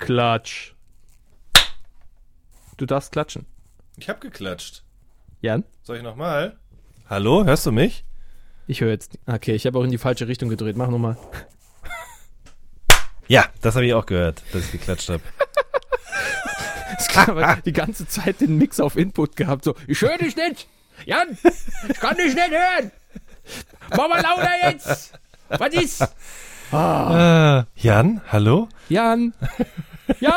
Klatsch. Du darfst klatschen. Ich hab geklatscht. Jan? Soll ich nochmal? Hallo, hörst du mich? Ich höre jetzt. Okay, ich habe auch in die falsche Richtung gedreht. Mach nochmal. Ja, das habe ich auch gehört, dass ich geklatscht habe. die ganze Zeit den Mix auf Input gehabt. So, ich höre dich nicht. Jan, ich kann dich nicht hören. Mach mal lauter jetzt. Was ist? Ah. Äh, Jan, hallo? Jan. Jan.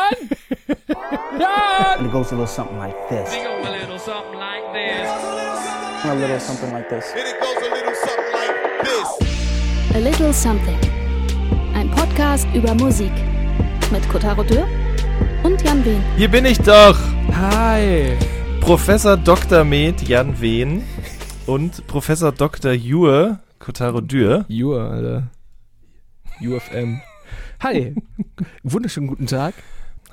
Jan. And it goes a little something like this. It goes a little something like this. A little something like this. And it goes a little something like this. A Little Something. Ein Podcast über Musik. Mit Kotaro Dürr und Jan Wehn. Hier bin ich doch. Hi. Professor Dr. Med Jan Wehn und Professor Dr. Jur Kotaro Dürr. Jur, Alter. UFM. Hi. Wunderschönen guten Tag.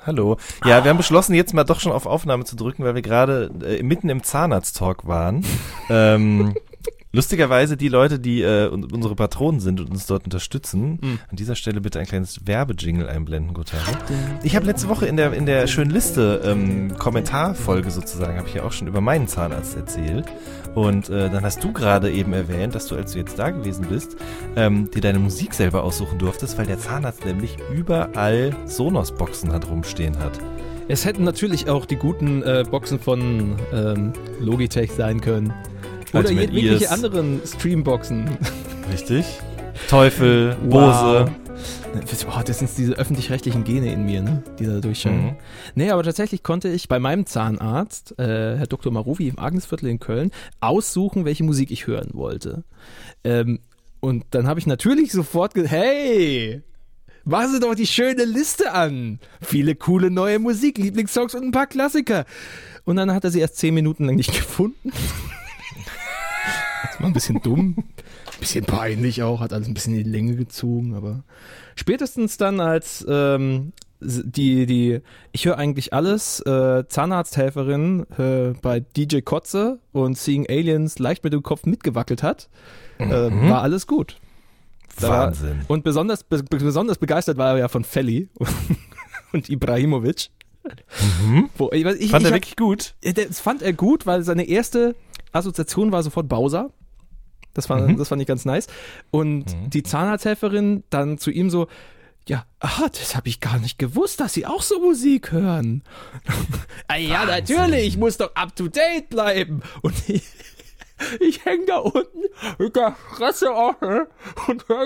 Hallo. Ja, wir haben beschlossen, jetzt mal doch schon auf Aufnahme zu drücken, weil wir gerade äh, mitten im Zahnarzt-Talk waren. ähm, lustigerweise die Leute, die äh, un- unsere Patronen sind und uns dort unterstützen, Mhm. an dieser Stelle bitte ein kleines Werbejingle einblenden, Gotaro. Ich habe letzte Woche in der in der schönen Liste ähm, Kommentarfolge sozusagen, habe ich ja auch schon über meinen Zahnarzt erzählt. Und äh, dann hast du gerade eben erwähnt, dass du, als du jetzt da gewesen bist, ähm, dir deine Musik selber aussuchen durftest, weil der Zahnarzt nämlich überall Sonos-Boxen hat rumstehen hat. Es hätten natürlich auch die guten äh, Boxen von ähm, Logitech sein können. Oder Ultimate jegliche Ears. anderen Streamboxen. Richtig? Teufel, Wow. Bose. Boah, das sind diese öffentlich-rechtlichen Gene in mir, ne? die da durchscheinen. Mhm. Nee, aber tatsächlich konnte ich bei meinem Zahnarzt, äh, Herr Dr. Marufi im Agnesviertel in Köln, aussuchen, welche Musik ich hören wollte. Ähm, und dann habe ich natürlich sofort gesagt, hey, machen Sie doch die schöne Liste an. Viele coole neue Musik, Lieblingssongs und ein paar Klassiker. Und dann hat er sie erst zehn Minuten lang nicht gefunden. Das war ein bisschen dumm. Bisschen peinlich auch, hat alles ein bisschen in die Länge gezogen, aber spätestens dann als ähm, die, die, ich höre eigentlich alles, äh, Zahnarzthelferin äh, bei DJ Kotze und Seeing Aliens leicht mit dem Kopf mitgewackelt hat, äh, war alles gut. Da war- Wahnsinn. Und besonders, be besonders begeistert war er ja von Felly und Ibrahimovic. Wo, ich, ich, Fand ich er hab- wirklich gut? Das fand er gut, weil seine erste Assoziation war sofort Bowser. Das, war, das fand ich ganz nice. Und die Zahnarzthelferin dann zu ihm so, ja, ah, das habe ich gar nicht gewusst, dass sie auch so Musik hören. ah, ja, natürlich, ich muss doch up to date bleiben. Und ich, ich hänge da unten mit der Fresse offen und war-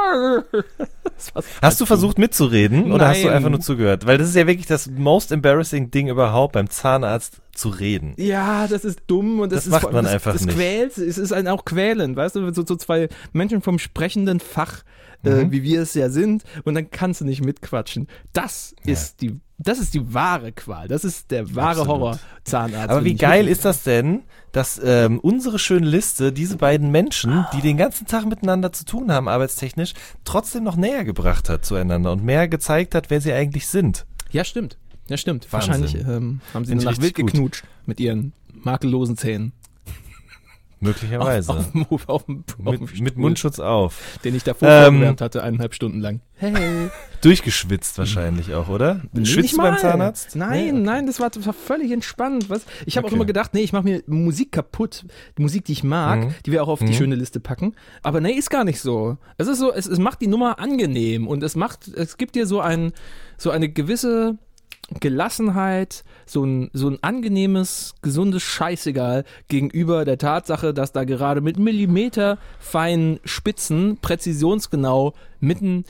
Hast du versucht mitzureden oder hast du Nein. einfach nur zugehört? Weil das ist ja wirklich das most embarrassing Ding überhaupt, beim Zahnarzt zu reden. Ja, das ist dumm und das, Das ist macht man das, einfach das nicht. Quält, es ist ein auch quälend, weißt du, so, so zwei Menschen vom sprechenden Fach, Mhm. äh, wie wir es ja sind, und dann kannst du nicht mitquatschen. Das ist die, das ist die wahre Qual. Das ist der wahre Absolut. Horror Zahnarzt. Aber wie geil ist das denn, dass ähm, unsere schöne Liste diese beiden Menschen, die den ganzen Tag miteinander zu tun haben, arbeitstechnisch, trotzdem noch näher gebracht hat zueinander und mehr gezeigt hat, wer sie eigentlich sind. Ja, stimmt. Ja, stimmt. Wahnsinn. Wahrscheinlich ähm, haben sie nach wild gut. geknutscht mit ihren makellosen Zähnen. Möglicherweise. Auf, auf, auf, mit, mit Mundschutz auf. Den ich davor Ähm, vorgewärmt hatte, eineinhalb Stunden lang. Hey. Durchgeschwitzt wahrscheinlich auch, oder? Nee, Schwitzt beim. Zahnarzt? Nein, Nee? nein, das war, das war völlig entspannt. Was? Ich habe Okay. auch immer gedacht, nee, ich mache mir Musik kaputt. Die Musik, die ich mag, Mhm. die wir auch auf die Mhm. schöne Liste packen. Aber nee, ist gar nicht so. Es ist so, es, es macht die Nummer angenehm und es macht, es gibt dir so ein, so eine gewisse Gelassenheit, so ein, so ein angenehmes, gesundes Scheißegal gegenüber der Tatsache, dass da gerade mit Millimeter feinen Spitzen präzisionsgenau mitten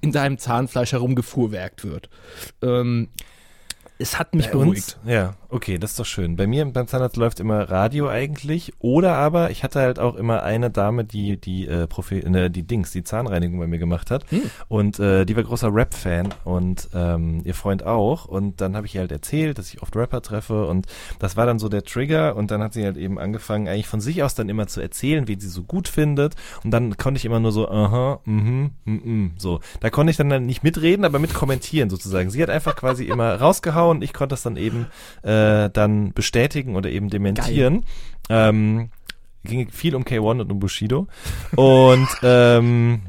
in deinem Zahnfleisch herumgefuhrwerkt wird. Ähm, es hat mich beruhigt. ja, okay, das ist doch schön. Bei mir beim Zahnarzt läuft immer Radio eigentlich. Oder aber ich hatte halt auch immer eine Dame, die die äh, Profi ne, die Dings, die Zahnreinigung bei mir gemacht hat. Hm. Und äh, die war großer Rap-Fan und ähm, ihr Freund auch. Und dann habe ich ihr halt erzählt, dass ich oft Rapper treffe und das war dann so der Trigger. Und dann hat sie halt eben angefangen, eigentlich von sich aus dann immer zu erzählen, wie sie so gut findet. Und dann konnte ich immer nur so, aha, mhm, mhm, so. Da konnte ich dann, dann nicht mitreden, aber mit kommentieren sozusagen. Sie hat einfach quasi immer rausgehauen. Ich konnte das dann eben äh, dann bestätigen oder eben dementieren. Ähm, ging viel um K1 und um Bushido. Und ähm,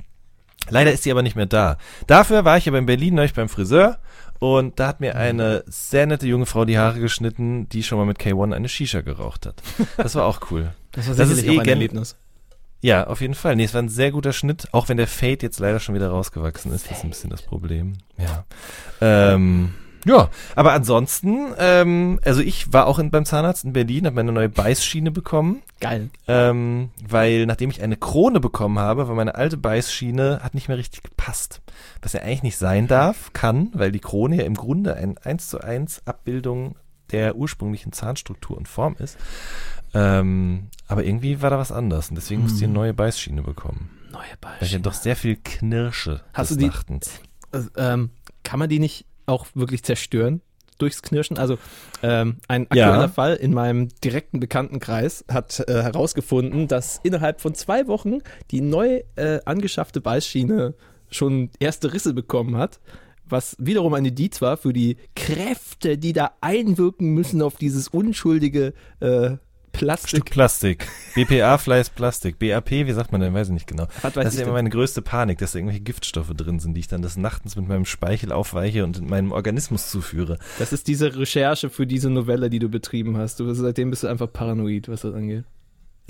Leider ist sie aber nicht mehr da. Dafür war ich aber in Berlin neulich beim Friseur und da hat mir eine sehr nette junge Frau die Haare geschnitten, die schon mal mit K1 eine Shisha geraucht hat. Das war auch cool. Das war Das ist eh auch ein Erlebnis. Ja, auf jeden Fall. Nee, es war ein sehr guter Schnitt, auch wenn der Fade jetzt leider schon wieder rausgewachsen ist. Das ist ein bisschen das Problem. Ja. Ähm, ja, aber ansonsten, ähm, also ich war auch in, beim Zahnarzt in Berlin, habe meine neue Beißschiene bekommen, Geil. ähm, weil nachdem ich eine Krone bekommen habe, weil meine alte Beißschiene hat nicht mehr richtig gepasst. Was ja eigentlich nicht sein darf, kann, weil die Krone ja im Grunde ein 1 zu 1 Abbildung der ursprünglichen Zahnstruktur und Form ist. Ähm, aber irgendwie war da was anders und deswegen musste ich eine neue Beißschiene bekommen. Neue Weil ich ja doch sehr viel knirsche Hast des du die- Nachtens. Also, ähm, kann man die nicht auch wirklich zerstören durchs Knirschen? Also ähm, ein Ja. aktueller Fall in meinem direkten Bekanntenkreis hat äh, herausgefunden, dass innerhalb von zwei Wochen die neu äh, angeschaffte Beißschiene schon erste Risse bekommen hat. Was wiederum ein Indiz war für die Kräfte, die da einwirken müssen auf dieses unschuldige äh, Plastik. Stück Plastik. BPA Fleiß Plastik. BAP, wie sagt man denn? Weiß ich nicht genau. Was weiß das ist ja immer meine größte Panik, dass da irgendwelche Giftstoffe drin sind, die ich dann des Nachtens mit meinem Speichel aufweiche und in meinem Organismus zuführe. Das ist diese Recherche für diese Novelle, die du betrieben hast. Du, seitdem bist du einfach paranoid, was das angeht.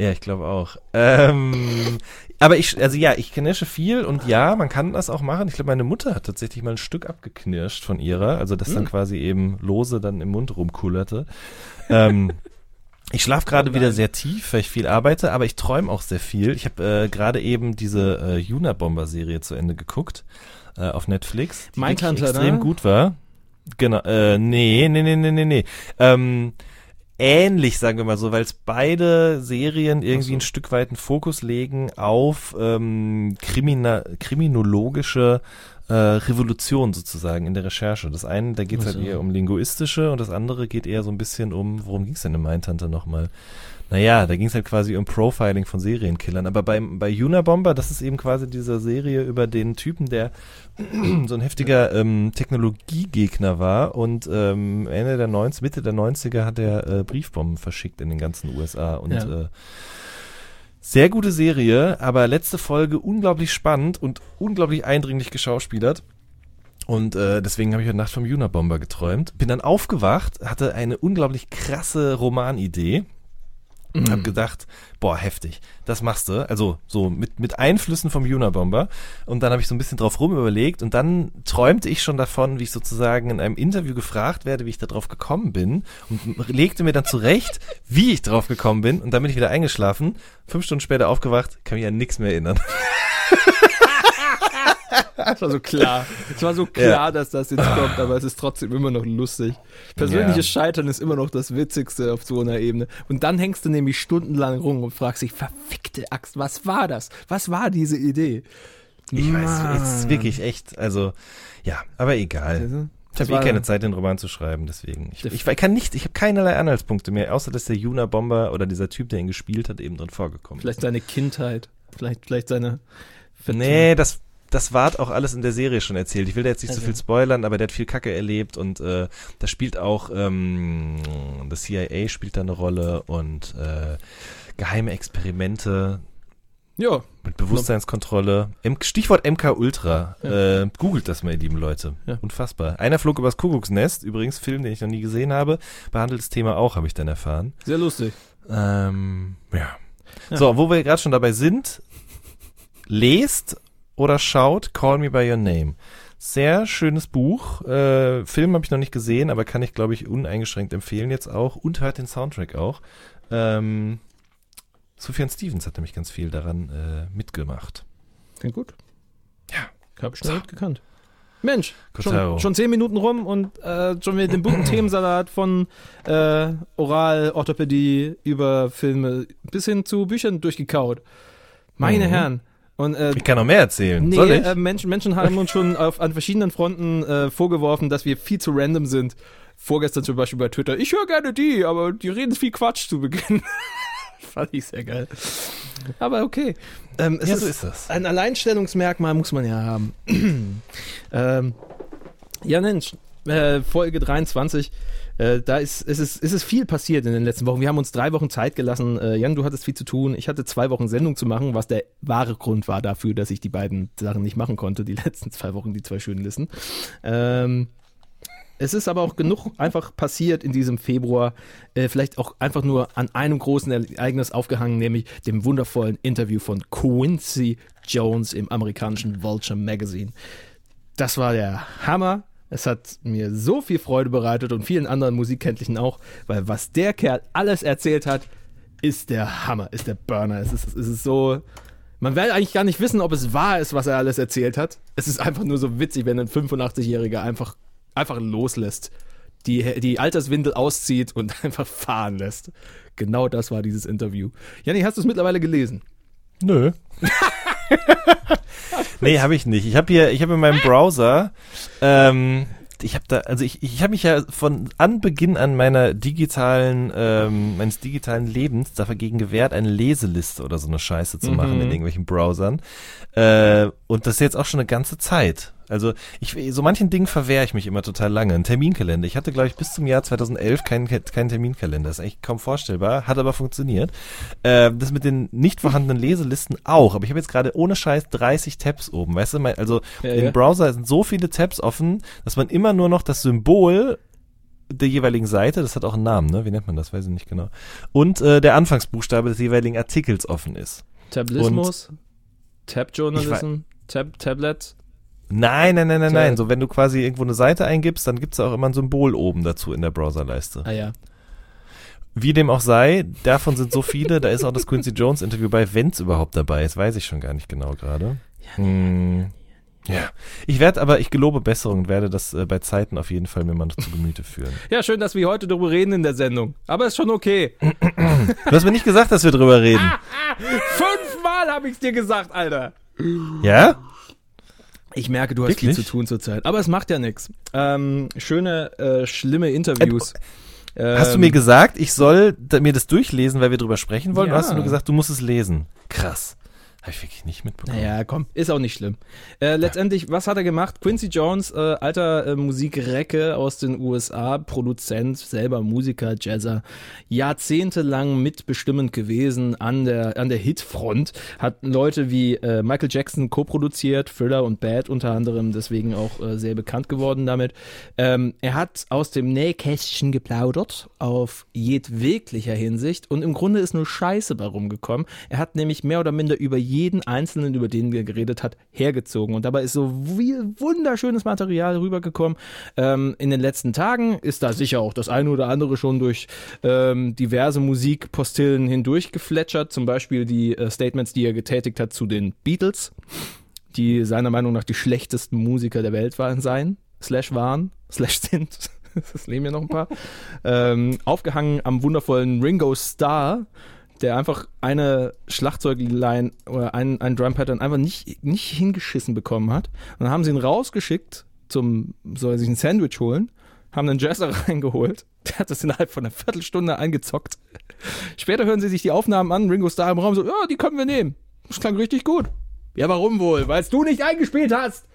Ja, ich glaube auch. Ähm, aber ich, also ja, ich knirsche viel und ja, man kann das auch machen. Ich glaube, meine Mutter hat tatsächlich mal ein Stück abgeknirscht von ihrer, also das dann quasi eben lose dann im Mund rumkullerte. Ähm, ich schlafe gerade wieder sehr tief, weil ich viel arbeite, aber ich träume auch sehr viel. Ich habe äh, gerade eben diese äh, Unabomber-Serie zu Ende geguckt äh, auf Netflix, die Mindhunter, extrem ne? gut war. Genau, äh, nee, nee, nee, nee, nee, nee. Ähm, ähnlich, sagen wir mal so, weil es beide Serien irgendwie ein Stück weit einen Fokus legen auf ähm, Krimina kriminologische äh, Revolution sozusagen in der Recherche. Das eine, da geht es halt eher um linguistische und das andere geht eher so ein bisschen um, worum ging es denn in Mindhunter nochmal? Naja, da ging es halt quasi um Profiling von Serienkillern. Aber beim, bei Unabomber, das ist eben quasi diese Serie über den Typen, der so ein heftiger ähm, Technologiegegner war und ähm, Ende der 90, Mitte der 90er hat er äh, Briefbomben verschickt in den ganzen USA und Ja. äh, sehr gute Serie, aber letzte Folge unglaublich spannend und unglaublich eindringlich geschauspielert. Und äh, deswegen habe ich heute Nacht vom Unabomber geträumt. Bin dann aufgewacht, hatte eine unglaublich krasse Romanidee. Mhm. Hab gedacht, boah, heftig, das machst du. Also so mit, mit Einflüssen vom Unabomber. Und dann habe ich so ein bisschen drauf rum überlegt und dann träumte ich schon davon, wie ich sozusagen in einem Interview gefragt werde, wie ich da drauf gekommen bin und legte mir dann zurecht, wie ich drauf gekommen bin und dann bin ich wieder eingeschlafen. Fünf Stunden später aufgewacht, kann mich an nichts mehr erinnern. Es war so klar. Es war so klar, dass das jetzt kommt, aber es ist trotzdem immer noch lustig. Persönliches Scheitern ist immer noch das Witzigste auf so einer Ebene. Und dann hängst du nämlich stundenlang rum und fragst dich, verfickte Axt, was war das? Was war diese Idee? Ich weiß, es Mann. ist wirklich echt, also ja, aber egal. Das Ich habe eh keine Zeit, den Roman zu schreiben, deswegen. Ich, ich, ich kann nicht, ich habe keinerlei Anhaltspunkte mehr, außer dass der Juna Bomber oder dieser Typ, der ihn gespielt hat, eben drin vorgekommen ist. Vielleicht seine Kindheit. Vielleicht, vielleicht seine. Nee, das, das war auch alles in der Serie schon erzählt. Ich will da jetzt nicht Also. so viel spoilern, aber der hat viel Kacke erlebt und äh, da spielt auch ähm, das CIA spielt da eine Rolle und äh, geheime Experimente Ja, mit Bewusstseinskontrolle. M Stichwort MK Ultra. Äh, googelt das mal, ihr lieben Leute. Ja. Unfassbar. Einer flog übers Kuckucksnest, übrigens Film, den ich noch nie gesehen habe. Behandelt das Thema auch, habe ich dann erfahren. sehr lustig. Ähm, ja. Ja. So, wo wir gerade schon dabei sind, lest oder schaut Call Me By Your Name. Sehr schönes Buch. Äh, Film habe ich noch nicht gesehen, aber kann ich, glaube ich, uneingeschränkt empfehlen jetzt auch. Und hört den Soundtrack auch. Ähm, Sufjan Stevens hat nämlich ganz viel daran äh, mitgemacht. Klingt gut. Ja. Hab ich schon nicht gekannt. Mensch, schon, schon zehn Minuten rum und äh, schon wieder den bunten Themensalat von äh, Oral, Orthopädie über Filme bis hin zu Büchern durchgekaut. Meine Mhm. Herren. Und äh, Ich kann noch mehr erzählen. nee, Soll ich? äh, Menschen, Menschen haben uns schon auf, an verschiedenen Fronten äh, vorgeworfen, dass wir viel zu random sind. Vorgestern zum Beispiel bei Twitter. Ich höre gerne die, aber die reden viel Quatsch zu Beginn. Fand ich sehr geil. Aber okay. Ähm, ja, ist, so ist das. ein Alleinstellungsmerkmal muss man ja haben. ähm, ja, Mensch, äh, Folge 23. Äh, da ist, ist, es, ist es viel passiert in den letzten Wochen. Wir haben uns drei Wochen Zeit gelassen. Äh, Jan, du hattest viel zu tun. Ich hatte zwei Wochen Sendung zu machen, was der wahre Grund war dafür, dass ich die beiden Sachen nicht machen konnte, die letzten zwei Wochen, die zwei schönen Listen. Ähm, es ist aber auch genug einfach passiert in diesem Februar. Äh, vielleicht auch einfach nur an einem großen Ereignis aufgehangen, nämlich dem wundervollen Interview von Quincy Jones im amerikanischen Vulture Magazine. Das war der Hammer. Es hat mir so viel Freude bereitet und vielen anderen Musikkenntlichen auch, weil was der Kerl alles erzählt hat, ist der Hammer, ist der Burner. Es ist, es ist so. Man will eigentlich gar nicht wissen, ob es wahr ist, was er alles erzählt hat. Es ist einfach nur so witzig, wenn ein 85-Jähriger einfach, einfach loslässt, die, die Alterswindel auszieht und einfach fahren lässt. Genau das war dieses Interview. Janni, hast du es mittlerweile gelesen? Nö. nee, habe ich nicht. Ich habe hier, ich habe in meinem Browser, ähm, ich habe da, also ich, ich habe mich ja von Anbeginn an meiner digitalen, ähm, meines digitalen Lebens dagegen gewehrt, eine Leseliste oder so eine Scheiße zu machen Mhm. in irgendwelchen Browsern. Äh, und das ist jetzt auch schon eine ganze Zeit. Also ich, so manchen Dingen verwehre ich mich immer total lange. Ein Terminkalender. Ich hatte, glaube ich, bis zum Jahr 2011 keinen, keinen Terminkalender. Das ist eigentlich kaum vorstellbar, hat aber funktioniert. Äh, das mit den nicht vorhandenen Leselisten auch. Aber ich habe jetzt gerade ohne Scheiß 30 Tabs oben. Weißt du, mein, also Ja, im ja. Browser sind so viele Tabs offen, dass man immer nur noch das Symbol der jeweiligen Seite, das hat auch einen Namen, ne? Wie nennt man das? Weiß ich nicht genau. Und äh, der Anfangsbuchstabe des jeweiligen Artikels offen ist. Tablismus, Tab-Journalism, Tab Tablet. Nein, nein, nein, nein, nein. So, wenn du quasi irgendwo eine Seite eingibst, dann gibt's auch immer ein Symbol oben dazu in der Browserleiste. Ah ja. Wie dem auch sei, davon sind so viele, da ist auch das Quincy Jones Interview bei, wenn's überhaupt dabei ist, weiß ich schon gar nicht genau gerade. Hm, ja. Ich werde aber, ich gelobe Besserung und werde das äh, bei Zeiten auf jeden Fall mir mal noch zu Gemüte führen. Ja, schön, dass wir heute darüber reden in der Sendung. Aber ist schon okay. Du hast mir nicht gesagt, dass wir drüber reden. Fünfmal habe ich dir gesagt, Alter. Ja? Ich merke, du hast Wirklich? viel zu tun zurzeit. Aber es macht ja nichts. Ähm, schöne, äh, schlimme Interviews. Hast du Ähm, mir gesagt, ich soll mir das durchlesen, weil wir drüber sprechen wollen? Ja. Oder hast du nur gesagt, du musst es lesen? Krass. Habe ich wirklich nicht mitbekommen. Naja, komm, ist auch nicht schlimm. Äh, letztendlich, was hat er gemacht? Quincy Jones, äh, alter äh, Musikrecke aus den USA, Produzent, selber Musiker, Jazzer, jahrzehntelang mitbestimmend gewesen an der, an der Hitfront, hat Leute wie äh, Michael Jackson co-produziert, Thriller und Bad unter anderem, deswegen auch äh, sehr bekannt geworden damit. Ähm, er hat aus dem Nähkästchen geplaudert, auf jedweglicher Hinsicht und im Grunde ist nur Scheiße bei rumgekommen. Er hat nämlich mehr oder minder über jeden Einzelnen, über den er geredet hat, hergezogen und dabei ist so viel wunderschönes Material rübergekommen. Ähm, in den letzten Tagen ist da sicher auch das eine oder andere schon durch ähm, diverse Musikpostillen hindurch gefletschert, zum Beispiel die äh, Statements, die er getätigt hat zu den Beatles, die seiner Meinung nach die schlechtesten Musiker der Welt waren, seien, slash waren, slash sind. Das leben ja noch ein paar. ähm, aufgehangen am wundervollen Ringo Starr, der einfach eine Schlagzeugline oder ein, ein Drum-Pattern einfach nicht, nicht hingeschissen bekommen hat. Und dann haben sie ihn rausgeschickt, zum, soll er sich ein Sandwich holen, haben einen Jazzer reingeholt. Der hat das innerhalb von einer Viertelstunde eingezockt. Später hören sie sich die Aufnahmen an, Ringo Starr im Raum so, ja, die können wir nehmen. Das klang richtig gut. Ja, warum wohl? Weil du nicht eingespielt hast.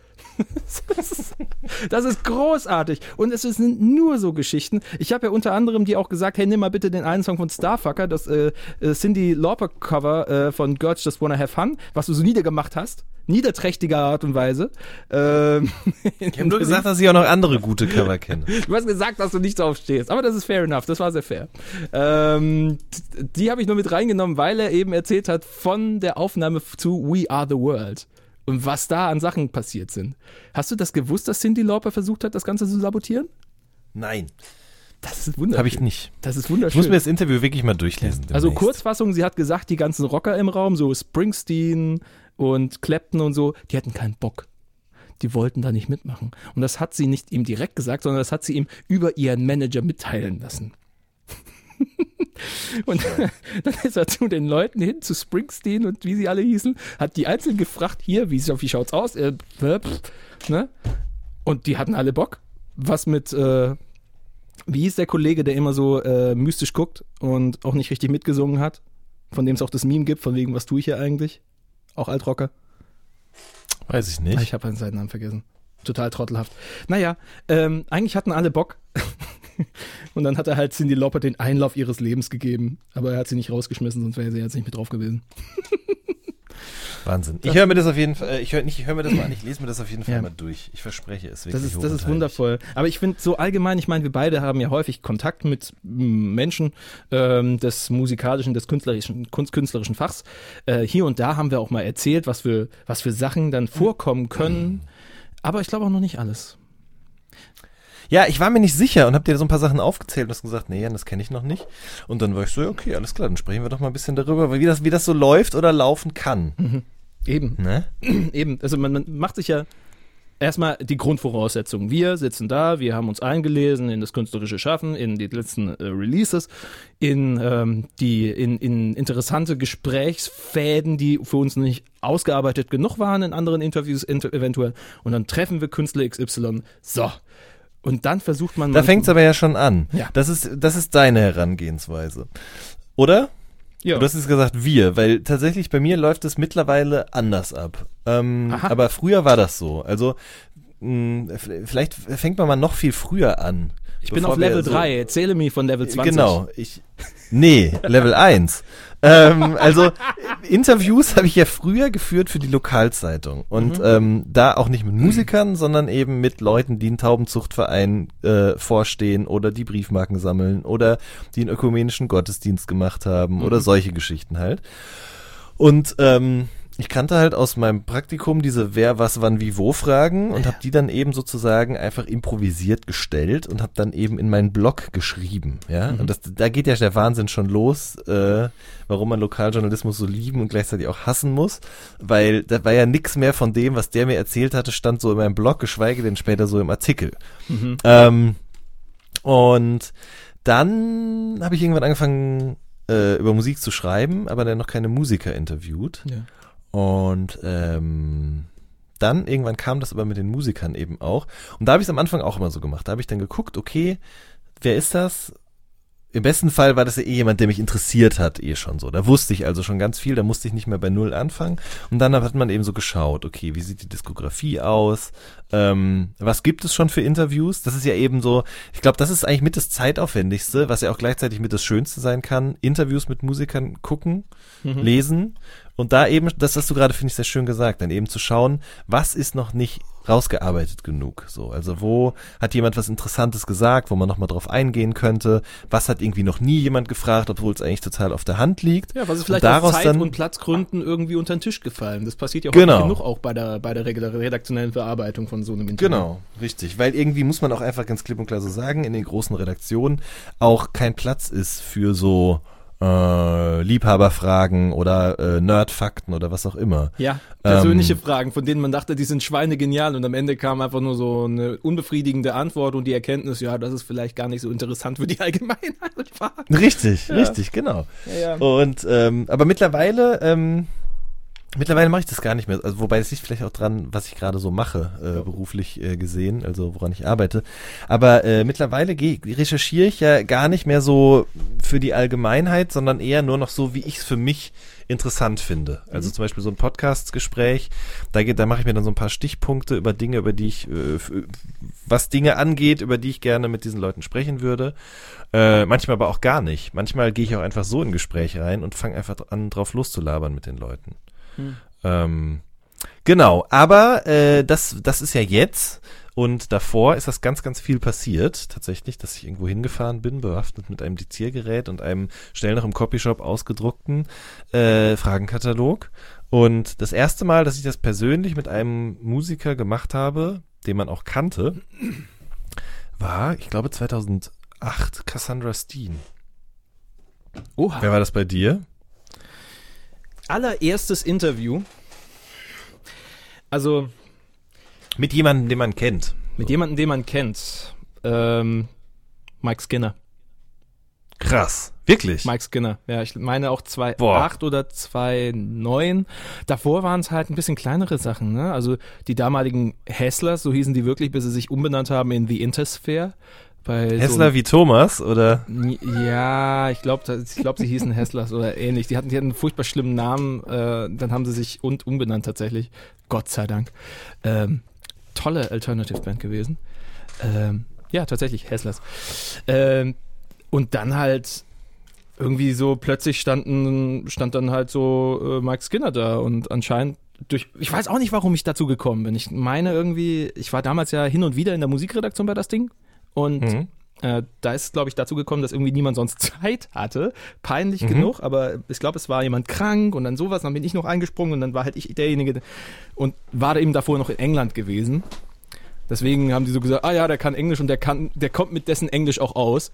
Das ist, das ist großartig. Und es sind nur so Geschichten. Ich habe ja unter anderem die auch gesagt, hey, nimm mal bitte den einen Song von Starfucker, das äh, äh, Cindy Lauper Cover äh, von Girls Just Wanna Have Fun, was du so niedergemacht hast. Niederträchtiger Art und Weise. Ähm, Ich habe nur gesagt, dass ich auch noch andere gute Cover kenne. Du hast gesagt, dass du nicht drauf stehst, aber das ist fair enough, das war sehr fair. Ähm, die habe ich nur mit reingenommen, weil er eben erzählt hat von der Aufnahme zu We Are the World und was da an Sachen passiert sind. Hast du das gewusst, dass Cindy Lauper versucht hat, das Ganze zu sabotieren? Nein, Das ist wunderschön. habe ich nicht. Das ist Ich wunderschön. muss mir das Interview wirklich mal durchlesen. also demnächst. Kurzfassung, sie hat gesagt, die ganzen Rocker im Raum, so Springsteen und Clapton und so, die hatten keinen Bock. Die wollten da nicht mitmachen. Und das hat sie nicht ihm direkt gesagt, sondern das hat sie ihm über ihren Manager mitteilen lassen. und dann ist er zu den Leuten hin, zu Springsteen und wie sie alle hießen, hat die einzeln gefragt, hier, wie, wie schaut's aus? Äh, pf, ne? Und die hatten alle Bock. Was mit, äh, wie hieß der Kollege, der immer so äh, mystisch guckt und auch nicht richtig mitgesungen hat? Von dem es auch das Meme gibt, von wegen, was tue ich hier eigentlich? Auch Altrocker? Weiß ich nicht. Ich habe seinen Namen vergessen. total trottelhaft. Naja, ähm, eigentlich hatten alle Bock. Und dann hat er halt Cindy Lauper den Einlauf ihres Lebens gegeben. Aber er hat sie nicht rausgeschmissen, sonst wäre sie jetzt nicht mit drauf gewesen. Wahnsinn. Ich höre mir das auf jeden Fall, äh, ich höre nicht, ich höre mir das mal an, ich lese mir das auf jeden Fall Ja. mal durch. Ich verspreche es Das ist, das ist wundervoll. Aber ich finde so allgemein, ich meine, wir beide haben ja häufig Kontakt mit mm, Menschen ähm, des musikalischen, des künstlerischen, kunst, künstlerischen Fachs. Äh, hier und da haben wir auch mal erzählt, was für, was für Sachen dann vorkommen können. Aber ich glaube auch noch nicht alles. Ja, ich war mir nicht sicher und habe dir so ein paar Sachen aufgezählt und hast gesagt, nee, Jan, das kenne ich noch nicht. Und dann war ich so, okay, alles klar, dann sprechen wir doch mal ein bisschen darüber, wie das, wie das so läuft oder laufen kann. Eben, Ne? eben. Also man, man macht sich ja erstmal die Grundvoraussetzungen. Wir sitzen da, wir haben uns eingelesen in das künstlerische Schaffen, in die letzten äh, Releases, in ähm, die in, in interessante Gesprächsfäden, die für uns nicht ausgearbeitet genug waren in anderen Interviews inter eventuell. Und dann treffen wir Künstler XY. So. Und dann versucht man Da mal- fängt's aber ja schon an. Ja. Das ist, das ist deine Herangehensweise. Oder? ja. Du hast jetzt gesagt wir, weil tatsächlich bei mir läuft es mittlerweile anders ab. Ähm, aber früher war das so. Also mh, f- vielleicht fängt man mal noch viel früher an. Ich bin auf Level so- 3. Erzähle mir von Level 20. Genau, ich. Nee, Level 1. ähm, also Interviews habe ich ja früher geführt für die Lokalzeitung. Und ähm, da auch nicht mit Musikern, sondern eben mit Leuten, die einen Taubenzuchtverein äh, vorstehen oder die Briefmarken sammeln oder die einen ökumenischen Gottesdienst gemacht haben oder solche Geschichten halt. Und ähm, ich kannte halt aus meinem Praktikum diese Wer, was, wann, wie, wo Fragen und habe die dann eben sozusagen einfach improvisiert gestellt und habe dann eben in meinen Blog geschrieben. Ja, und das, da geht ja der Wahnsinn schon los, äh, warum man Lokaljournalismus so lieben und gleichzeitig auch hassen muss, weil da war ja nix mehr von dem, was der mir erzählt hatte, stand so in meinem Blog, geschweige denn später so im Artikel. Ähm, und dann habe ich irgendwann angefangen, äh, über Musik zu schreiben, aber dann noch keine Musiker interviewt. Ja. Und ähm, dann irgendwann kam das aber mit den Musikern eben auch. Und da habe ich es am Anfang auch immer so gemacht. Da habe ich dann geguckt, okay, wer ist das? Im besten Fall war das ja eh jemand, der mich interessiert hat, eh schon so. Da wusste ich also schon ganz viel, da musste ich nicht mehr bei Null anfangen. Und dann hat man eben so geschaut, okay, wie sieht die Diskografie aus? Ähm, was gibt es schon für Interviews? Das ist ja eben so, ich glaube, das ist eigentlich mit das zeitaufwendigste, was ja auch gleichzeitig mit das Schönste sein kann. Interviews mit Musikern gucken, lesen und da eben, das hast du gerade, finde ich, sehr schön gesagt, dann eben zu schauen, was ist noch nicht rausgearbeitet genug. So, also wo hat jemand was Interessantes gesagt, wo man nochmal drauf eingehen könnte? Was hat irgendwie noch nie jemand gefragt, obwohl es eigentlich total auf der Hand liegt? Ja, was ist Und vielleicht daraus aus Zeit- dann- und Platzgründen irgendwie unter den Tisch gefallen. Das passiert ja Genau. häufig genug auch bei der, bei der redaktionellen Verarbeitung von so einem Interview. Genau, richtig. Weil irgendwie muss man auch einfach ganz klipp und klar so sagen, in den großen Redaktionen auch kein Platz ist für so äh, Liebhaberfragen oder äh, Nerdfakten oder was auch immer. Ja, persönliche Ähm, Fragen, von denen man dachte, die sind schweinegenial und am Ende kam einfach nur so eine unbefriedigende Antwort und die Erkenntnis, ja, das ist vielleicht gar nicht so interessant für die Allgemeinheit. Richtig, richtig, genau. Ja, ja. Und ähm, aber mittlerweile, ähm, mittlerweile mache ich das gar nicht mehr. Also wobei es liegt vielleicht auch dran, was ich gerade so mache, äh, beruflich äh, gesehen, also woran ich arbeite. Aber äh, mittlerweile recherchiere ich ja gar nicht mehr so für die Allgemeinheit, sondern eher nur noch so, wie ich es für mich interessant finde. Also zum Beispiel so ein Podcast-Gespräch, da geht, da mache ich mir dann so ein paar Stichpunkte über Dinge, über die ich, äh, was Dinge angeht, über die ich gerne mit diesen Leuten sprechen würde. Äh, manchmal aber auch gar nicht. Manchmal gehe ich auch einfach so in Gespräche rein und fange einfach an, drauf loszulabern mit den Leuten. Ähm, genau, aber äh, das, das ist ja jetzt. Und davor ist das ganz, ganz viel passiert, tatsächlich, dass ich irgendwo hingefahren bin, bewaffnet mit einem Diziergerät und einem schnell noch im Copyshop ausgedruckten äh, Fragenkatalog. Und das erste Mal, dass ich das persönlich mit einem Musiker gemacht habe, den man auch kannte, war, ich glaube, 2008 Cassandra Steen. Oha. Wer war das bei dir? Allererstes Interview. Also Mit jemandem, den man kennt. mit jemandem, den man kennt. Ähm, Mike Skinner. Krass. Wirklich? Mike Skinner. Ja, ich meine auch 2.8 Boah. oder 2.9. Davor waren es halt ein bisschen kleinere Sachen. Ne? Also die damaligen Hesslers, so hießen die wirklich, bis sie sich umbenannt haben in The Intersphere. Bei Hessler wie Thomas, oder? so, ja, ich glaube, ich glaub, sie hießen Hesslers oder ähnlich. Die hatten, die hatten einen furchtbar schlimmen Namen. Äh, dann haben sie sich und umbenannt tatsächlich. Gott sei Dank. Ähm, tolle Alternative Band gewesen. Ähm, ja, tatsächlich, Hesslers. Ähm, und dann halt irgendwie so plötzlich standen, stand dann halt so äh, Mike Skinner da und anscheinend durch, ich weiß auch nicht, warum ich dazu gekommen bin. Ich meine irgendwie, ich war damals ja hin und wieder in der Musikredaktion bei das Ding und Mhm. äh, da ist, glaube ich, dazu gekommen, dass irgendwie niemand sonst Zeit hatte. Peinlich Mhm. genug, aber ich glaube, es war jemand krank und dann sowas, dann bin ich noch eingesprungen und dann war halt ich derjenige und war da eben davor noch in England gewesen. Deswegen haben die so gesagt, ah ja, der kann Englisch und der kann, der kommt mit dessen Englisch auch aus.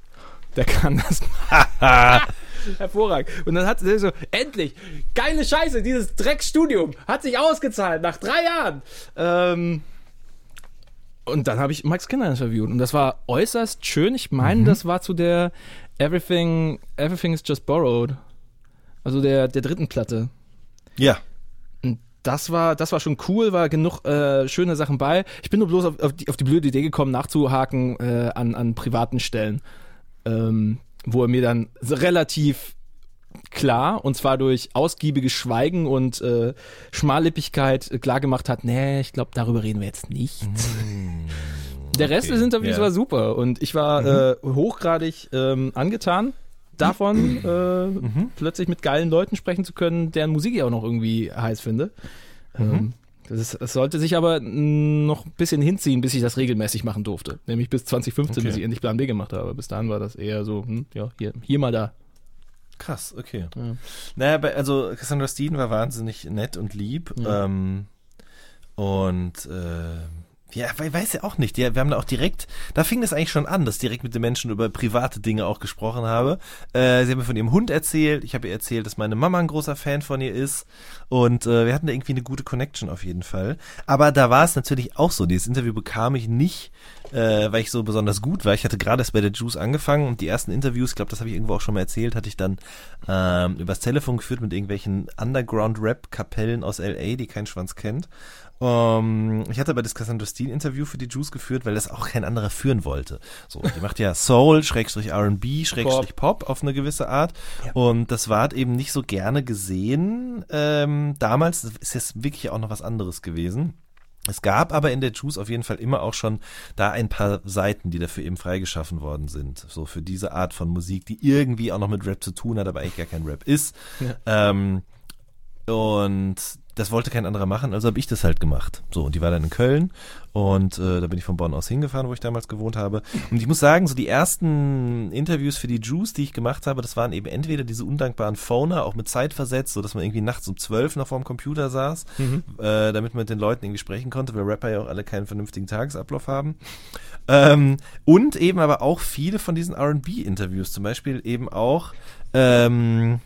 Der kann das. Hervorragend. Und dann hat sie so, endlich, geile Scheiße, dieses Dreckstudium hat sich ausgezahlt nach drei Jahren. Ähm, und dann habe ich Mike Skinner interviewt und das war äußerst schön. Ich meine, das war zu der Everything, Everything is Just Borrowed. Also der, der dritten Platte. Ja. Und das war, das war schon cool, war genug äh, schöne Sachen bei. Ich bin nur bloß auf, auf, die, auf die blöde Idee gekommen, nachzuhaken äh, an, an privaten Stellen, ähm, wo er mir dann relativ klar, und zwar durch ausgiebiges Schweigen und äh, Schmallippigkeit äh, klargemacht hat, nee, ich glaube, darüber reden wir jetzt nicht. Der Rest okay, des Interviews ja. war super und ich war äh, hochgradig ähm, angetan davon, äh, plötzlich mit geilen Leuten sprechen zu können, deren Musik ich auch noch irgendwie heiß finde. Ähm, das, ist, das sollte sich aber noch ein bisschen hinziehen, bis ich das regelmäßig machen durfte. Nämlich bis 2015, Okay. bis ich endlich Plan B gemacht habe. Bis dahin war das eher so, hm, ja, hier, hier mal da. Krass, okay. Ja. Naja, also Cassandra Steen war wahnsinnig nett und lieb. Ja. Ähm, und äh, ja, weiß ja auch nicht. Wir haben da auch direkt, da fing das eigentlich schon an, dass ich direkt mit den Menschen über private Dinge auch gesprochen habe. Äh, sie haben mir von ihrem Hund erzählt. Ich habe ihr erzählt, dass meine Mama ein großer Fan von ihr ist. Und äh, wir hatten da irgendwie eine gute Connection auf jeden Fall. Aber da war es natürlich auch so. Dieses Interview bekam ich nicht, äh, weil ich so besonders gut war. Ich hatte gerade erst bei der Juice angefangen und die ersten Interviews, ich glaube, das habe ich irgendwo auch schon mal erzählt, hatte ich dann ähm, übers Telefon geführt mit irgendwelchen Underground-Rap-Kapellen aus L.A., die kein Schwanz kennt. Ähm, ich hatte aber das Cassandra Steen Interview für die Juice geführt, weil das auch kein anderer führen wollte. So, die macht ja Soul, Schrägstrich R&B, Schrägstrich Pop auf eine gewisse Art. Und das war halt eben nicht so gerne gesehen. Ähm, damals das ist jetzt wirklich auch noch was anderes gewesen. Es gab aber in der Juice auf jeden Fall immer auch schon da ein paar Seiten, die dafür eben freigeschaffen worden sind. So für diese Art von Musik, die irgendwie auch noch mit Rap zu tun hat, aber eigentlich gar kein Rap ist. Ähm, und das wollte kein anderer machen, also habe ich das halt gemacht. So, und die war dann in Köln und äh, da bin ich von Bonn aus hingefahren, wo ich damals gewohnt habe. Und ich muss sagen, so die ersten Interviews für die Juice, die ich gemacht habe, das waren eben entweder diese undankbaren Phoner, auch mit Zeit versetzt, so dass man irgendwie nachts um zwölf noch vorm Computer saß, äh, damit man mit den Leuten irgendwie sprechen konnte, weil Rapper ja auch alle keinen vernünftigen Tagesablauf haben. Ähm, und eben aber auch viele von diesen R&B-Interviews, zum Beispiel eben auch ähm,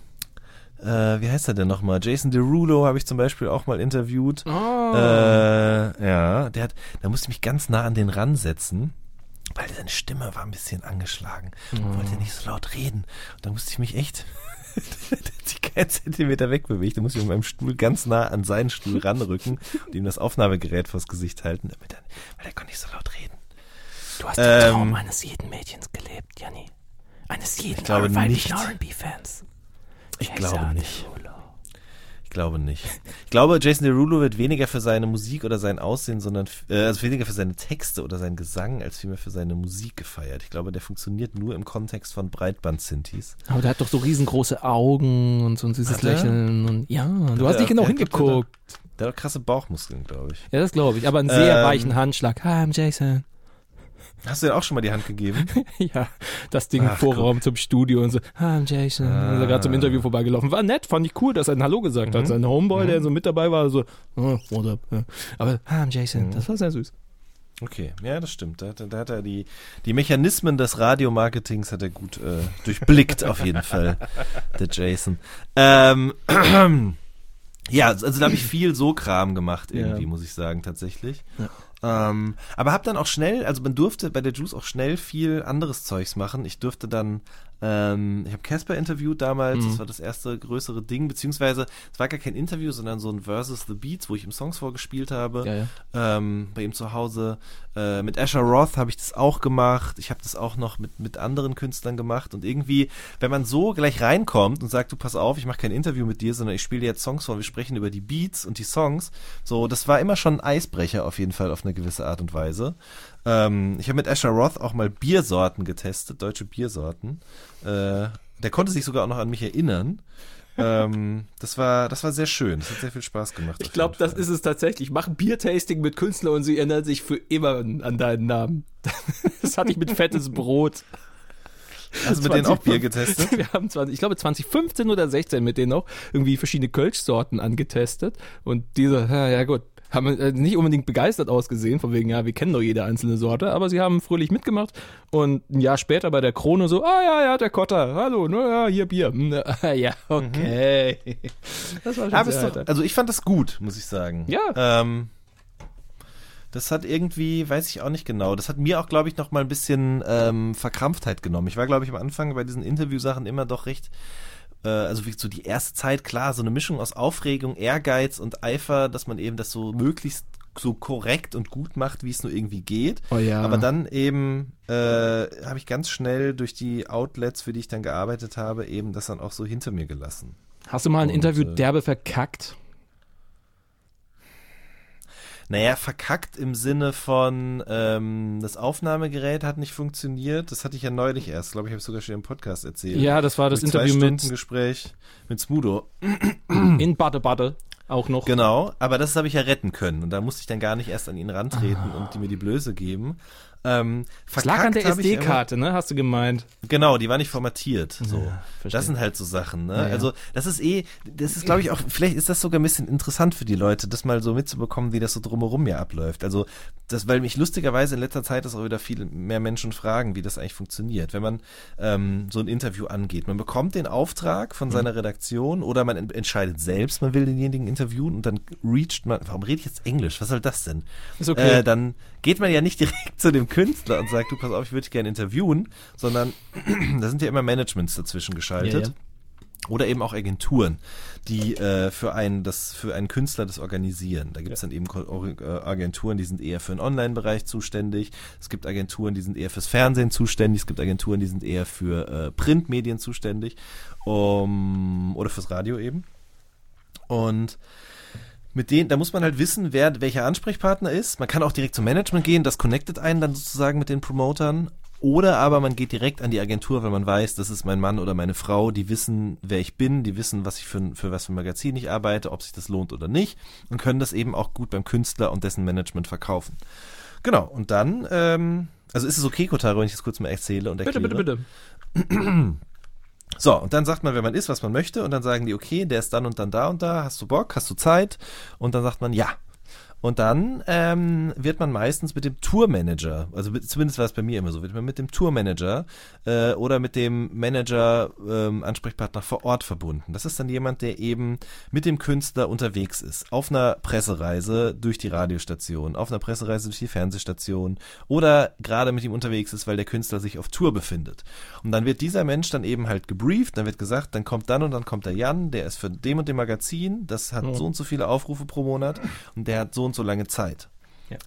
äh, wie heißt er denn nochmal? Jason Derulo habe ich zum Beispiel auch mal interviewt. Oh. Äh, ja, der hat, da musste ich mich ganz nah an den ransetzen, weil seine Stimme war ein bisschen angeschlagen. Oh. Wollte nicht so laut reden. Und da musste ich mich echt die keinen Zentimeter wegbewegt. Da musste ich mit meinem Stuhl ganz nah an seinen Stuhl ranrücken und ihm das Aufnahmegerät vors Gesicht halten, damit er, weil er konnte nicht so laut reden. Du hast den Traum eines jeden Mädchens gelebt, Janni. Eines jeden. R&B-Fans. Ich glaube nicht. Ich glaube nicht. Ich glaube, Jason Derulo wird weniger für seine Musik oder sein Aussehen, sondern äh, also weniger für seine Texte oder seinen Gesang, als vielmehr für seine Musik gefeiert. Ich glaube, der funktioniert nur im Kontext von Breitband-Synthes. Aber der hat doch so riesengroße Augen und so ein süßes? Lächeln. Und ja, du Ja, hast nicht genau glaub, hingeguckt. Der hat krasse Bauchmuskeln, glaube ich. Ja, das glaube ich. Aber einen sehr Ähm. weichen Handschlag. Hi, I'm Jason. Hast du dir auch schon mal die Hand gegeben? ja, das Ding im Ach, Vorraum zum Studio und so. I'm Jason. Ah. Er gerade zum Interview vorbeigelaufen. War nett, fand ich cool, dass er ein Hallo gesagt Mhm. hat. Sein Homeboy, der so mit dabei war, so, oh, what up. Ja. Aber I'm Jason. Mhm. Das war sehr süß. Okay, ja, das stimmt. Da, hat- da hat er die, die Mechanismen des Radiomarketings hat er gut äh, durchblickt, auf jeden Fall, der Jason. Ähm, ja, also da habe ich viel so Kram gemacht, irgendwie, Ja. muss ich sagen, tatsächlich. Ähm, aber hab dann auch schnell, also man durfte bei der Juice auch schnell viel anderes Zeugs machen. Ich durfte dann Ähm, ich habe Casper interviewt damals, Mhm. das war das erste größere Ding, beziehungsweise es war gar kein Interview, sondern so ein Versus the Beats, wo ich ihm Songs vorgespielt habe. Ja, ja. Ähm, bei ihm zu Hause. Äh, mit Asher Roth habe ich das auch gemacht. Ich habe das auch noch mit, mit anderen Künstlern gemacht. Und irgendwie, wenn man so gleich reinkommt und sagt, du pass auf, ich mache kein Interview mit dir, sondern ich spiele dir jetzt Songs vor, wir sprechen über die Beats und die Songs. So, das war immer schon ein Eisbrecher auf jeden Fall auf eine gewisse Art und Weise. Ähm, ich habe mit Asher Roth auch mal Biersorten getestet, deutsche Biersorten. Äh, der konnte sich sogar auch noch an mich erinnern. ähm, das war, das war sehr schön. Das hat sehr viel Spaß gemacht. Ich glaube, das ist es tatsächlich. Mach Biertasting mit Künstlern und sie erinnern sich für immer an, deinen Namen. Das hatte ich mit fettes Brot. Hast du mit denen auch 20 Bier getestet? Wir haben 20, ich glaube 2015 oder 16 mit denen auch irgendwie verschiedene Kölschsorten angetestet und diese, ja, ja gut, haben äh, nicht unbedingt begeistert ausgesehen, von wegen, ja, wir kennen doch jede einzelne Sorte, aber sie haben fröhlich mitgemacht und ein Jahr später bei der Krone so, ah ja, ja, der Kotter, hallo, na ja, hier Bier. Hm, ah, ja, okay. Das war schon sehr doch, also ich fand das gut, muss ich sagen. Ja. Ähm, das hat irgendwie, weiß ich auch nicht genau, das hat mir auch, glaube ich, noch mal ein bisschen ähm, Verkrampftheit genommen. Ich war, glaube ich, am Anfang bei diesen Interviewsachen immer doch recht, äh, also wie so die erste Zeit, klar, so eine Mischung aus Aufregung, Ehrgeiz und Eifer, dass man eben das so möglichst so korrekt und gut macht, wie es nur irgendwie geht. Oh ja. Aber dann eben äh, habe ich ganz schnell durch die Outlets, für die ich dann gearbeitet habe, eben das dann auch so hinter mir gelassen. Hast du mal ein Und, Interview äh, derbe verkackt? Naja, verkackt im Sinne von, ähm, das Aufnahmegerät hat nicht funktioniert. Das hatte ich ja neulich erst, glaube ich, habe ich sogar schon im Podcast erzählt. Ja, das war das Mit zwei Interview Stunden mit Gespräch mit Smudo. in Bade Bade auch noch. Genau, aber das habe ich ja retten können. Und da musste ich dann gar nicht erst an ihn rantreten Ah. und die mir die Blöße geben. Ähm, Das lag an der SD-Karte, ne? Hast du gemeint? Genau, die war nicht formatiert. So. verstehe. das sind halt so Sachen, ne? Ja, ja. Also, das ist eh, das ist, glaube ich, auch, vielleicht ist das sogar ein bisschen interessant für die Leute, das mal so mitzubekommen, wie das so drumherum ja abläuft. Also, das, weil mich lustigerweise in letzter Zeit das auch wieder viel mehr Menschen fragen, wie das eigentlich funktioniert. Wenn man ähm, so ein Interview angeht, man bekommt den Auftrag Mhm. von seiner Redaktion oder man en- entscheidet selbst, man will denjenigen interviewen und dann reacht man, warum rede ich jetzt Englisch? Was soll das denn? Ist okay. Äh, dann geht man ja nicht direkt zu dem Künstler und sagt, du pass auf, ich würde dich gerne interviewen, sondern da sind ja immer Managements dazwischen geschaltet. Ja, Oder eben auch Agenturen, die äh, für einen das für einen Künstler das organisieren. Da gibt es dann eben äh, Agenturen, die sind eher für den Online-Bereich zuständig. Es gibt Agenturen, die sind eher fürs Fernsehen zuständig. Es gibt Agenturen, die sind eher für äh, Printmedien zuständig um, oder fürs Radio eben. Und mit denen, da muss man halt wissen, wer welcher Ansprechpartner ist. Man kann auch direkt zum Management gehen, das connectet einen dann sozusagen mit den Promotern. Oder aber man geht direkt an die Agentur, weil man weiß, das ist mein Mann oder meine Frau, die wissen, wer ich bin, die wissen, was ich für, für was für ein Magazin ich arbeite, ob sich das lohnt oder nicht und können das eben auch gut beim Künstler und dessen Management verkaufen. Genau, und dann, ähm, also ist es okay, Kotaro, wenn ich das kurz mal erzähle und Bitte, erkläre? bitte, bitte. So, und dann sagt man, wer man ist, was man möchte, und dann sagen die, okay, der ist dann und dann da und da, hast du Bock, hast du Zeit? Und dann sagt man ja. Und dann ähm, wird man meistens mit dem Tourmanager, also mit, zumindest war es bei mir immer so, wird man mit dem Tourmanager äh, oder mit dem Manager ähm, Ansprechpartner vor Ort verbunden. Das ist dann jemand, der eben mit dem Künstler unterwegs ist, auf einer Pressereise durch die Radiostation, auf einer Pressereise durch die Fernsehstation oder gerade mit ihm unterwegs ist, weil der Künstler sich auf Tour befindet. Und dann wird dieser Mensch dann eben halt gebrieft, dann wird gesagt, dann kommt dann und dann kommt der Jan, der ist für dem und dem Magazin, das hat so und so viele Aufrufe pro Monat und der hat so und so lange Zeit.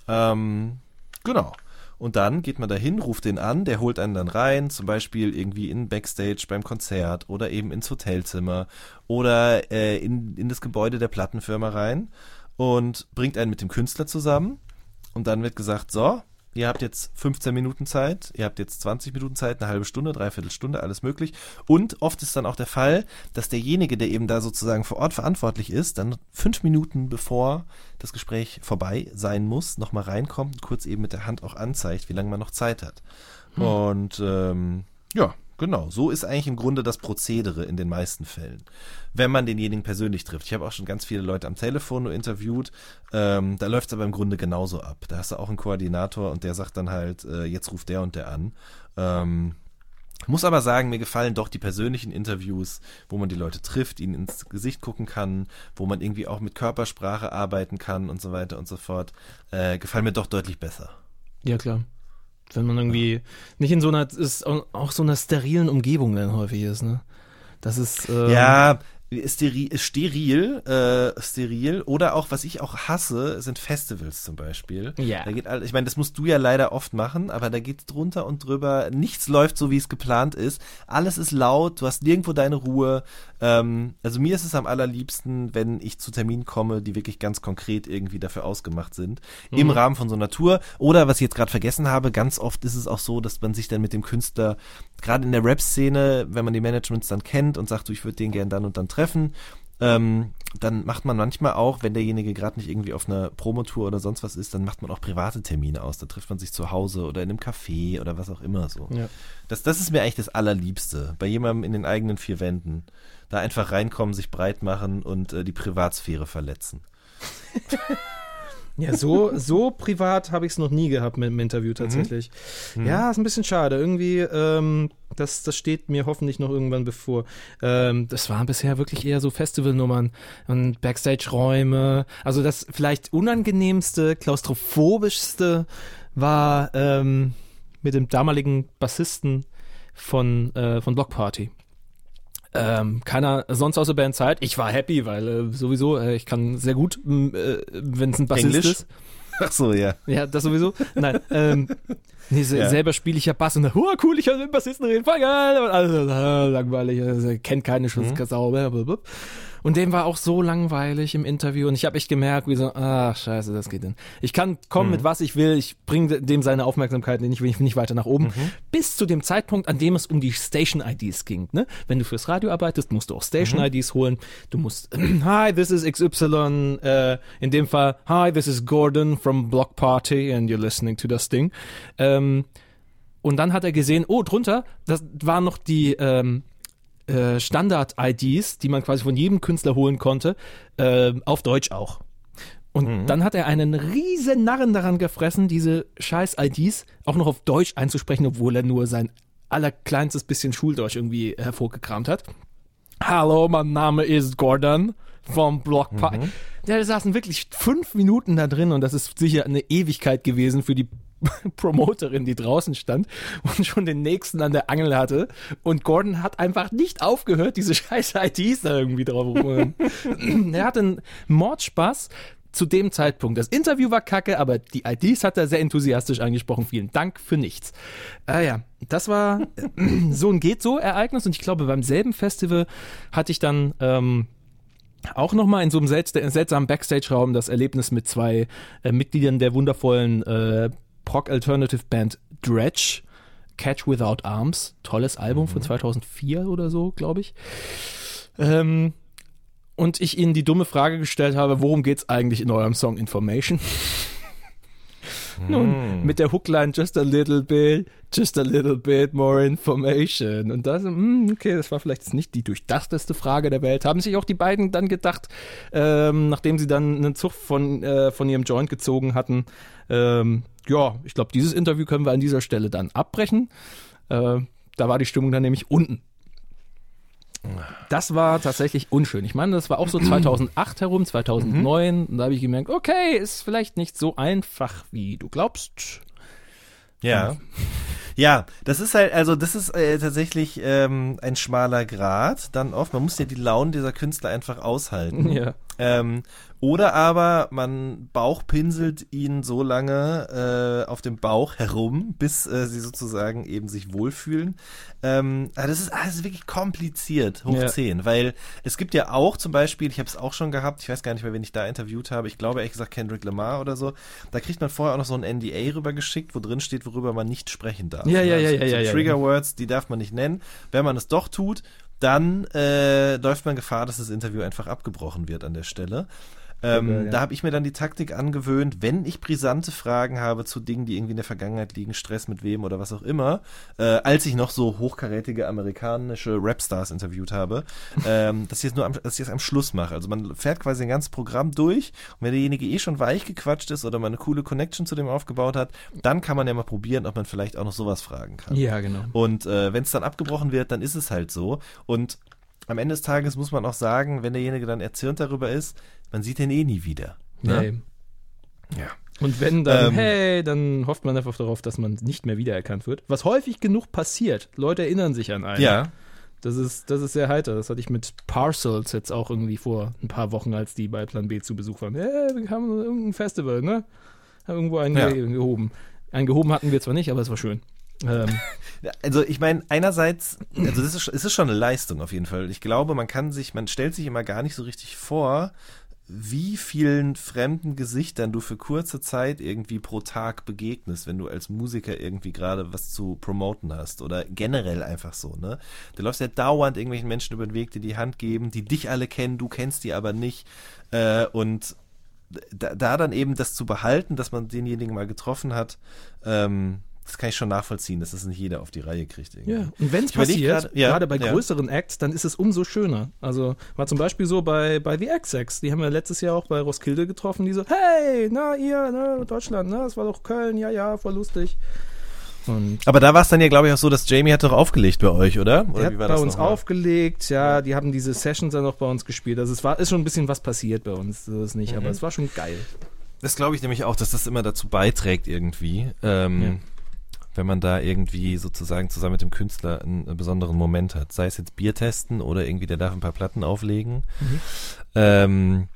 Ähm, genau. Und dann geht man dahin, ruft den an, der holt einen dann rein, zum Beispiel irgendwie in Backstage beim Konzert oder eben ins Hotelzimmer oder äh, in, in das Gebäude der Plattenfirma rein und bringt einen mit dem Künstler zusammen. Und dann wird gesagt, so, ihr habt jetzt 15 Minuten Zeit, ihr habt jetzt 20 Minuten Zeit, eine halbe Stunde, dreiviertel Stunde, alles möglich. Und oft ist dann auch der Fall, dass derjenige, der eben da sozusagen vor Ort verantwortlich ist, dann fünf Minuten bevor das Gespräch vorbei sein muss, nochmal reinkommt und kurz eben mit der Hand auch anzeigt, wie lange man noch Zeit hat. Und ähm, ja, genau, so ist eigentlich im Grunde das Prozedere in den meisten Fällen, wenn man denjenigen persönlich trifft. Ich habe auch schon ganz viele Leute am Telefon nur interviewt, ähm, da läuft es aber im Grunde genauso ab. Da hast du auch einen Koordinator und der sagt dann halt, äh, jetzt ruft der und der an. Ähm, muss aber sagen, mir gefallen doch die persönlichen Interviews, wo man die Leute trifft, ihnen ins Gesicht gucken kann, wo man irgendwie auch mit Körpersprache arbeiten kann und so weiter und so fort. Äh, gefallen mir doch deutlich besser. Ja, klar. Wenn man irgendwie nicht in so einer, ist auch so einer sterilen Umgebung dann häufig ist, ne? Das ist, ähm, Ja, steril, steril, äh, steril oder auch, was ich auch hasse, sind Festivals zum Beispiel. Ja. Da geht ich meine, das musst du ja leider oft machen, aber da geht drunter und drüber, nichts läuft so, wie es geplant ist. Alles ist laut, du hast nirgendwo deine Ruhe. Ähm, also mir ist es am allerliebsten, wenn ich zu Terminen komme, die wirklich ganz konkret irgendwie dafür ausgemacht sind. Im Rahmen von so einer Tour. Oder was ich jetzt gerade vergessen habe, ganz oft ist es auch so, dass man sich dann mit dem Künstler, gerade in der Rap-Szene, wenn man die Managements dann kennt und sagt, du, ich würde den gern dann und dann treffen, ähm, dann macht man manchmal auch, wenn derjenige gerade nicht irgendwie auf einer Promotour oder sonst was ist, dann macht man auch private Termine aus. Da trifft man sich zu Hause oder in einem Café oder was auch immer so. Ja. Das, das ist mir eigentlich das Allerliebste. Bei jemandem in den eigenen vier Wänden. Da einfach reinkommen, sich breit machen und äh, die Privatsphäre verletzen. Ja, so, so privat habe ich es noch nie gehabt mit dem Interview tatsächlich. Ja, ist ein bisschen schade. Irgendwie, ähm, das, das steht mir hoffentlich noch irgendwann bevor. Ähm, das waren bisher wirklich eher so Festivalnummern und Backstage-Räume. Also das vielleicht unangenehmste, klaustrophobischste war ähm, mit dem damaligen Bassisten von, äh, von Block Party. Ähm, keiner sonst aus der Band Zeit. Ich war happy, weil äh, sowieso, äh, ich kann sehr gut, äh, wenn es ein Bassist Englisch? ist. Ach so, ja. Ja, das sowieso. Nein, ähm, nee, se Ja. selber spiele ich ja Bass und dann, oh, cool, ich kann mit dem Bassisten reden, voll geil. Und alles, äh, langweilig, also, kennt keine Mhm. Und dem war auch so langweilig im Interview und ich habe echt gemerkt, wie so, ach scheiße, das geht denn. Ich kann kommen Mhm. mit was ich will, ich bringe dem seine Aufmerksamkeit nicht, nicht, nicht weiter nach oben. Mhm. Bis zu dem Zeitpunkt, an dem es um die Station-IDs ging. Ne? Wenn du fürs Radio arbeitest, musst du auch Station-IDs holen. Du musst, hi, this is XY, äh, in dem Fall, hi, this is Gordon from Block Party and you're listening to das Ding. Ähm, und dann hat er gesehen, oh, drunter, das waren noch die ähm, äh, Standard-IDs, die man quasi von jedem Künstler holen konnte, äh, auf Deutsch auch. Und dann hat er einen riesen Narren daran gefressen, diese scheiß IDs auch noch auf Deutsch einzusprechen, obwohl er nur sein allerkleinstes bisschen Schuldeutsch irgendwie hervorgekramt hat. Hallo, mein Name ist Gordon vom Block Party. Da saßen wirklich fünf Minuten da drin und das ist sicher eine Ewigkeit gewesen für die Promoterin, die draußen stand und schon den nächsten an der Angel hatte. Und Gordon hat einfach nicht aufgehört, diese scheiß IDs da irgendwie drauf rum. er hatte einen Mordspaß zu dem Zeitpunkt. Das Interview war kacke, aber die IDs hat er sehr enthusiastisch angesprochen. Vielen Dank für nichts. Ah ja, das war so ein geht so Ereignis und ich glaube beim selben Festival hatte ich dann ähm, auch nochmal in so einem selts seltsamen Backstage-Raum das Erlebnis mit zwei äh, Mitgliedern der wundervollen äh, Prog-Alternative-Band Dredge. Catch Without Arms. Tolles Album von 2004 oder so, glaube ich. Ähm, und ich ihnen die dumme Frage gestellt habe, worum geht's eigentlich in eurem Song Information? Nun, mit der Hookline just a little bit, just a little bit more information. Und da so, hm, okay, das war vielleicht nicht die durchdachteste Frage der Welt. Haben sich auch die beiden dann gedacht, ähm, nachdem sie dann einen Zug von, äh, von ihrem Joint gezogen hatten, ähm, ja, ich glaube, dieses Interview können wir an dieser Stelle dann abbrechen. Äh, da war die Stimmung dann nämlich unten. Das war tatsächlich unschön. Ich meine, das war auch so 2008 herum, 2009. Und da habe ich gemerkt, okay, ist vielleicht nicht so einfach, wie du glaubst. Ja. Ja, das ist halt, also das ist äh, tatsächlich ähm, ein schmaler Grad dann oft. Man muss ja die Launen dieser Künstler einfach aushalten. Ja. Ähm, oder aber man bauchpinselt ihn so lange äh, auf dem Bauch herum, bis äh, sie sozusagen eben sich wohlfühlen. Ähm, aber das ist alles wirklich kompliziert, hoch Ja. 10, weil es gibt ja auch zum Beispiel, ich habe es auch schon gehabt, ich weiß gar nicht mehr, wen ich da interviewt habe, ich glaube ehrlich gesagt Kendrick Lamar oder so, da kriegt man vorher auch noch so ein NDA rübergeschickt, wo drin steht, worüber man nicht sprechen darf. Ja, ja, ja, ja, so ja, ja. Trigger Words, die darf man nicht nennen. Wenn man es doch tut, dann äh, läuft man Gefahr, dass das Interview einfach abgebrochen wird an der Stelle. Ähm, Okay, ja. Da habe ich mir dann die Taktik angewöhnt, wenn ich brisante Fragen habe zu Dingen, die irgendwie in der Vergangenheit liegen, Stress mit wem oder was auch immer, äh, als ich noch so hochkarätige amerikanische Rapstars interviewt habe, ähm, dass ich es nur am, dass ich es am Schluss mache. Also man fährt quasi ein ganzes Programm durch und wenn derjenige eh schon weich gequatscht ist oder man eine coole Connection zu dem aufgebaut hat, dann kann man ja mal probieren, ob man vielleicht auch noch sowas fragen kann. Ja, genau. Und äh, wenn es dann abgebrochen wird, dann ist es halt so. Und am Ende des Tages muss man auch sagen, wenn derjenige dann erzürnt darüber ist, man sieht den eh nie wieder. Ne? eben. Ja. Und wenn dann, Ähm. hey, dann hofft man einfach darauf, dass man nicht mehr wiedererkannt wird. Was häufig genug passiert. Leute erinnern sich an einen. Ja. Das ist, das ist sehr heiter. Das hatte ich mit Parcels jetzt auch irgendwie vor ein paar Wochen, als die bei Plan B zu Besuch waren. Hey, wir haben irgendein Festival, ne? Haben irgendwo einen Ja. ge- gehoben. Einen gehoben hatten wir zwar nicht, aber es war schön. Ähm, Also ich meine, einerseits, also das ist, es ist schon eine Leistung auf jeden Fall. Ich glaube, man kann sich, man stellt sich immer gar nicht so richtig vor, wie vielen fremden Gesichtern du für kurze Zeit irgendwie pro Tag begegnest, wenn du als Musiker irgendwie gerade was zu promoten hast oder generell einfach so, ne? Du läufst ja dauernd irgendwelchen Menschen über den Weg, die die Hand geben, die dich alle kennen, du kennst die aber nicht äh, und da, da dann eben das zu behalten, dass man denjenigen mal getroffen hat, ähm, das kann ich schon nachvollziehen, dass das nicht jeder auf die Reihe kriegt. Irgendwie. Ja, und wenn es passiert, grad- ja, gerade bei ja. größeren Acts, dann ist es umso schöner. Also war zum Beispiel so bei, bei The XX, die haben wir letztes Jahr auch bei Roskilde getroffen, die so, hey, na ihr, ne, Deutschland, ne, das war doch Köln, ja, ja, voll lustig. Und Aber da war es dann ja, glaube ich, auch so, dass Jamie hat doch aufgelegt bei euch, oder? der oder hat wie war bei uns aufgelegt, ja, die haben diese Sessions dann auch bei uns gespielt. Also es war, ist schon ein bisschen was passiert bei uns, so ist nicht, Mhm. aber es war schon geil. Das glaube ich nämlich auch, dass das immer dazu beiträgt irgendwie, ähm, Ja. Wenn man da irgendwie sozusagen zusammen mit dem Künstler einen, einen besonderen Moment hat. Sei es jetzt Bier testen oder irgendwie der darf ein paar Platten auflegen. Mhm. Ähm,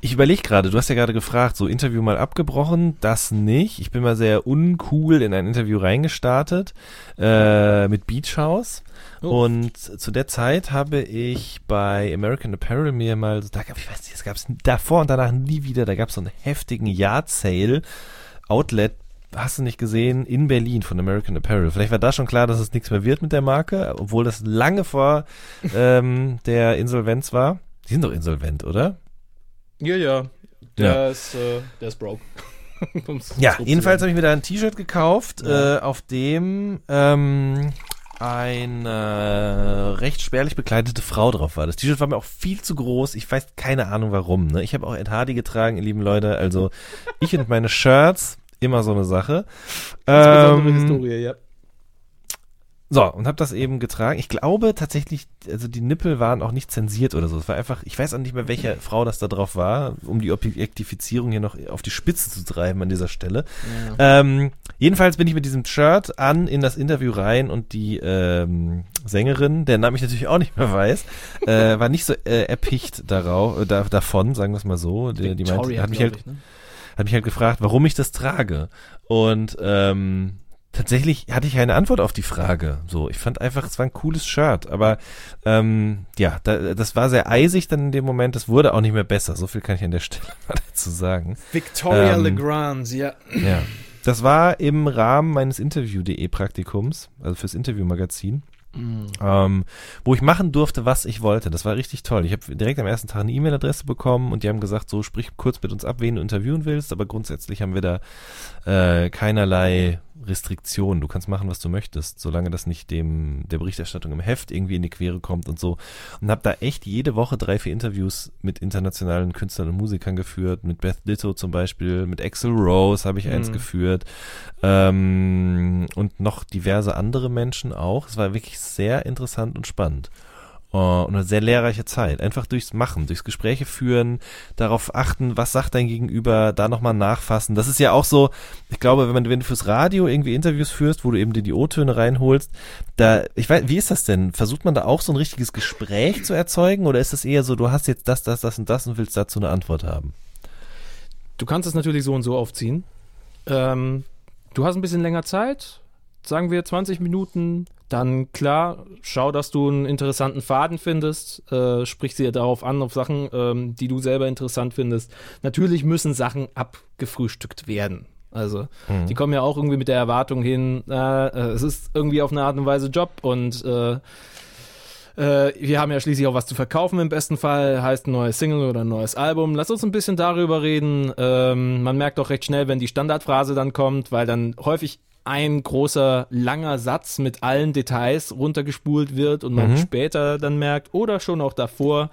ich überlege gerade, du hast ja gerade gefragt, so Interview mal abgebrochen, das nicht. Ich bin mal sehr uncool in ein Interview reingestartet äh, mit Beach House. Oh. Und zu der Zeit habe ich bei American Apparel mir mal, da gab ich weiß nicht, es gab es davor und danach nie wieder, da gab es so einen heftigen Yard Sale Outlet, hast du nicht gesehen, in Berlin von American Apparel. Vielleicht war da schon klar, dass es nichts mehr wird mit der Marke, obwohl das lange vor ähm, der Insolvenz war. Die sind doch insolvent, oder? Ja, ja, der der, Ist, äh, der ist broke. Ja, jedenfalls habe ich mir da ein T-Shirt gekauft, Ja. äh, auf dem ähm, eine recht spärlich bekleidete Frau drauf war. Das T-Shirt war mir auch viel zu groß. Ich weiß keine Ahnung warum. Ne? Ich habe auch Ed Hardy getragen, ihr lieben Leute. Also ich und meine Shirts, immer so eine Sache. Ähm, Historie, ja. so, und habe das eben getragen. Ich glaube tatsächlich, also die Nippel waren auch nicht zensiert oder so. Es war einfach, ich weiß auch nicht mehr, welche Frau das da drauf war, um die Objektifizierung hier noch auf die Spitze zu treiben an dieser Stelle. Ähm, jedenfalls bin ich mit diesem Shirt an in das Interview rein und die ähm, Sängerin, der Name ich natürlich auch nicht mehr weiß, äh, war nicht so äh, erpicht darauf, äh, da, davon, sagen wir es mal so. Die, die meinte, hat mich halt ich, ne? Hat mich halt gefragt, warum ich das trage. Und ähm, tatsächlich hatte ich keine Antwort auf die Frage. So, ich fand einfach, es war ein cooles Shirt, aber ähm, ja, da, das war sehr eisig dann in dem Moment. Das wurde auch nicht mehr besser. So viel kann ich an der Stelle mal dazu sagen. Victoria Ähm, Legrand, ja. Ja. Das war im Rahmen meines Interview.de Praktikums, also fürs Interviewmagazin. Ähm, wo ich machen durfte, was ich wollte. Das war richtig toll. Ich habe direkt am ersten Tag eine E-Mail-Adresse bekommen und die haben gesagt, so sprich kurz mit uns ab, wen du interviewen willst, aber grundsätzlich haben wir da äh, keinerlei Restriktionen. Du kannst machen, was du möchtest, solange das nicht dem der Berichterstattung im Heft irgendwie in die Quere kommt und so. Und habe da echt jede Woche drei, vier Interviews mit internationalen Künstlern und Musikern geführt, mit Beth Ditto zum Beispiel, mit Axel Rose habe ich eins Mhm. geführt ähm, und noch diverse andere Menschen auch. Es war wirklich sehr interessant und spannend. Äh, und eine sehr lehrreiche Zeit. Einfach durchs Machen, durchs Gespräche führen, darauf achten, was sagt dein Gegenüber, da nochmal nachfassen. Das ist ja auch so, ich glaube, wenn, man, wenn du fürs Radio irgendwie Interviews führst, wo du eben dir die O-Töne reinholst, da, ich weiß, wie ist das denn? Versucht man da auch so ein richtiges Gespräch zu erzeugen oder ist das eher so, du hast jetzt das, das, das und das und willst dazu eine Antwort haben? Du kannst es natürlich so und so aufziehen. Ähm, du hast ein bisschen länger Zeit, sagen wir 20 Minuten, dann klar, schau, dass du einen interessanten Faden findest, äh, sprich sie darauf an, auf Sachen, ähm, die du selber interessant findest. Natürlich müssen Sachen abgefrühstückt werden. Also, die kommen ja auch irgendwie mit der Erwartung hin, äh, äh, es ist irgendwie auf eine Art und Weise Job und äh, äh, wir haben ja schließlich auch was zu verkaufen im besten Fall, heißt ein neues Single oder ein neues Album. Lass uns ein bisschen darüber reden. Ähm, man merkt auch recht schnell, wenn die Standardphrase dann kommt, weil dann häufig ein großer, langer Satz mit allen Details runtergespult wird und man später dann merkt oder schon auch davor,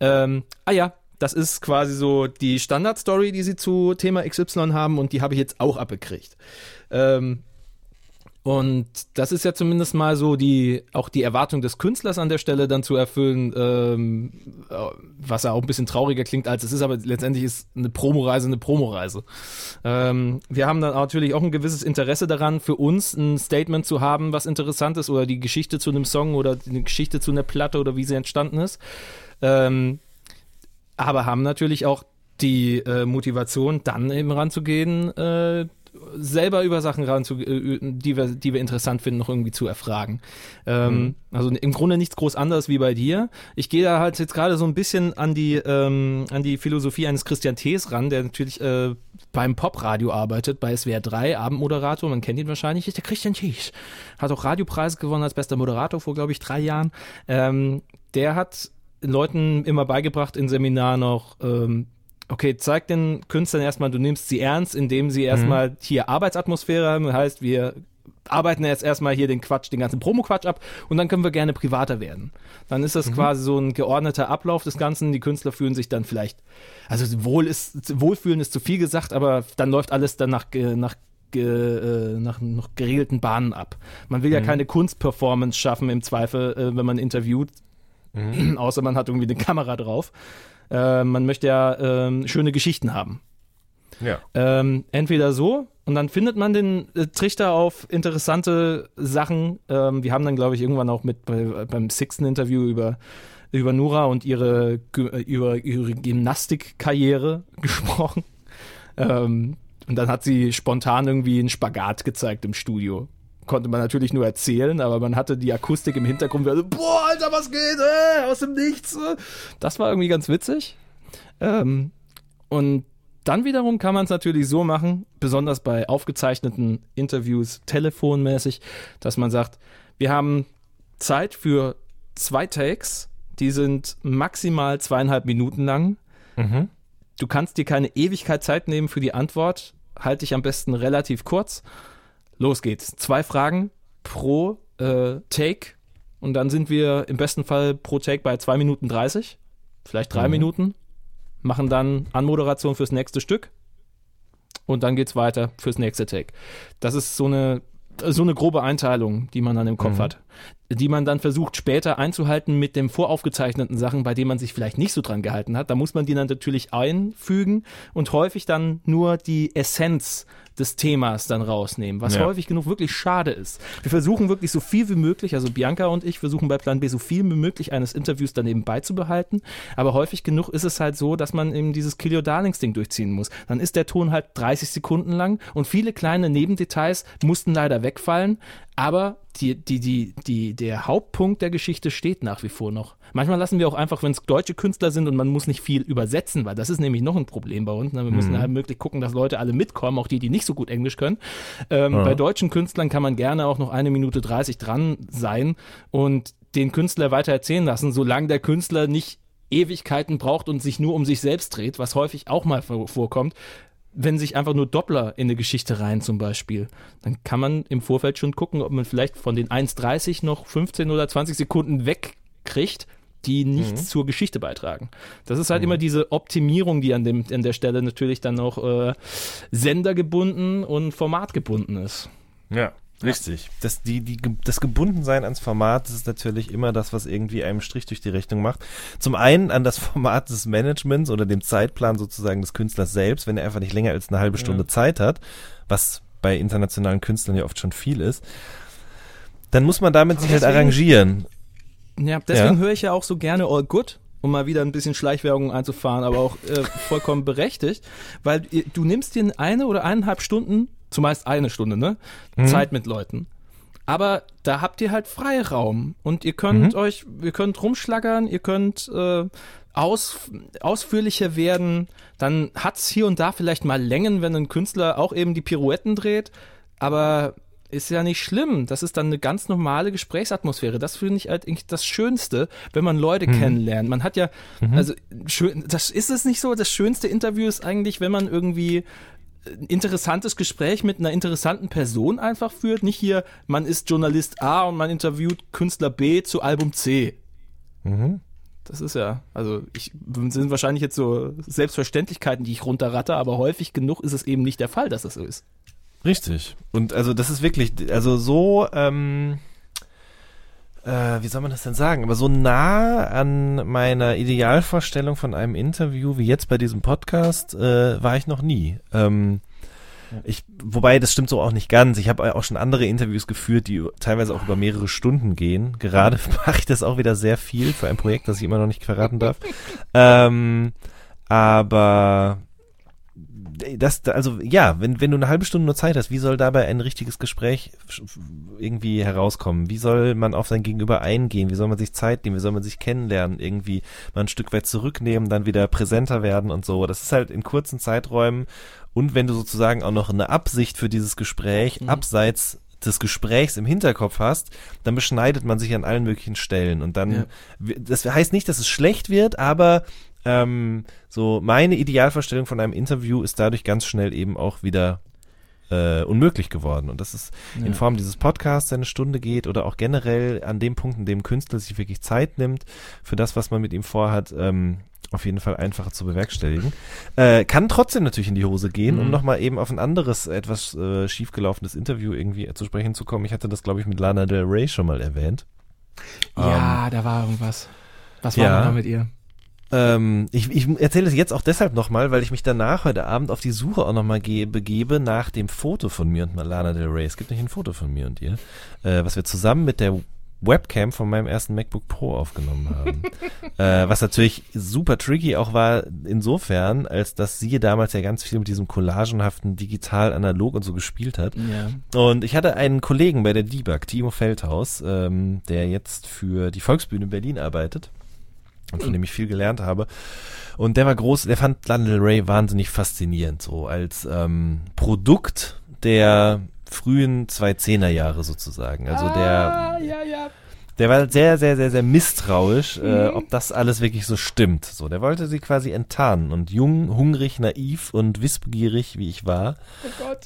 ähm, ah ja, das ist quasi so die Standardstory, die sie zu Thema XY haben und die habe ich jetzt auch abgekriegt. Ähm, Und das ist ja zumindest mal so die, auch die Erwartung des Künstlers an der Stelle dann zu erfüllen, ähm, äh, was ja auch ein bisschen trauriger klingt, als es ist, aber letztendlich ist eine Promoreise eine Promoreise. Ähm, wir haben dann natürlich auch ein gewisses Interesse daran, für uns ein Statement zu haben, was interessant ist, oder die Geschichte zu einem Song oder die Geschichte zu einer Platte oder wie sie entstanden ist. Ähm, aber haben natürlich auch die äh, Motivation, dann eben ranzugehen, äh, selber über Sachen ranzu, äh, die wir, die wir interessant finden, noch irgendwie zu erfragen. Ähm, Also im Grunde nichts groß anderes wie bei dir. Ich gehe da halt jetzt gerade so ein bisschen an die ähm, an die Philosophie eines Christian Thees ran, der natürlich äh, beim Popradio arbeitet, bei SWR 3, Abendmoderator, man kennt ihn wahrscheinlich, ist der Christian Thees. Hat auch Radiopreise gewonnen als bester Moderator vor, glaube ich, drei Jahren. Ähm, der hat Leuten immer beigebracht in Seminaren noch, ähm, okay, zeig den Künstlern erstmal, du nimmst sie ernst, indem sie erstmal hier Arbeitsatmosphäre haben. Heißt, wir arbeiten jetzt erstmal hier den Quatsch, den ganzen Promo-Quatsch ab und dann können wir gerne privater werden. Dann ist das quasi so ein geordneter Ablauf des Ganzen. Die Künstler fühlen sich dann vielleicht, also wohl ist, wohlfühlen ist zu viel gesagt, aber dann läuft alles dann nach, nach ge, äh, nach noch geregelten Bahnen ab. Man will ja keine Kunstperformance schaffen im Zweifel, äh, wenn man interviewt, außer man hat irgendwie eine Kamera drauf. Äh, man möchte ja ähm, schöne Geschichten haben. Ja. Ähm, entweder so und dann findet man den äh, Trichter auf interessante Sachen. Ähm, wir haben dann, glaube ich, irgendwann auch mit bei, beim sechsten Interview über über Nura und ihre äh, über ihre Gymnastikkarriere gesprochen. Ähm, und dann hat sie spontan irgendwie einen Spagat gezeigt im Studio. Konnte man natürlich nur erzählen, aber man hatte die Akustik im Hintergrund. So, Boah, Alter, was geht? Äh, aus dem Nichts. äh." Das war irgendwie ganz witzig. Ähm, und dann wiederum kann man es natürlich so machen, besonders bei aufgezeichneten Interviews telefonmäßig, dass man sagt, wir haben Zeit für zwei Takes, die sind maximal zweieinhalb Minuten lang. Mhm. Du kannst dir keine Ewigkeit Zeit nehmen für die Antwort. Halte dich am besten relativ kurz. Los geht's. Zwei Fragen pro äh, Take. Und dann sind wir im besten Fall pro Take bei zwei Minuten 30, vielleicht drei Minuten. Machen dann Anmoderation fürs nächste Stück. Und dann geht's weiter fürs nächste Take. Das ist so eine, so eine grobe Einteilung, die man dann im Kopf hat. Die man dann versucht später einzuhalten mit den voraufgezeichneten Sachen, bei denen man sich vielleicht nicht so dran gehalten hat. Da muss man die dann natürlich einfügen und häufig dann nur die Essenz des Themas dann rausnehmen, was Ja. häufig genug wirklich schade ist. Wir versuchen wirklich so viel wie möglich, also Bianca und ich versuchen bei Plan B so viel wie möglich eines Interviews daneben beizubehalten, aber häufig genug ist es halt so, dass man eben dieses Kill Your Darlings Ding durchziehen muss. Dann ist der Ton halt 30 Sekunden lang und viele kleine Nebendetails mussten leider wegfallen, aber die, die, die, die, der Hauptpunkt der Geschichte steht nach wie vor noch. Manchmal lassen wir auch einfach, wenn es deutsche Künstler sind und man muss nicht viel übersetzen, weil das ist nämlich noch ein Problem bei uns. Ne? Wir müssen halt möglich gucken, dass Leute alle mitkommen, auch die, die nicht so gut Englisch können. Ähm, Bei deutschen Künstlern kann man gerne auch noch eine Minute 30 dran sein und den Künstler weiter erzählen lassen, solange der Künstler nicht Ewigkeiten braucht und sich nur um sich selbst dreht, was häufig auch mal vor- vorkommt. Wenn sich einfach nur Doppler in eine Geschichte rein zum Beispiel, dann kann man im Vorfeld schon gucken, ob man vielleicht von den 1,30 noch 15 oder 20 Sekunden wegkriegt, die nichts zur Geschichte beitragen. Das ist halt immer diese Optimierung, die an, dem, an der Stelle natürlich dann auch äh, sendergebunden und formatgebunden ist. Ja, richtig. Das, die, die, das Gebundensein ans Format das ist natürlich immer das, was irgendwie einem Strich durch die Rechnung macht. Zum einen an das Format des Managements oder dem Zeitplan sozusagen des Künstlers selbst, wenn er einfach nicht länger als eine halbe Stunde Zeit hat, was bei internationalen Künstlern ja oft schon viel ist. Dann muss man damit sich halt deswegen- arrangieren. Ja, deswegen Ja. höre ich ja auch so gerne All Good, um mal wieder ein bisschen Schleichwerbung einzufahren, aber auch äh, vollkommen berechtigt, weil ihr- du nimmst dir eine oder eineinhalb Stunden, zumeist eine Stunde, ne, Zeit mit Leuten. Aber da habt ihr halt Freiraum und ihr könnt euch, ihr könnt rumschlagern, ihr könnt äh, aus, ausführlicher werden. Dann hat's hier und da vielleicht mal Längen, wenn ein Künstler auch eben die Pirouetten dreht, aber ist ja nicht schlimm. Das ist dann eine ganz normale Gesprächsatmosphäre. Das finde ich halt eigentlich das Schönste, wenn man Leute kennenlernt. Man hat ja, also schön, das ist es nicht so. Das schönste Interview ist eigentlich, wenn man irgendwie ein interessantes Gespräch mit einer interessanten Person einfach führt. Nicht hier, man ist Journalist A und man interviewt Künstler B zu Album C. Das ist ja, also ich sind wahrscheinlich jetzt so Selbstverständlichkeiten, die ich runterratte, aber häufig genug ist es eben nicht der Fall, dass es so ist. Richtig. Und also das ist wirklich, also so, ähm, äh, wie soll man das denn sagen? Aber so nah an meiner Idealvorstellung von einem Interview wie jetzt bei diesem Podcast äh, war ich noch nie. Ähm, ich, wobei, das stimmt so auch nicht ganz. Ich habe auch schon andere Interviews geführt, die teilweise auch über mehrere Stunden gehen. Gerade mache ich das auch wieder sehr viel für ein Projekt, das ich immer noch nicht verraten darf. ähm, aber das, also ja, wenn, wenn du eine halbe Stunde nur Zeit hast, wie soll dabei ein richtiges Gespräch irgendwie herauskommen? Wie soll man auf sein Gegenüber eingehen? Wie soll man sich Zeit nehmen? Wie soll man sich kennenlernen? Irgendwie mal ein Stück weit zurücknehmen, dann wieder präsenter werden und so. Das ist halt in kurzen Zeiträumen und wenn du sozusagen auch noch eine Absicht für dieses Gespräch mhm. abseits des Gesprächs im Hinterkopf hast, dann beschneidet man sich an allen möglichen Stellen und dann, ja. das heißt nicht, dass es schlecht wird, aber ähm, so meine Idealvorstellung von einem Interview ist dadurch ganz schnell eben auch wieder äh, unmöglich geworden. Und das ist ja. in Form dieses Podcasts eine Stunde geht oder auch generell an dem Punkt, in dem Künstler sich wirklich Zeit nimmt für das, was man mit ihm vorhat, ähm, auf jeden Fall einfacher zu bewerkstelligen. Äh, kann trotzdem natürlich in die Hose gehen, mhm. um nochmal eben auf ein anderes, etwas äh, schiefgelaufenes Interview irgendwie zu sprechen zu kommen. Ich hatte das, glaube ich, mit Lana Del Rey schon mal erwähnt. Ja, ähm, da war irgendwas. Was war ja, da mit ihr? Ähm, ich, ich erzähle es jetzt auch deshalb nochmal, weil ich mich danach heute Abend auf die Suche auch nochmal begebe nach dem Foto von mir und Lana Del Rey. Es gibt nicht ein Foto von mir und ihr, äh, was wir zusammen mit der Webcam von meinem ersten MacBook Pro aufgenommen haben. äh, was natürlich super tricky auch war, insofern, als dass sie damals ja ganz viel mit diesem collagenhaften digital analog und so gespielt hat. Ja. Und ich hatte einen Kollegen bei der Debug, Timo Feldhaus, ähm, der jetzt für die Volksbühne Berlin arbeitet von dem ich viel gelernt habe. Und der war groß, der fand Lana Del Rey wahnsinnig faszinierend, so als ähm, Produkt der frühen 2010er Jahre sozusagen. Also der, ah, ja, ja. der war sehr, sehr, sehr, sehr misstrauisch, äh, Mhm. äh, ob das alles wirklich so stimmt. So, der wollte sie quasi enttarnen und jung, hungrig, naiv und wissbegierig, wie ich war,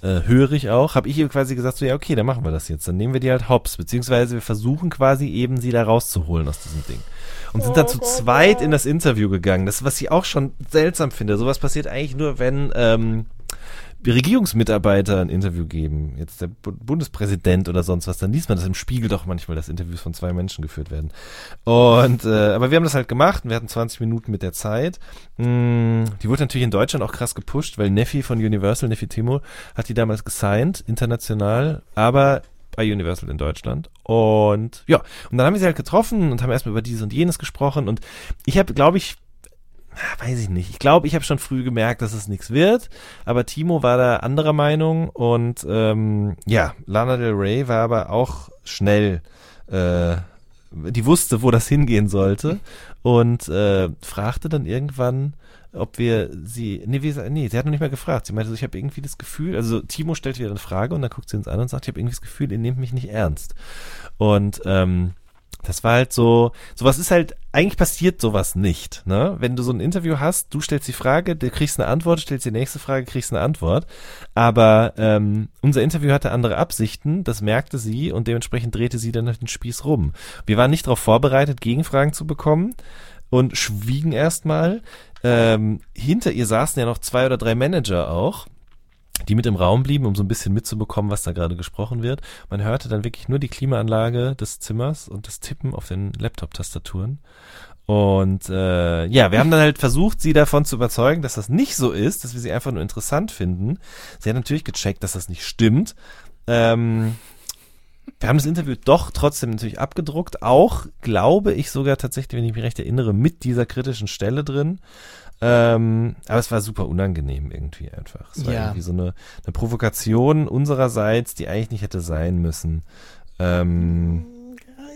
Oh äh, hörig auch, habe ich ihr quasi gesagt, so ja, okay, dann machen wir das jetzt. Dann nehmen wir die halt hops, beziehungsweise wir versuchen quasi eben sie da rauszuholen aus diesem Ding. Und sind dann zu zweit in das Interview gegangen. Das, was ich auch schon seltsam finde. Sowas passiert eigentlich nur, wenn ähm, Regierungsmitarbeiter ein Interview geben. Jetzt der Bu Bundespräsident oder sonst was. Dann liest man das im Spiegel doch manchmal, dass Interviews von zwei Menschen geführt werden. Und äh, aber wir haben das halt gemacht. und Wir hatten 20 Minuten mit der Zeit. Mm, die wurde natürlich in Deutschland auch krass gepusht, weil Neffi von Universal, Neffi Timo, hat die damals gesigned, international, aber bei Universal in Deutschland. Und ja, und dann haben wir sie halt getroffen und haben erstmal über dieses und jenes gesprochen. Und ich habe, glaube ich, weiß ich nicht. Ich glaube, ich habe schon früh gemerkt, dass es nichts wird. Aber Timo war da anderer Meinung. Und ähm, ja, Lana Del Rey war aber auch schnell. Äh, die wusste, wo das hingehen sollte. Und äh, fragte dann irgendwann, ob wir sie, nee, wie, nee, sie hat noch nicht mal gefragt. Sie meinte so, ich habe irgendwie das Gefühl, also Timo stellt wieder eine Frage und dann guckt sie uns an und sagt, ich habe irgendwie das Gefühl, ihr nehmt mich nicht ernst. Und ähm, das war halt so, sowas ist halt, eigentlich passiert sowas nicht, ne? Wenn du so ein Interview hast, du stellst die Frage, du kriegst eine Antwort, stellst die nächste Frage, kriegst eine Antwort. Aber ähm, unser Interview hatte andere Absichten, das merkte sie und dementsprechend drehte sie dann den Spieß rum. Wir waren nicht darauf vorbereitet, Gegenfragen zu bekommen und schwiegen erstmal. Ähm, hinter ihr saßen ja noch zwei oder drei Manager auch, die mit im Raum blieben, um so ein bisschen mitzubekommen, was da gerade gesprochen wird. Man hörte dann wirklich nur die Klimaanlage des Zimmers und das Tippen auf den Laptop-Tastaturen. Und äh, ja, wir haben dann halt versucht, sie davon zu überzeugen, dass das nicht so ist, dass wir sie einfach nur interessant finden. Sie hat natürlich gecheckt, dass das nicht stimmt. Ähm, wir haben das Interview doch trotzdem natürlich abgedruckt, auch glaube ich sogar tatsächlich, wenn ich mich recht erinnere, mit dieser kritischen Stelle drin. Ähm, aber es war super unangenehm irgendwie einfach. Es war Ja. irgendwie so eine, eine Provokation unsererseits, die eigentlich nicht hätte sein müssen. Ähm,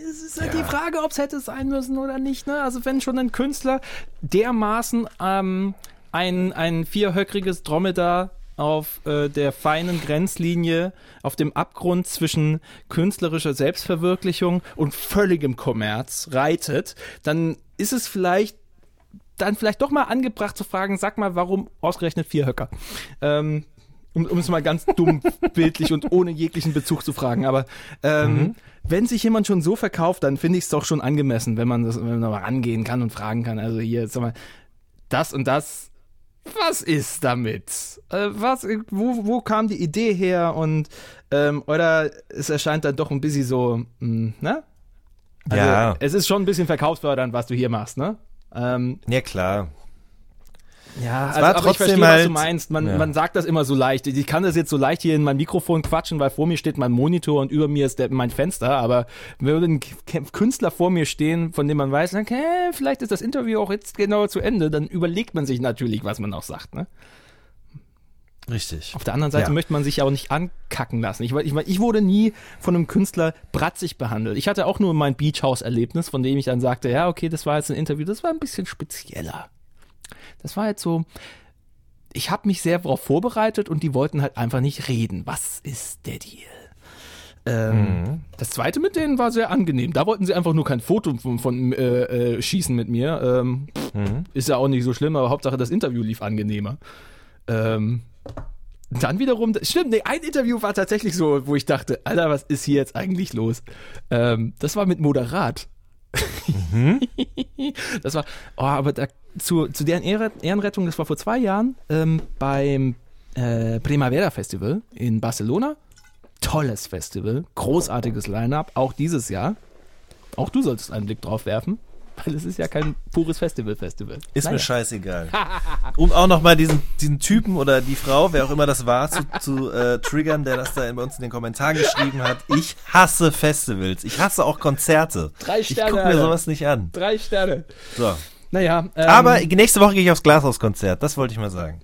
Es ist halt Ja. die Frage, ob es hätte sein müssen oder nicht. Ne? Also wenn schon ein Künstler dermaßen ähm, ein, ein vierhöckriges Dromedar auf äh, der feinen Grenzlinie, auf dem Abgrund zwischen künstlerischer Selbstverwirklichung und völligem Kommerz reitet, dann ist es vielleicht dann vielleicht doch mal angebracht zu fragen, sag mal, warum ausgerechnet vier Höcker? Ähm, um, um es mal ganz dumm, bildlich und ohne jeglichen Bezug zu fragen. Aber ähm, wenn sich jemand schon so verkauft, dann finde ich es doch schon angemessen, wenn man das wenn man da mal rangehen kann und fragen kann. Also hier, sag mal, das und das was ist damit? Äh, was, wo, wo kam die Idee her? Und ähm, oder es erscheint dann doch ein bisschen so, mh, ne? Also, Ja. Es ist schon ein bisschen verkaufsfördernd, was du hier machst, ne? Ähm, Ja, klar. Ja, also, war aber ich verstehe, was halt- du meinst. Man, Ja. man sagt das immer so leicht. Ich kann das jetzt so leicht hier in mein Mikrofon quatschen, weil vor mir steht mein Monitor und über mir ist der, mein Fenster. Aber würde ein Künstler vor mir stehen, von dem man weiß, okay, vielleicht ist das Interview auch jetzt genau zu Ende, dann überlegt man sich natürlich, was man auch sagt. Ne? Richtig. Auf der anderen Seite Ja. möchte man sich ja auch nicht ankacken lassen. Ich, ich, ich wurde nie von einem Künstler bratzig behandelt. Ich hatte auch nur mein Beach House Erlebnis, von dem ich dann sagte, ja, okay, das war jetzt ein Interview, das war ein bisschen spezieller. Das war jetzt so, ich habe mich sehr darauf vorbereitet und die wollten halt einfach nicht reden. Was ist der Deal? Ähm, Das zweite mit denen war sehr angenehm. Da wollten sie einfach nur kein Foto von, von äh, äh, schießen mit mir. Ähm, Ist ja auch nicht so schlimm, aber Hauptsache das Interview lief angenehmer. Ähm, dann wiederum, stimmt, nee, ein Interview war tatsächlich so, wo ich dachte, Alter, was ist hier jetzt eigentlich los? Ähm, das war mit Moderat. das war, oh, aber da, zu, zu deren Ehre, Ehrenrettung, das war vor zwei Jahren ähm, beim äh, Primavera Festival in Barcelona. Tolles Festival, großartiges Line-Up, auch dieses Jahr. Auch du solltest einen Blick drauf werfen, weil es ist ja kein pures Festival-Festival. Ist Naja. mir scheißegal. Um auch nochmal diesen, diesen Typen oder die Frau, wer auch immer das war, zu, zu äh, triggern, der das da bei uns in den Kommentaren geschrieben hat. Ich hasse Festivals. Ich hasse auch Konzerte. Drei Ich Sterne, gucke mir sowas nicht an. Drei Sterne. So. Naja, ähm, Aber nächste Woche gehe ich aufs Glashaus-Konzert. Das wollte ich mal sagen.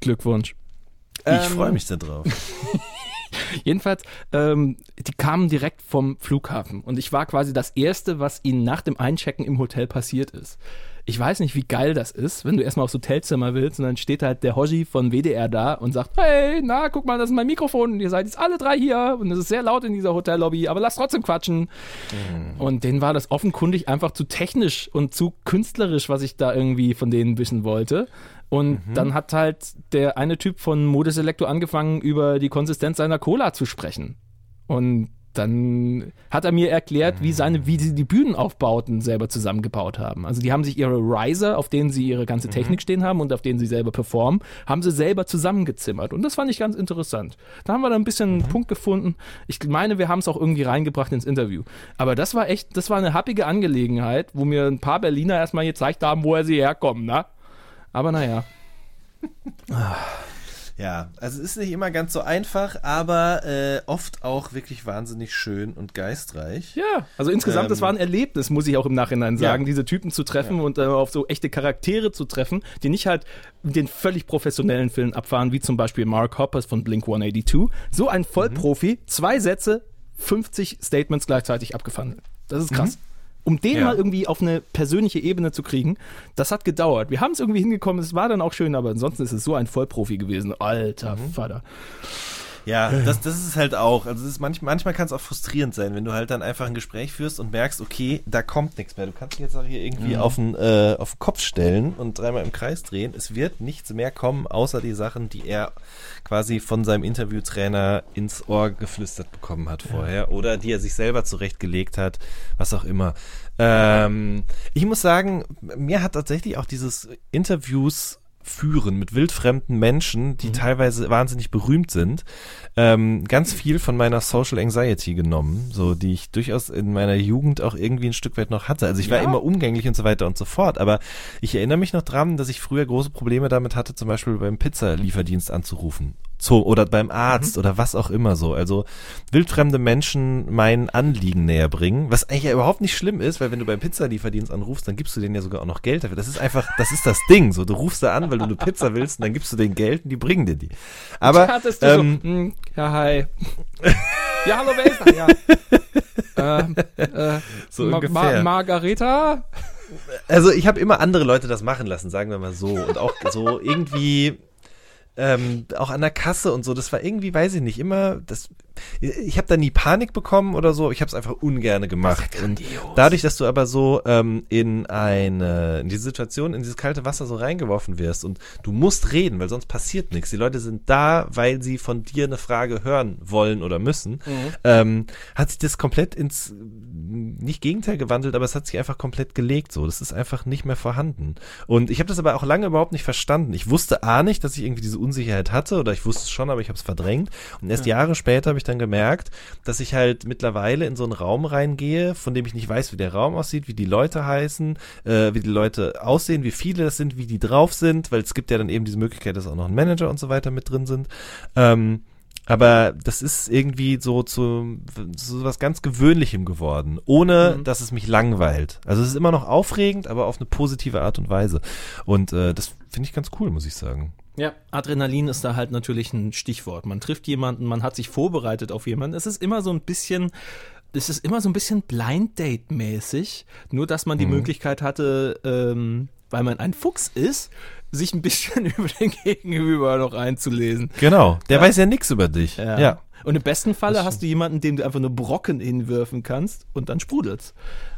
Glückwunsch. Ich Ähm, freue mich da drauf. Jedenfalls, ähm, die kamen direkt vom Flughafen und ich war quasi das Erste, was ihnen nach dem Einchecken im Hotel passiert ist. Ich weiß nicht, wie geil das ist, wenn du erstmal aufs Hotelzimmer willst und dann steht halt der Hoshi von WDR da und sagt, hey, na, guck mal, das ist mein Mikrofon und ihr seid jetzt alle drei hier und es ist sehr laut in dieser Hotellobby, aber lasst trotzdem quatschen. Und denen war das offenkundig einfach zu technisch und zu künstlerisch, was ich da irgendwie von denen wissen wollte. Und dann hat halt der eine Typ von Modeselektor angefangen, über die Konsistenz seiner Cola zu sprechen. Und dann hat er mir erklärt, wie seine, wie sie die Bühnenaufbauten selber zusammengebaut haben. Also die haben sich ihre Riser, auf denen sie ihre ganze Technik stehen haben und auf denen sie selber performen, haben sie selber zusammengezimmert. Und das fand ich ganz interessant. Da haben wir dann ein bisschen einen Punkt gefunden. Ich meine, wir haben es auch irgendwie reingebracht ins Interview. Aber das war echt, das war eine happige Angelegenheit, wo mir ein paar Berliner erstmal gezeigt haben, woher sie herkommen, ne? Aber naja. Ja, also es ist nicht immer ganz so einfach, aber äh, oft auch wirklich wahnsinnig schön und geistreich. Ja, also insgesamt, Ähm, das war ein Erlebnis, muss ich auch im Nachhinein sagen, Ja. diese Typen zu treffen und äh, auf so echte Charaktere zu treffen, die nicht halt den völlig professionellen Film abfahren, wie zum Beispiel Mark Hoppers von Blink 182. So ein Vollprofi, zwei Sätze, 50 Statements gleichzeitig abgefahren. Das ist krass. Um den Ja. mal irgendwie auf eine persönliche Ebene zu kriegen, das hat gedauert. Wir haben es irgendwie hingekommen, es war dann auch schön, aber ansonsten ist es so ein Vollprofi gewesen. Alter Vater. Ja, das, das ist halt auch. Also ist manch, manchmal kann es auch frustrierend sein, wenn du halt dann einfach ein Gespräch führst und merkst, okay, da kommt nichts mehr. Du kannst dich jetzt auch hier irgendwie auf, den, äh, auf den Kopf stellen und dreimal im Kreis drehen. Es wird nichts mehr kommen, außer die Sachen, die er quasi von seinem Interviewtrainer ins Ohr geflüstert bekommen hat vorher oder die er sich selber zurechtgelegt hat, was auch immer. Ähm, ich muss sagen, mir hat tatsächlich auch dieses Interviews führen mit wildfremden Menschen, die teilweise wahnsinnig berühmt sind, ähm, ganz viel von meiner Social Anxiety genommen, so die ich durchaus in meiner Jugend auch irgendwie ein Stück weit noch hatte. Also ich war Ja. immer umgänglich und so weiter und so fort, aber ich erinnere mich noch dran, dass ich früher große Probleme damit hatte, zum Beispiel beim Pizzalieferdienst anzurufen. So, oder beim Arzt oder was auch immer so. Also wildfremde Menschen mein Anliegen näher bringen, was eigentlich ja überhaupt nicht schlimm ist, weil wenn du beim Pizzalieferdienst anrufst, dann gibst du denen ja sogar auch noch Geld dafür. Das ist einfach, das ist das Ding. So, du rufst da an, weil du eine Pizza willst und dann gibst du denen Geld und die bringen dir die. Aber Hattest du ähm, so, hm, ja, hi. ja, hallo, wer ist da? Ja. ähm, äh, So Ma ungefähr. Ma Margareta? also ich habe immer andere Leute das machen lassen, sagen wir mal so. Und auch so irgendwie ähm, auch an der Kasse und so. Das war irgendwie, weiß ich nicht, immer, das ich habe da nie Panik bekommen oder so, ich habe es einfach ungerne gemacht. und dadurch, dass du aber so ähm, in eine, in diese Situation, in dieses kalte Wasser so reingeworfen wirst und du musst reden, weil sonst passiert nichts. Die Leute sind da, weil sie von dir eine Frage hören wollen oder müssen. Ähm, hat sich das komplett ins, nicht Gegenteil gewandelt, aber es hat sich einfach komplett gelegt so. Das ist einfach nicht mehr vorhanden. Und ich habe das aber auch lange überhaupt nicht verstanden. Ich wusste A nicht, dass ich irgendwie diese Unsicherheit hatte oder ich wusste es schon, aber ich habe es verdrängt. Und erst Jahre später habe ich dann gemerkt, dass ich halt mittlerweile in so einen Raum reingehe, von dem ich nicht weiß, wie der Raum aussieht, wie die Leute heißen, äh, wie die Leute aussehen, wie viele das sind, wie die drauf sind, weil es gibt ja dann eben diese Möglichkeit, dass auch noch ein Manager und so weiter mit drin sind. Ähm, aber das ist irgendwie so zu so was ganz Gewöhnlichem geworden, ohne Mhm. dass es mich langweilt. Also es ist immer noch aufregend, aber auf eine positive Art und Weise. Und äh, das finde ich ganz cool, muss ich sagen. Ja, Adrenalin ist da halt natürlich ein Stichwort. Man trifft jemanden, man hat sich vorbereitet auf jemanden. Es ist immer so ein bisschen, es ist immer so ein bisschen Blind Date mäßig. Nur, dass man die Möglichkeit hatte, ähm, weil man ein Fuchs ist, sich ein bisschen über den Gegenüber noch einzulesen. Genau. Der weiß ja nichts über dich. Ja. Und im besten Falle hast du jemanden, dem du einfach nur Brocken hinwerfen kannst und dann sprudelt's.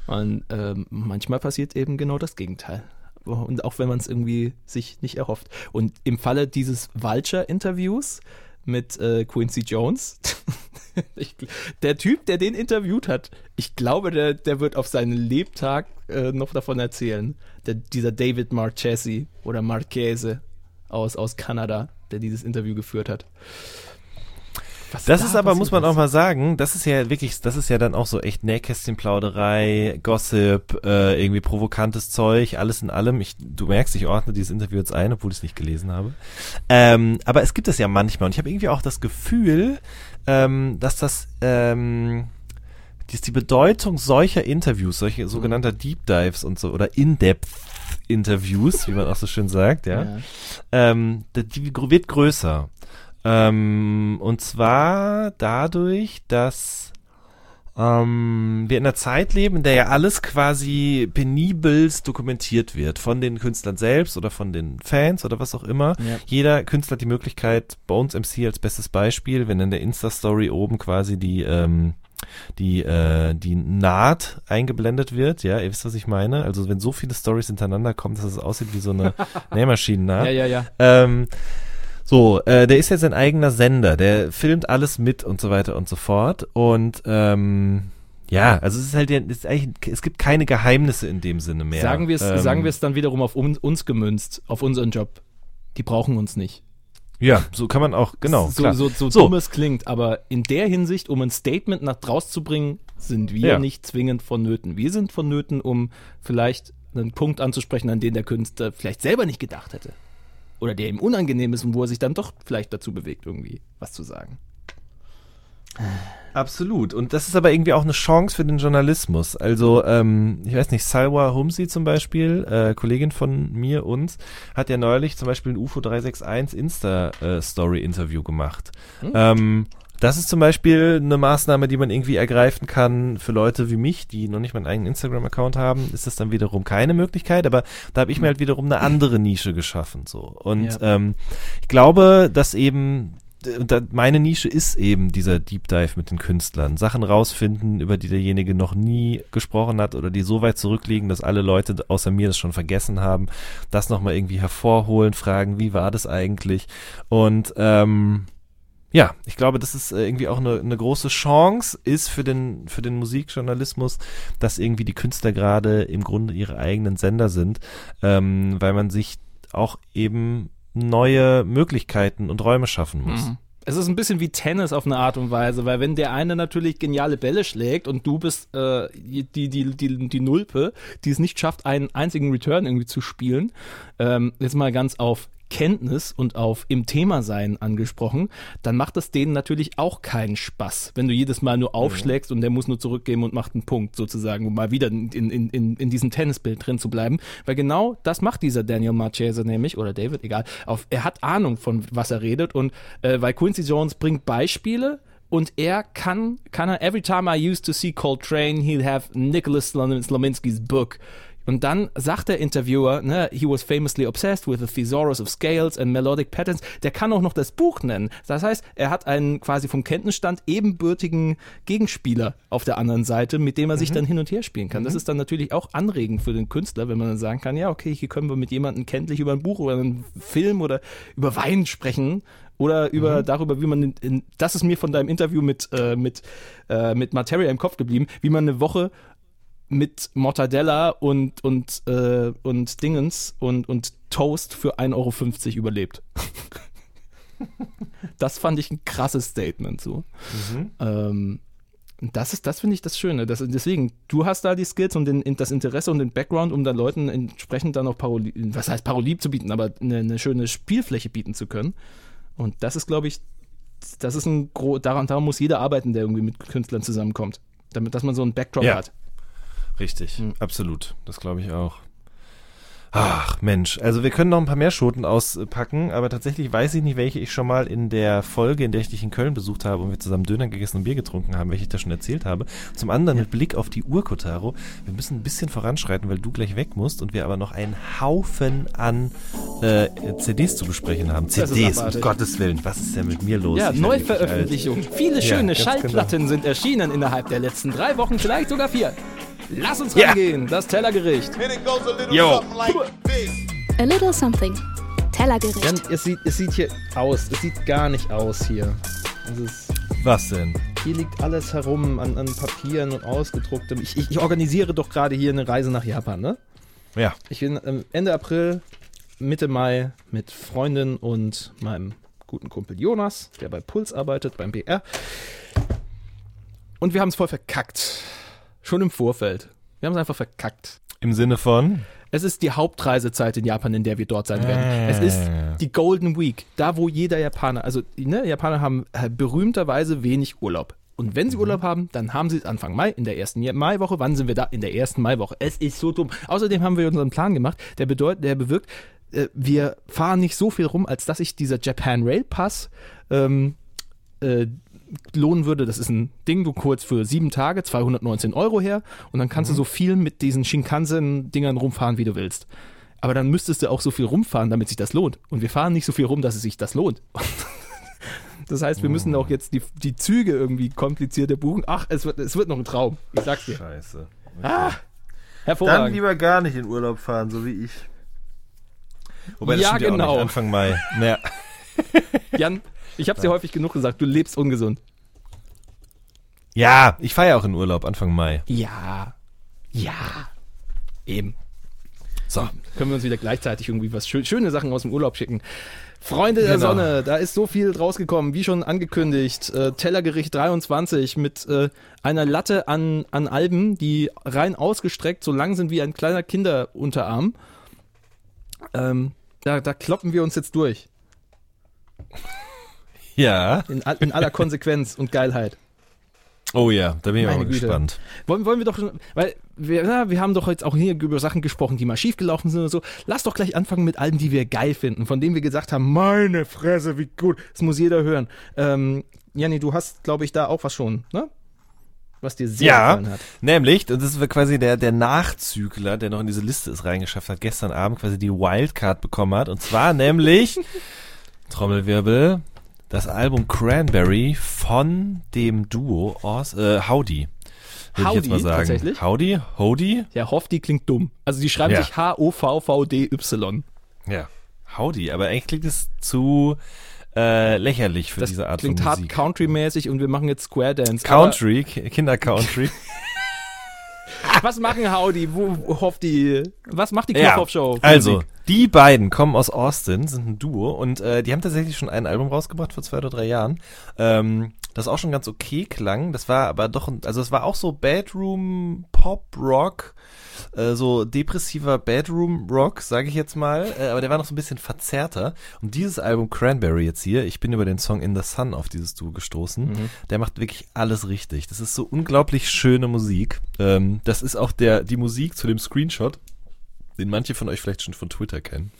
Und ähm, manchmal passiert eben genau das Gegenteil. Und auch wenn man es irgendwie sich nicht erhofft. Und im Falle dieses Vulture-Interviews mit äh, Quincy Jones, ich, der Typ, der den interviewt hat, ich glaube, der, der wird auf seinen Lebtag äh, noch davon erzählen. Der, dieser David Marchesi oder Marchese aus, aus Kanada, der dieses Interview geführt hat. Was Das da ist aber, muss man auch mal sagen, das ist ja wirklich, das ist ja dann auch so echt Nähkästchenplauderei, Gossip, äh, irgendwie provokantes Zeug, alles in allem. Ich, du merkst, ich ordne dieses Interview jetzt ein, obwohl ich es nicht gelesen habe. Ähm, aber es gibt es ja manchmal und ich habe irgendwie auch das Gefühl, ähm, dass das, ähm, dass die Bedeutung solcher Interviews, solche sogenannter Deep Dives und so, oder In-Depth Interviews, wie man auch so schön sagt, ja, Ja. ähm, die wird größer. Ähm, und zwar dadurch, dass ähm, wir in einer Zeit leben, in der ja alles quasi penibelst dokumentiert wird. Von den Künstlern selbst oder von den Fans oder was auch immer. Ja. Jeder Künstler hat die Möglichkeit, Bones MC als bestes Beispiel, wenn in der Insta-Story oben quasi die, ähm, die, äh, die Naht eingeblendet wird, ja, ihr wisst, was ich meine. Also wenn so viele Stories hintereinander kommen, dass es aussieht wie so eine Nähmaschinennaht. Ja, ja, ja. Ähm, so, äh, der ist jetzt ein eigener Sender, der filmt alles mit und so weiter und so fort. Und ähm, ja, also es ist halt es, ist eigentlich, es gibt keine Geheimnisse in dem Sinne mehr. Sagen wir es Ähm, sagen wir es dann wiederum auf uns, uns gemünzt, auf unseren Job. Die brauchen uns nicht. Ja, so kann man auch, genau. so, klar. so, so, So. dumm es klingt, aber in der Hinsicht, um ein Statement nach draußen zu bringen, sind wir Ja. nicht zwingend vonnöten. Wir sind vonnöten, um vielleicht einen Punkt anzusprechen, an den der Künstler vielleicht selber nicht gedacht hätte. Oder der ihm unangenehm ist und wo er sich dann doch vielleicht dazu bewegt, irgendwie was zu sagen. Absolut. Und das ist aber irgendwie auch eine Chance für den Journalismus. Also, ähm, ich weiß nicht, Salwa Humsi zum Beispiel, äh, Kollegin von mir, uns, hat ja neulich zum Beispiel ein UFO 361 Insta-Story-Interview gemacht. Ähm, das ist zum Beispiel eine Maßnahme, die man irgendwie ergreifen kann für Leute wie mich, die noch nicht mal einen eigenen Instagram-Account haben, ist das dann wiederum keine Möglichkeit, aber da habe ich mir halt wiederum eine andere Nische geschaffen. so Und Ja. ähm, ich glaube, dass eben da, meine Nische ist eben dieser Deep Dive mit den Künstlern. Sachen rausfinden, über die derjenige noch nie gesprochen hat oder die so weit zurückliegen, dass alle Leute außer mir das schon vergessen haben. Das nochmal irgendwie hervorholen, fragen, wie war das eigentlich? Und ähm, ja, ich glaube, das ist äh, irgendwie auch eine, eine große Chance ist für den, für den Musikjournalismus, dass irgendwie die Künstler gerade im Grunde ihre eigenen Sender sind, ähm, weil man sich auch eben neue Möglichkeiten und Räume schaffen muss. Mhm. Es ist ein bisschen wie Tennis auf eine Art und Weise, weil wenn der eine natürlich geniale Bälle schlägt und du bist äh, die, die, die, die Nulpe, die es nicht schafft, einen einzigen Return irgendwie zu spielen, ähm, jetzt mal ganz auf Kenntnis und auf im Thema sein angesprochen, dann macht es denen natürlich auch keinen Spaß, wenn du jedes Mal nur aufschlägst und der muss nur zurückgeben und macht einen Punkt sozusagen, um mal wieder in, in, in, in diesem Tennisbild drin zu bleiben. Weil genau das macht dieser Daniel Marchese nämlich, oder David, egal. Auf, er hat Ahnung von was er redet und äh, weil Quincy Jones bringt Beispiele und er kann, kann er, every time I used to see Coltrane, he'll have Nicholas Slom- Slominski's book. Und dann sagt der Interviewer, ne, he was famously obsessed with the thesaurus of scales and melodic patterns. Der kann auch noch das Buch nennen. Das heißt, er hat einen quasi vom Kenntnisstand ebenbürtigen Gegenspieler auf der anderen Seite, mit dem er sich dann hin und her spielen kann. Das ist dann natürlich auch anregend für den Künstler, wenn man dann sagen kann, ja, okay, hier können wir mit jemandem kenntlich über ein Buch oder einen Film oder über Wein sprechen oder über darüber, wie man in, in, das ist mir von deinem Interview mit äh, mit äh, mit Materia im Kopf geblieben, wie man eine Woche mit Mortadella und und äh, und Dingens und und Toast für 1,50 Euro überlebt. das fand ich ein krasses Statement so. Ähm, und das ist, das finde ich das Schöne. Das, deswegen, du hast da die Skills und den, das Interesse und den Background, um dann Leuten entsprechend dann auch Paroli, was heißt Paroli zu bieten, aber eine, eine schöne Spielfläche bieten zu können. Und das ist, glaube ich, das ist ein gro daran, daran muss jeder arbeiten, der irgendwie mit Künstlern zusammenkommt. Damit, dass man so einen Backdrop Ja. hat. Richtig, Hm. absolut. Das glaube ich auch. Ach Mensch, also wir können noch ein paar mehr Schoten auspacken, aber tatsächlich weiß ich nicht, welche ich schon mal in der Folge, in der ich dich in Köln besucht habe und wir zusammen Döner gegessen und Bier getrunken haben, welche ich da schon erzählt habe. Zum anderen mit Blick auf die Uhr, Kotaro, wir müssen ein bisschen voranschreiten, weil du gleich weg musst und wir aber noch einen Haufen an äh, CDs zu besprechen haben. CDs, um. Gottes Willen, was ist denn mit mir los? Ja. Neuveröffentlichung. Viele Ja, schöne genau. Schallplatten sind erschienen innerhalb der letzten drei Wochen, vielleicht sogar vier. Lass uns Ja. rangehen, das Tellergericht. Yo. something like. A Little Something. Tellergericht. Jan, es sieht, es sieht hier aus. Es sieht gar nicht aus hier. Es ist, Was denn? hier liegt alles herum an, an Papieren und ausgedrucktem. Ich, ich, ich organisiere doch gerade hier eine Reise nach Japan, ne? Ja, Ich bin ähm, Ende April, Mitte Mai mit Freundin und meinem guten Kumpel Jonas, der bei Puls arbeitet, beim BR. Und wir haben es voll verkackt. Schon im Vorfeld. Wir haben es einfach verkackt. im Sinne von? Es ist die Hauptreisezeit in Japan, in der wir dort sein werden. Es ist die Golden Week, da wo jeder Japaner, also ne, Japaner haben äh, berühmterweise wenig Urlaub. Und wenn sie Urlaub haben, dann haben sie es Anfang Mai, in der ersten Maiwoche. Wann sind wir da? In der ersten Maiwoche. Es ist so dumm. Außerdem haben wir unseren Plan gemacht, der bedeutet, der bewirkt, äh, wir fahren nicht so viel rum, als dass sich dieser Japan Rail Pass ähm, äh, lohnen würde. Das ist ein Ding, du kurz für sieben Tage, 219 Euro her und dann kannst du so viel mit diesen Shinkansen-Dingern rumfahren, wie du willst. Aber dann müsstest du auch so viel rumfahren, damit sich das lohnt. Und wir fahren nicht so viel rum, dass es sich das lohnt. Das heißt, wir müssen auch jetzt die, die Züge irgendwie komplizierter buchen. Ach, es wird, es wird noch ein Traum. Ich sag's dir. Scheiße. Ah, Dann hervorragend. lieber gar nicht in Urlaub fahren, so wie ich. Wobei Ja, stimmt ja genau. Auch nicht, Anfang Mai. Ja. Jan, ich hab's dir häufig genug gesagt, du lebst ungesund. ja, ich fahre ja auch in Urlaub Anfang Mai. Ja. Ja. Eben. So. können wir uns wieder gleichzeitig irgendwie was schö schöne Sachen aus dem Urlaub schicken. Freunde der Genau. Sonne, da ist so viel rausgekommen, wie schon angekündigt. Äh, Tellergericht 23 mit äh, einer Latte an, an Alben, die rein ausgestreckt so lang sind wie ein kleiner Kinderunterarm. Ähm, da, da kloppen wir uns jetzt durch. Ja. In, in aller Konsequenz und Geilheit. Oh ja, da bin ich Meine auch mal Güte. gespannt. Wollen, wollen wir doch schon, weil wir, na, wir haben doch jetzt auch hier über Sachen gesprochen, die mal schiefgelaufen sind und so. Lass doch gleich anfangen mit Alben, die wir geil finden, von denen wir gesagt haben, meine Fresse, wie gut, das muss jeder hören. Ähm, Janni, du hast, glaube ich, da auch was schon, ne? Was dir sehr Ja, gefallen hat. nämlich, und das ist quasi der, der Nachzügler, der noch in diese Liste ist reingeschafft hat, gestern Abend quasi die Wildcard bekommen hat. Und zwar nämlich, Trommelwirbel, das Album Cranberry von dem Duo Ors, äh, Howdy. Würde ich jetzt Howdy, mal sagen. tatsächlich? Howdy? Howdy? Ja, Hoff, die klingt dumm. Also die schreiben Ja. sich H-O-V-V-D-Y. Ja. Howdy, aber eigentlich klingt es zu äh, lächerlich für Das diese Art klingt von hart Musik. country-mäßig und wir machen jetzt Square Dance. Country, Ki- Kinder-Country. Was machen Howdy? Wo, die, was macht die Ja, Knopfhoff-Show? für also, Musik? Die beiden kommen aus Austin, sind ein Duo und äh, die haben tatsächlich schon ein Album rausgebracht vor zwei oder drei Jahren. Ähm, das auch schon ganz okay klang. Das war aber doch, ein- also es war auch so Bedroom Pop Rock, äh, so depressiver Bedroom Rock, sage ich jetzt mal. Äh, aber der war noch so ein bisschen verzerrter. Und dieses Album Cranberry jetzt hier, ich bin über den Song In the Sun auf dieses Duo gestoßen. Der macht wirklich alles richtig. Das ist so unglaublich schöne Musik. Ähm, das ist auch der die Musik zu dem Screenshot den manche von euch vielleicht schon von Twitter kennen.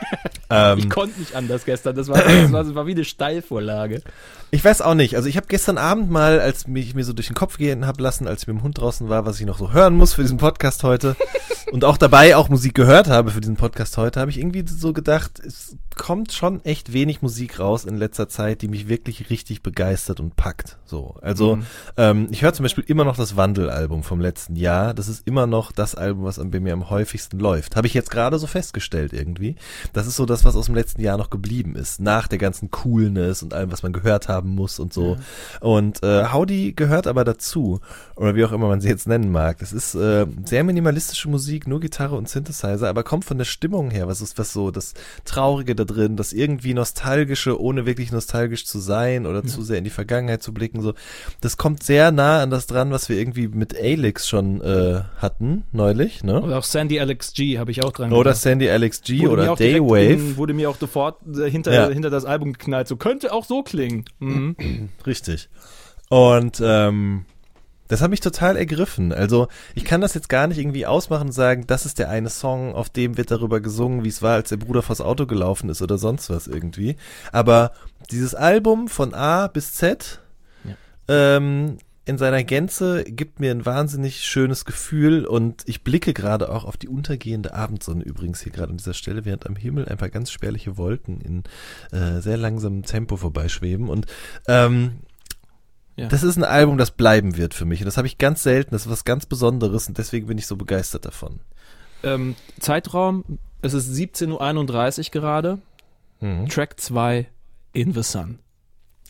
ähm, Ich konnte nicht anders gestern. Das war, das war, das war wie eine Steilvorlage. Ich weiß auch nicht. Also ich habe gestern Abend mal, als mich mir so durch den Kopf gehen habe lassen, als ich mit dem Hund draußen war, was ich noch so hören muss für diesen Podcast heute, und auch dabei auch Musik gehört habe für diesen Podcast heute, habe ich irgendwie so gedacht, es kommt schon echt wenig Musik raus in letzter Zeit, die mich wirklich richtig begeistert und packt. So, also Mhm. ähm, ich höre zum Beispiel immer noch das Wandelalbum vom letzten Jahr. Das ist immer noch das Album, was bei mir am häufigsten läuft. Habe ich jetzt gerade so festgestellt irgendwie. Das ist so das, was aus dem letzten Jahr noch geblieben ist, nach der ganzen Coolness und allem, was man gehört haben muss und so. Und äh, Howdy gehört aber dazu, oder wie auch immer man sie jetzt nennen mag. Das ist äh, sehr minimalistische Musik, nur Gitarre und Synthesizer, aber kommt von der Stimmung her. Was ist was so das Traurige da drin, das irgendwie nostalgische, ohne wirklich nostalgisch zu sein oder zu sehr in die Vergangenheit zu blicken. So, das kommt sehr nah an das dran, was wir irgendwie mit Alix schon äh, hatten neulich, ne? Oder auch Sandy Alex G habe ich auch dran Oder gedacht. Sandy Alex G Wurde oder Daywave. In, wurde mir auch sofort äh, hinter, Ja. hinter das Album geknallt. So könnte auch so klingen. Mhm. Richtig. Und ähm, das hat mich total ergriffen. Also ich kann das jetzt gar nicht irgendwie ausmachen und sagen, das ist der eine Song, auf dem wird darüber gesungen, wie es war, als der Bruder vors Auto gelaufen ist oder sonst was irgendwie. Aber dieses Album von A bis Z ähm, in seiner Gänze gibt mir ein wahnsinnig schönes Gefühl und ich blicke gerade auch auf die untergehende Abendsonne übrigens hier gerade an dieser Stelle, während am Himmel ein paar ganz spärliche Wolken in äh, sehr langsamem Tempo vorbeischweben und ähm, Ja. das ist ein Album, das bleiben wird für mich und das habe ich ganz selten, das ist was ganz Besonderes und deswegen bin ich so begeistert davon. Ähm, Zeitraum, es ist 17.31 Uhr gerade. Mhm. Track 2, In the Sun.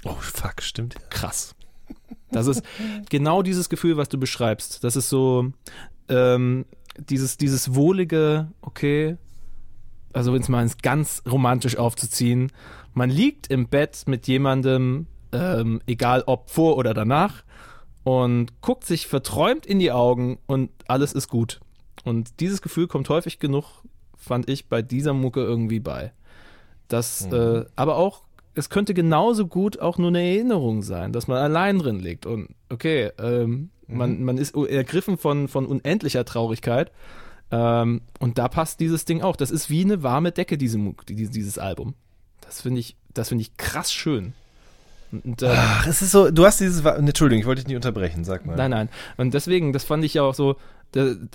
Oh fuck, stimmt. krass. Das ist genau dieses Gefühl, was du beschreibst. Das ist so ähm, dieses, dieses wohlige, okay, also wenn es mal ganz romantisch aufzuziehen, man liegt im Bett mit jemandem, ähm, egal ob vor oder danach, und guckt sich verträumt in die Augen und alles ist gut. Und dieses Gefühl kommt häufig genug, fand ich, bei dieser Mucke irgendwie bei. Das, äh, aber auch, es könnte genauso gut auch nur eine Erinnerung sein, dass man allein drin liegt und okay, ähm, man, man ist ergriffen von, von unendlicher Traurigkeit. Ähm, und da passt dieses Ding auch. Das ist wie eine warme Decke, diese, dieses Album. Das finde ich, das finde ich krass schön. Und, ähm, Ach, es ist so, du hast dieses, Entschuldigung, ich wollte dich nicht unterbrechen, sag mal. Nein, nein. Und deswegen, das fand ich ja auch so,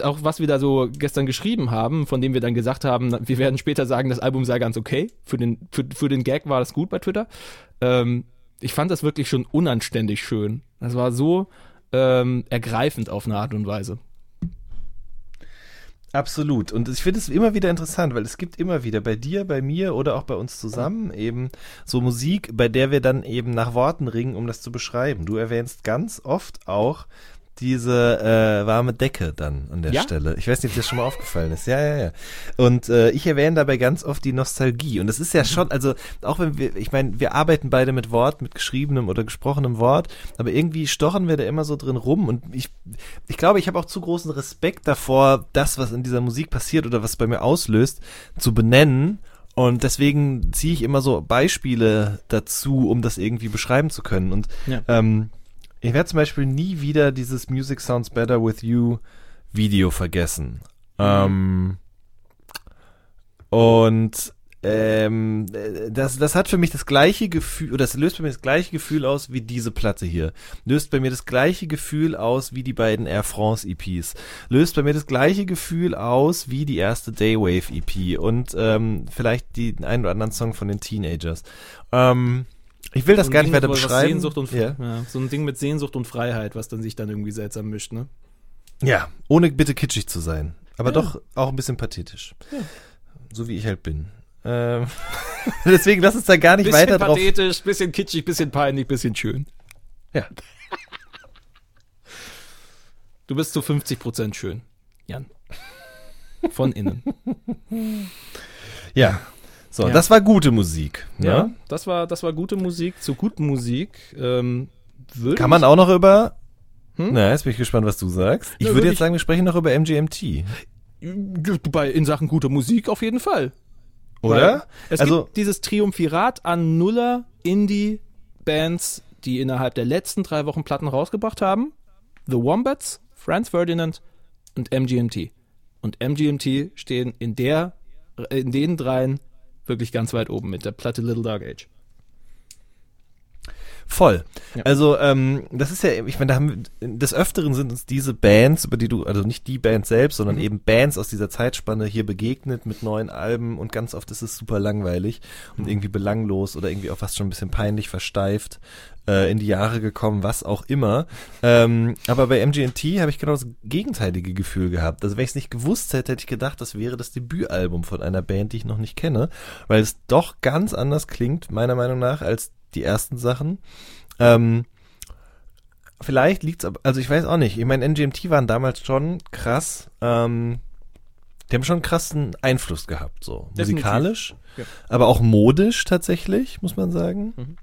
auch was wir da so gestern geschrieben haben, von dem wir dann gesagt haben, wir werden später sagen, das Album sei ganz okay. Für den, für, für den Gag war das gut bei Twitter. Ähm, ich fand das wirklich schon unanständig schön. Das war so ähm, ergreifend auf eine Art und Weise. Absolut. Und ich finde es immer wieder interessant, weil es gibt immer wieder bei dir, bei mir oder auch bei uns zusammen eben so Musik, bei der wir dann eben nach Worten ringen, um das zu beschreiben. Du erwähnst ganz oft auch diese äh, warme Decke dann an der Ja? Stelle. Ich weiß nicht, ob dir das schon mal aufgefallen ist. Ja, ja, ja. Und äh, ich erwähne dabei ganz oft die Nostalgie. Und das ist ja schon, also auch wenn wir, ich meine, wir arbeiten beide mit Wort, mit geschriebenem oder gesprochenem Wort, aber irgendwie stochen wir da immer so drin rum. Und ich, ich glaube, ich habe auch zu großen Respekt davor, das, was in dieser Musik passiert oder was bei mir auslöst, zu benennen. Und deswegen ziehe ich immer so Beispiele dazu, um das irgendwie beschreiben zu können. Und Ja. ähm, ich werde zum Beispiel nie wieder dieses Music Sounds Better With You Video vergessen. Ähm, und ähm, äh, das, das hat für mich das gleiche Gefühl, oder das löst bei mir das gleiche Gefühl aus wie diese Platte hier. Löst bei mir das gleiche Gefühl aus wie die beiden Air France EPs. Löst bei mir das gleiche Gefühl aus wie die erste Daywave EP und ähm, vielleicht die einen oder anderen Song von den Teenagers. Ähm, ich will das So gar nicht weiter beschreiben. Sehnsucht und, ja. ja, so ein Ding mit Sehnsucht und Freiheit, was dann sich dann irgendwie seltsam mischt, ne? Ja, ohne bitte kitschig zu sein. Aber Ja. doch auch ein bisschen pathetisch. So wie ich halt bin. Ähm, deswegen lass uns da gar nicht Bisschen weiter drauf. pathetisch, bisschen kitschig, bisschen peinlich, bisschen schön. Ja. Du bist zu 50% schön, Jan. Von innen. Ja. So, Ja. das war gute Musik. Ne? Ja, das war, das war gute Musik. Zu guten Musik ähm, Kann man auch noch über. Hm? Na, jetzt bin ich gespannt, was du sagst. Ich würde jetzt ich- sagen, wir sprechen noch über MGMT. bei in Sachen guter Musik auf jeden Fall. Oder? Weil Es Also- gibt dieses Triumphirat an Nuller Indie-Bands, die innerhalb der letzten drei Wochen Platten rausgebracht haben. The Wombats, Franz Ferdinand und MGMT. Und MGMT stehen in der, in den dreien wirklich ganz weit oben mit der Platte Little Dark Age. Voll. Ja. Also, ähm, das ist ja, ich meine, da haben wir, des Öfteren sind uns diese Bands, über die du, also nicht die Band selbst, sondern eben Bands aus dieser Zeitspanne hier begegnet mit neuen Alben und ganz oft ist es super langweilig und irgendwie belanglos oder irgendwie auch fast schon ein bisschen peinlich versteift äh, in die Jahre gekommen, was auch immer. Ähm, aber bei MGMT habe ich genau das gegenteilige Gefühl gehabt. Also wenn ich es nicht gewusst hätte, hätte ich gedacht, das wäre das Debütalbum von einer Band, die ich noch nicht kenne, weil es doch ganz anders klingt, meiner Meinung nach, als die ersten Sachen. Ähm, vielleicht liegt's aber, also ich weiß auch nicht. Ich meine, NGMT waren damals schon krass. Ähm, die haben schon einen krassen Einfluss gehabt, so Definitiv. musikalisch, Ja. aber auch modisch tatsächlich, muss man sagen. Mhm.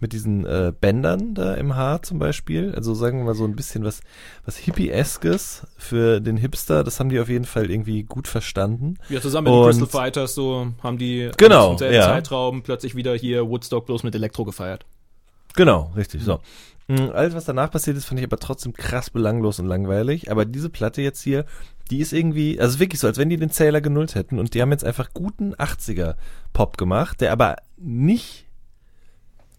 Mit diesen äh, Bändern da im Haar zum Beispiel. Also sagen wir mal so ein bisschen was, was Hippie-eskes für den Hipster. Das haben die auf jeden Fall irgendwie gut verstanden. Ja, zusammen mit den Und- Crystal Fighters so haben die Genau, im ja. Zeitraum plötzlich wieder hier Woodstock bloß mit Elektro gefeiert. Genau, richtig, so. Mhm, Alles, was danach passiert ist, fand ich aber trotzdem krass belanglos und langweilig. Aber diese Platte jetzt hier, die ist irgendwie, also wirklich so, als wenn die den Zähler genullt hätten und die haben jetzt einfach guten 80er Pop gemacht, der aber nicht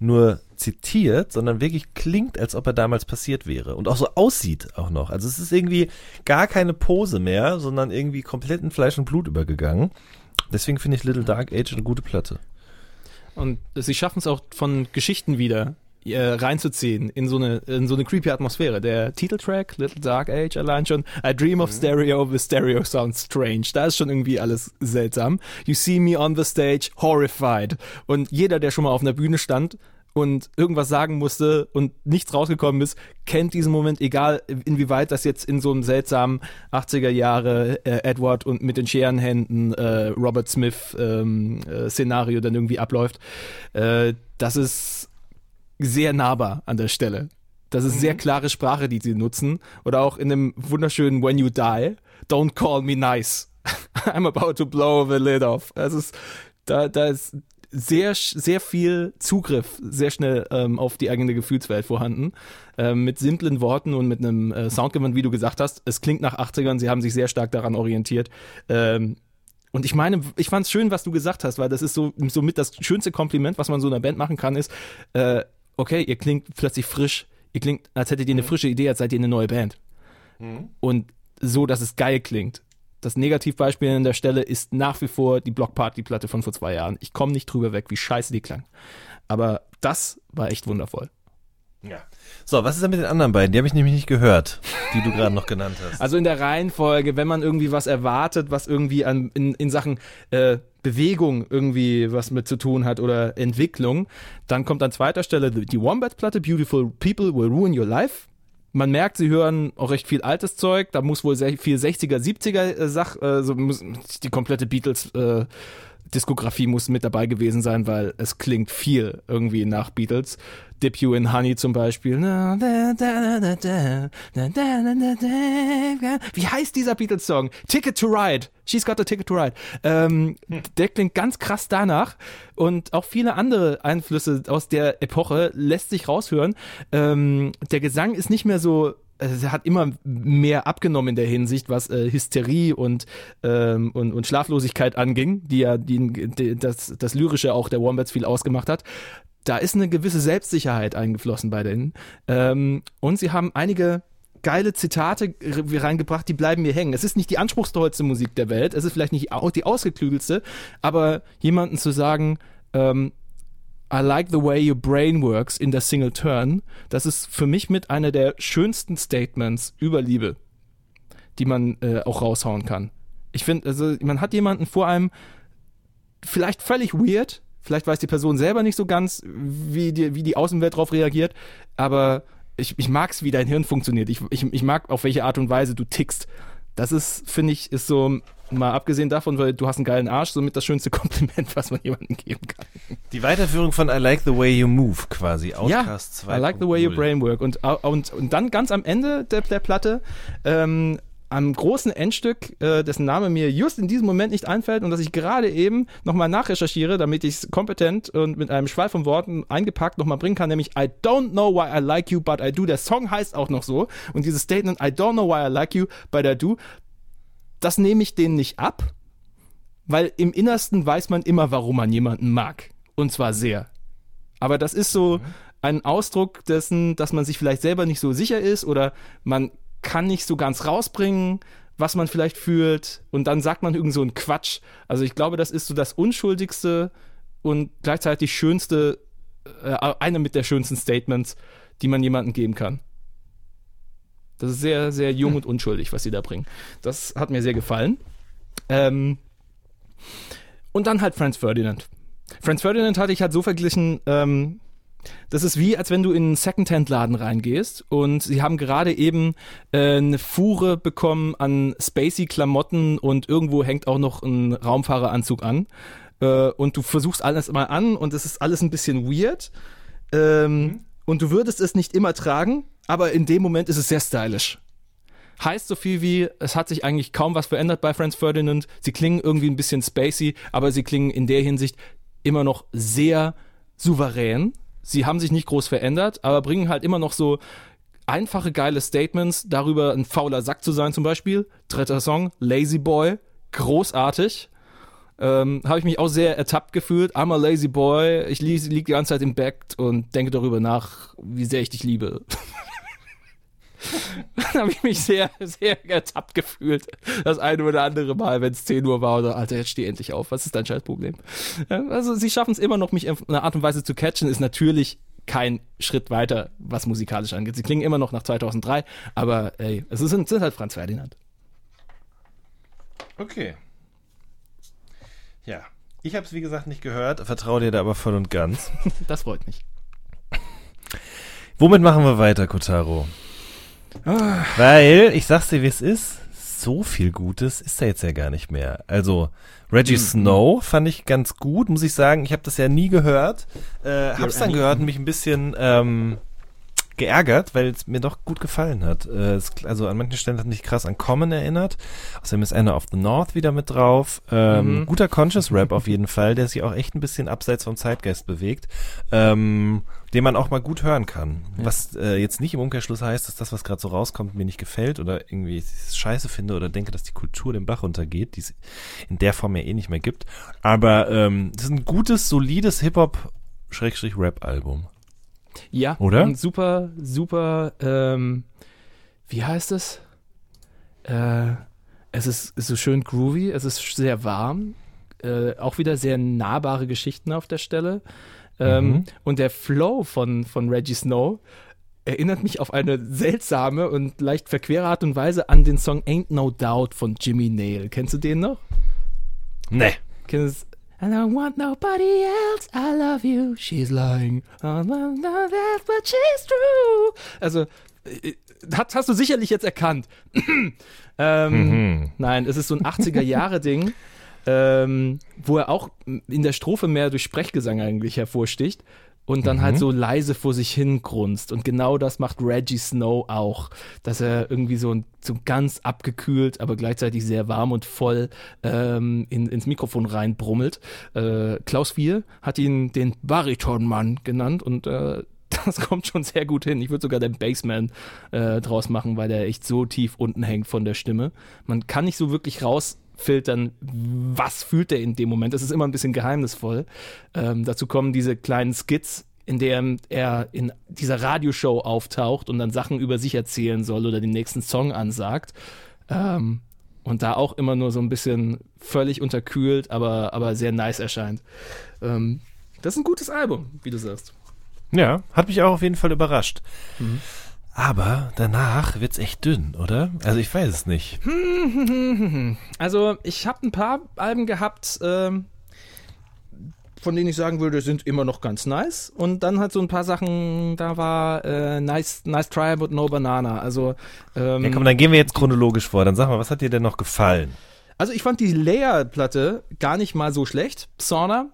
nur zitiert, sondern wirklich klingt, als ob er damals passiert wäre und auch so aussieht auch noch. Also es ist irgendwie gar keine Pose mehr, sondern irgendwie komplett in Fleisch und Blut übergegangen. Deswegen finde ich Little Dark Age eine gute Platte. Und sie schaffen es auch von Geschichten wieder äh, reinzuziehen in so eine in so eine creepy Atmosphäre. Der Titeltrack Little Dark Age allein schon I Dream of Stereo, the Stereo sounds strange. Da ist schon irgendwie alles seltsam. You see me on the stage horrified und jeder, der schon mal auf einer Bühne stand und irgendwas sagen musste und nichts rausgekommen ist, kennt diesen Moment, egal inwieweit das jetzt in so einem seltsamen 80er Jahre äh, Edward und mit den Scherenhänden äh, Robert Smith ähm, äh, Szenario dann irgendwie abläuft. Äh, das ist sehr nahbar an der Stelle. Das ist sehr klare Sprache, die sie nutzen. Oder auch in dem wunderschönen When You Die, Don't Call Me Nice. I'm about to blow the lid off. Es ist, da, da ist sehr, sehr viel Zugriff sehr schnell ähm, auf die eigene Gefühlswelt vorhanden. Ähm, mit simplen Worten und mit einem äh, Soundgewand, wie du gesagt hast. Es klingt nach 80ern, sie haben sich sehr stark daran orientiert. Ähm, und ich meine, ich fand es schön, was du gesagt hast, weil das ist so, so mit das schönste Kompliment, was man so einer Band machen kann, ist, äh, okay, ihr klingt plötzlich frisch, ihr klingt, als hättet ihr eine frische Idee, als seid ihr eine neue Band. Und so, dass es geil klingt. Das Negativbeispiel an der Stelle ist nach wie vor die Block Party Platte von vor zwei Jahren. Ich komme nicht drüber weg, wie scheiße die klang. Aber das war echt wundervoll. Ja. So, was ist denn mit den anderen beiden? Die habe ich nämlich nicht gehört, die du gerade noch genannt hast. Also in der Reihenfolge, wenn man irgendwie was erwartet, was irgendwie an, in, in Sachen äh, Bewegung irgendwie was mit zu tun hat oder Entwicklung, dann kommt an zweiter Stelle die Wombat-Platte Beautiful People Will Ruin Your Life. Man merkt, sie hören auch recht viel altes Zeug. Da muss wohl sehr viel 60er, 70er äh, Sach, äh, so muss, die komplette Beatles äh, Diskografie muss mit dabei gewesen sein, weil es klingt viel irgendwie nach Beatles. Dip You in Honey zum Beispiel. Wie heißt dieser Beatles-Song? Ticket to Ride. She's got a ticket to ride. Ähm, Der klingt ganz krass danach. Und auch viele andere Einflüsse aus der Epoche lässt sich raushören. Ähm, der Gesang ist nicht mehr so also er hat immer mehr abgenommen in der Hinsicht, was äh, Hysterie und, ähm, und, und Schlaflosigkeit anging, die ja die, die, das, das Lyrische auch der Wombats viel ausgemacht hat. Da ist eine gewisse Selbstsicherheit eingeflossen bei denen. Ähm, und sie haben einige geile Zitate reingebracht, die bleiben mir hängen. Es ist nicht die anspruchsvollste Musik der Welt, es ist vielleicht nicht au- die ausgeklügelste, aber jemanden zu sagen, ähm, I like the way your brain works in der Single Turn. Das ist für mich mit einer der schönsten Statements über Liebe, die man äh, auch raushauen kann. Ich finde, also man hat jemanden vor einem, vielleicht völlig weird, vielleicht weiß die Person selber nicht so ganz, wie die, wie die Außenwelt darauf reagiert, aber ich, ich mag es, wie dein Hirn funktioniert. Ich, ich, ich mag, auf welche Art und Weise du tickst. Das ist, finde ich, ist so, mal abgesehen davon, weil du hast einen geilen Arsch, somit das schönste Kompliment, was man jemandem geben kann. Die Weiterführung von I Like the Way You Move quasi. Outcast ja, I like the way your 2.0. brain work. Und, und, und dann ganz am Ende der, der Platte, ähm, am großen Endstück, äh, dessen Name mir just in diesem Moment nicht einfällt und das ich gerade eben nochmal nachrecherchiere, damit ich es kompetent und mit einem Schwall von Worten eingepackt nochmal bringen kann, nämlich I don't know why I like you, but I do. Der Song heißt auch noch so. Und dieses Statement, I don't know why I like you, but I do, das nehme ich denen nicht ab, weil im Innersten weiß man immer, warum man jemanden mag. Und zwar sehr. Aber das ist so, ein Ausdruck dessen, dass man sich vielleicht selber nicht so sicher ist oder man kann nicht so ganz rausbringen, was man vielleicht fühlt und dann sagt man irgend so einen Quatsch. Also ich glaube, das ist so das unschuldigste und gleichzeitig schönste, äh, eine mit der schönsten Statements, die man jemandem geben kann. Das ist sehr, sehr jung und unschuldig, was sie da bringen. Das hat mir sehr gefallen. Ähm, und dann halt Franz Ferdinand. Franz Ferdinand hatte ich halt so verglichen, ähm, das ist wie, als wenn du in einen Secondhand-Laden reingehst und sie haben gerade eben äh, eine Fuhre bekommen an spacey Klamotten und irgendwo hängt auch noch ein Raumfahreranzug an. Äh, und du versuchst alles mal an und es ist alles ein bisschen weird. Ähm, Und du würdest es nicht immer tragen, aber in dem Moment ist es sehr stylisch. Heißt so viel wie, es hat sich eigentlich kaum was verändert bei Franz Ferdinand. Sie klingen irgendwie ein bisschen spacey, aber sie klingen in der Hinsicht immer noch sehr souverän. Sie haben sich nicht groß verändert, aber bringen halt immer noch so einfache, geile Statements darüber, ein fauler Sack zu sein zum Beispiel. Dritter Song, Lazy Boy, großartig. Ähm, habe ich mich auch sehr ertappt gefühlt. I'm a lazy boy. Ich liege lieg die ganze Zeit im Bett und denke darüber nach, wie sehr ich dich liebe. Dann habe ich mich sehr, sehr ertappt gefühlt. Das eine oder andere Mal, wenn es 10 Uhr war oder, Alter, jetzt steh endlich auf. Was ist dein Scheißproblem? Also, sie schaffen es immer noch, mich auf eine Art und Weise zu catchen, ist natürlich kein Schritt weiter, was musikalisch angeht. Sie klingen immer noch nach 2003, aber ey, es sind, sind halt Franz Ferdinand. Okay. Ja. Ich habe es wie gesagt nicht gehört, vertraue dir da aber voll und ganz. Das freut mich. Womit machen wir weiter, Kotaro? Weil, ich sag's dir, wie es ist, so viel Gutes ist da jetzt ja gar nicht mehr. Also, Reggie Snow fand ich ganz gut, muss ich sagen. Ich habe das ja nie gehört. Äh, hab's dann gehört und mich ein bisschen ähm, geärgert, weil es mir doch gut gefallen hat. Äh, es, also an manchen Stellen hat mich krass an Common erinnert. Außerdem ist Anna of the North wieder mit drauf. Ähm, Mhm. Guter Conscious Rap auf jeden Fall, der sich auch echt ein bisschen abseits vom Zeitgeist bewegt. Ähm, den man auch mal gut hören kann. Was äh, jetzt nicht im Umkehrschluss heißt, dass das, was gerade so rauskommt, mir nicht gefällt oder irgendwie scheiße finde oder denke, dass die Kultur den Bach runtergeht, die es in der Form ja eh nicht mehr gibt. Aber ähm, das ist ein gutes, solides Hip-Hop-Rap-Album. Ja, Oder? ein super, super, ähm, wie heißt es? Äh, es ist, ist so schön groovy, es ist sehr warm, äh, auch wieder sehr nahbare Geschichten auf der Stelle. Ähm, Mhm. Und der Flow von, von Reggie Snow erinnert mich auf eine seltsame und leicht verquere Art und Weise an den Song Ain't No Doubt von Jimmy Nail. Kennst du den noch? Nee. Kennst I don't want nobody else. I love you. She's lying. I don't know that, but she's true. Also, äh, hast, hast du sicherlich jetzt erkannt. ähm, Mhm. Nein, es ist so ein 80er-Jahre-Ding, ähm, wo er auch in der Strophe mehr durch Sprechgesang eigentlich hervorsticht und dann halt so leise vor sich hin grunzt. Und genau das macht Reggie Snow auch, dass er irgendwie so, ein, so ganz abgekühlt, aber gleichzeitig sehr warm und voll ähm, in, ins Mikrofon reinbrummelt. Äh, Klaus Vier hat ihn den Baritonmann genannt und äh, das kommt schon sehr gut hin. Ich würde sogar den Bassman äh, draus machen, weil der echt so tief unten hängt von der Stimme. Man kann nicht so wirklich rausfiltern, was fühlt er in dem Moment. Das ist immer ein bisschen geheimnisvoll. Ähm, dazu kommen diese kleinen Skits, in der er in dieser Radioshow auftaucht und dann Sachen über sich erzählen soll oder den nächsten Song ansagt. Ähm, und da auch immer nur so ein bisschen völlig unterkühlt, aber, aber sehr nice erscheint. Ähm, das ist ein gutes Album, wie du sagst. Ja, hat mich auch auf jeden Fall überrascht. Aber danach wird's echt dünn, oder? Also ich weiß es nicht. Also, ich habe ein paar Alben gehabt, ähm, von denen ich sagen würde, sind immer noch ganz nice. Und dann halt so ein paar Sachen, da war äh, nice, nice try, but no banana. Also, ähm, Ja, komm, dann gehen wir jetzt chronologisch vor. Dann sag mal, was hat dir denn noch gefallen? also ich fand die Layer-Platte gar nicht mal so schlecht. Sauna,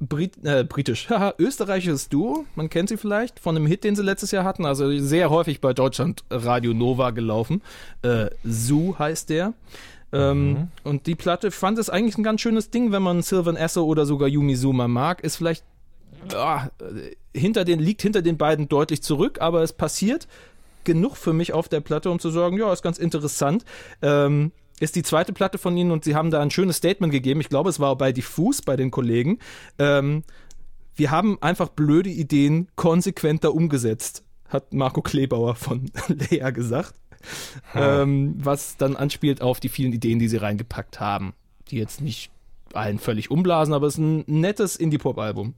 Brit äh, britisch, österreichisches Duo, man kennt sie vielleicht von einem Hit, den sie letztes Jahr hatten, also sehr häufig bei Deutschland Radio Nova gelaufen. Äh, Zoo heißt der. Ähm, Und die Platte, ich fand es eigentlich ein ganz schönes Ding, wenn man Sylvan Esso oder sogar Yumi Suma mag. Ist vielleicht ah, äh, hinter den, liegt hinter den beiden deutlich zurück, aber es passiert genug für mich auf der Platte, um zu sagen, ja, ist ganz interessant. Ähm, ist die zweite Platte von ihnen und sie haben da ein schönes Statement gegeben. Ich glaube, es war bei Diffus bei den Kollegen. Ähm, wir haben einfach blöde Ideen konsequenter umgesetzt, hat Marco Klebauer von Lea gesagt. Ähm, was dann anspielt auf die vielen Ideen, die sie reingepackt haben, die jetzt nicht allen völlig umblasen, aber es ist ein nettes Indie-Pop-Album.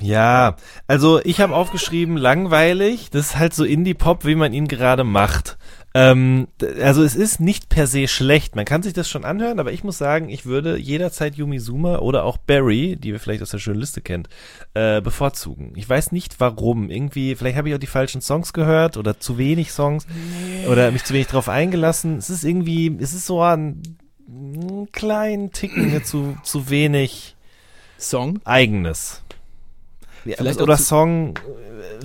Ja, also ich habe aufgeschrieben, langweilig, das ist halt so Indie-Pop, wie man ihn gerade macht. Ähm, also es ist nicht per se schlecht, man kann sich das schon anhören, aber ich muss sagen, ich würde jederzeit Yumi Suma oder auch Barry, die wir vielleicht aus der schönen Liste kennt, äh, bevorzugen. Ich weiß nicht warum, irgendwie, vielleicht habe ich auch die falschen Songs gehört oder zu wenig Songs oder mich zu wenig drauf eingelassen. Es ist irgendwie, es ist so ein, einen kleinen Ticken mir zu, zu wenig Song. eigenes. Ja, Vielleicht oder Song,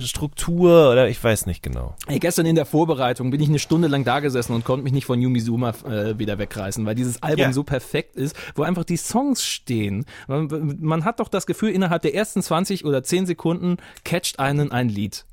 Struktur oder ich weiß nicht genau. Ey, gestern in der Vorbereitung bin ich eine Stunde lang da gesessen und konnte mich nicht von Yumi Suma äh, wieder wegreißen, weil dieses Album Ja. so perfekt ist, wo einfach die Songs stehen. Man, man hat doch das Gefühl, innerhalb der ersten 20 oder 10 Sekunden catcht einen ein Lied.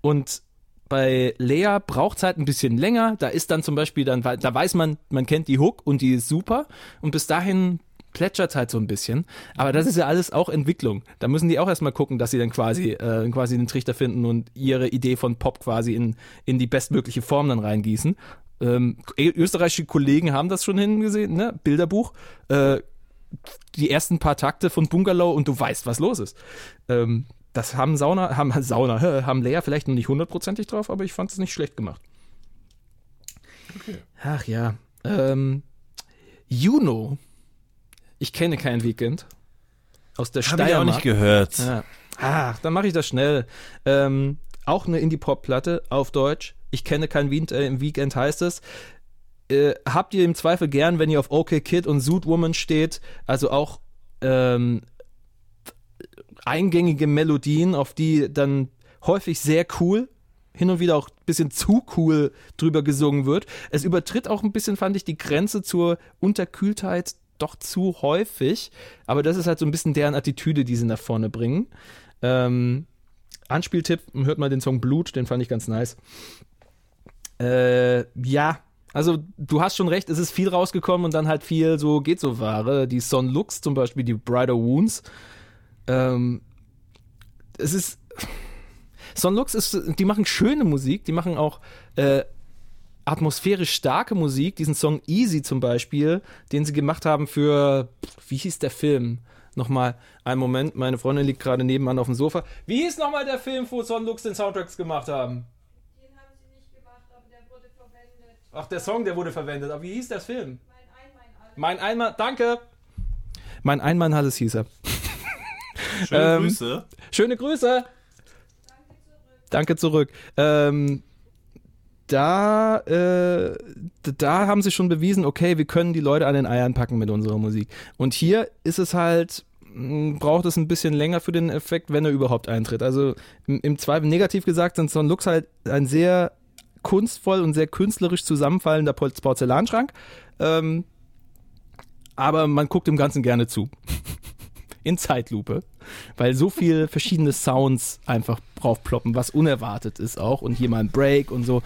Und bei Lea braucht es halt ein bisschen länger. Da ist dann zum Beispiel dann, da weiß man, man kennt die Hook und die ist super. Und bis dahin plätschert halt so ein bisschen. Aber das ist ja alles auch Entwicklung. Da müssen die auch erstmal gucken, dass sie dann quasi, äh, quasi den Trichter finden und ihre Idee von Pop quasi in, in die bestmögliche Form dann reingießen. Ähm, ö- österreichische Kollegen haben das schon hingesehen, ne? Bilderbuch. Äh, die ersten paar Takte von Bungalow und du weißt, was los ist. Ähm, das haben Sauna, haben Sauna, haben Lea vielleicht noch nicht hundertprozentig drauf, aber ich fand es nicht schlecht gemacht. Ach ja. Ähm, Juno. Ich kenne kein Weekend. Aus der Habe ich auch Steiermark. nicht gehört. Ja. Ah, dann mache ich das schnell. Ähm, auch eine Indie-Pop-Platte auf Deutsch. Ich kenne kein äh, im Weekend heißt es. Äh, habt ihr im Zweifel gern, wenn ihr auf OK Kid und Zoot Woman steht, also auch ähm, eingängige Melodien, auf die dann häufig sehr cool, hin und wieder auch ein bisschen zu cool drüber gesungen wird. Es übertritt auch ein bisschen, fand ich, die Grenze zur Unterkühltheit doch zu häufig. Aber das ist halt so ein bisschen deren Attitüde, die sie nach vorne bringen. Ähm, Anspieltipp, hört mal den Song Blut, den fand ich ganz nice. Äh, ja, also du hast schon recht, es ist viel rausgekommen und dann halt viel so geht so Ware. Die Son Lux zum Beispiel, die Brighter Wounds. Ähm, es ist. Son Lux ist, die machen schöne Musik, die machen auch äh, atmosphärisch starke Musik. Diesen Song Easy zum Beispiel, den sie gemacht haben für, wie hieß der Film? Nochmal, einen Moment, meine Freundin liegt gerade nebenan auf dem Sofa. Wie hieß nochmal der Film, wo Son Lux den Soundtracks gemacht haben? Den haben sie nicht gemacht, aber der wurde verwendet. Ach, der Song, der wurde verwendet. Aber wie hieß der Film? Mein Ein, mein Einmann, danke. Mein Einmann Halles hieß er. Schöne Ähm, Grüße. Schöne Grüße. Danke zurück. Ähm, da, äh, da haben sie schon bewiesen, okay, wir können die Leute an den Eiern packen mit unserer Musik. Und hier ist es halt, mh, braucht es ein bisschen länger für den Effekt, wenn er überhaupt eintritt. Also im, im Zweifel negativ gesagt sind Son Lux halt ein sehr kunstvoll und sehr künstlerisch zusammenfallender Porzellanschrank. Ähm, aber man guckt dem Ganzen gerne zu. In Zeitlupe. Weil so viel verschiedene Sounds einfach draufploppen, was unerwartet ist auch. Und hier mal ein Break und so.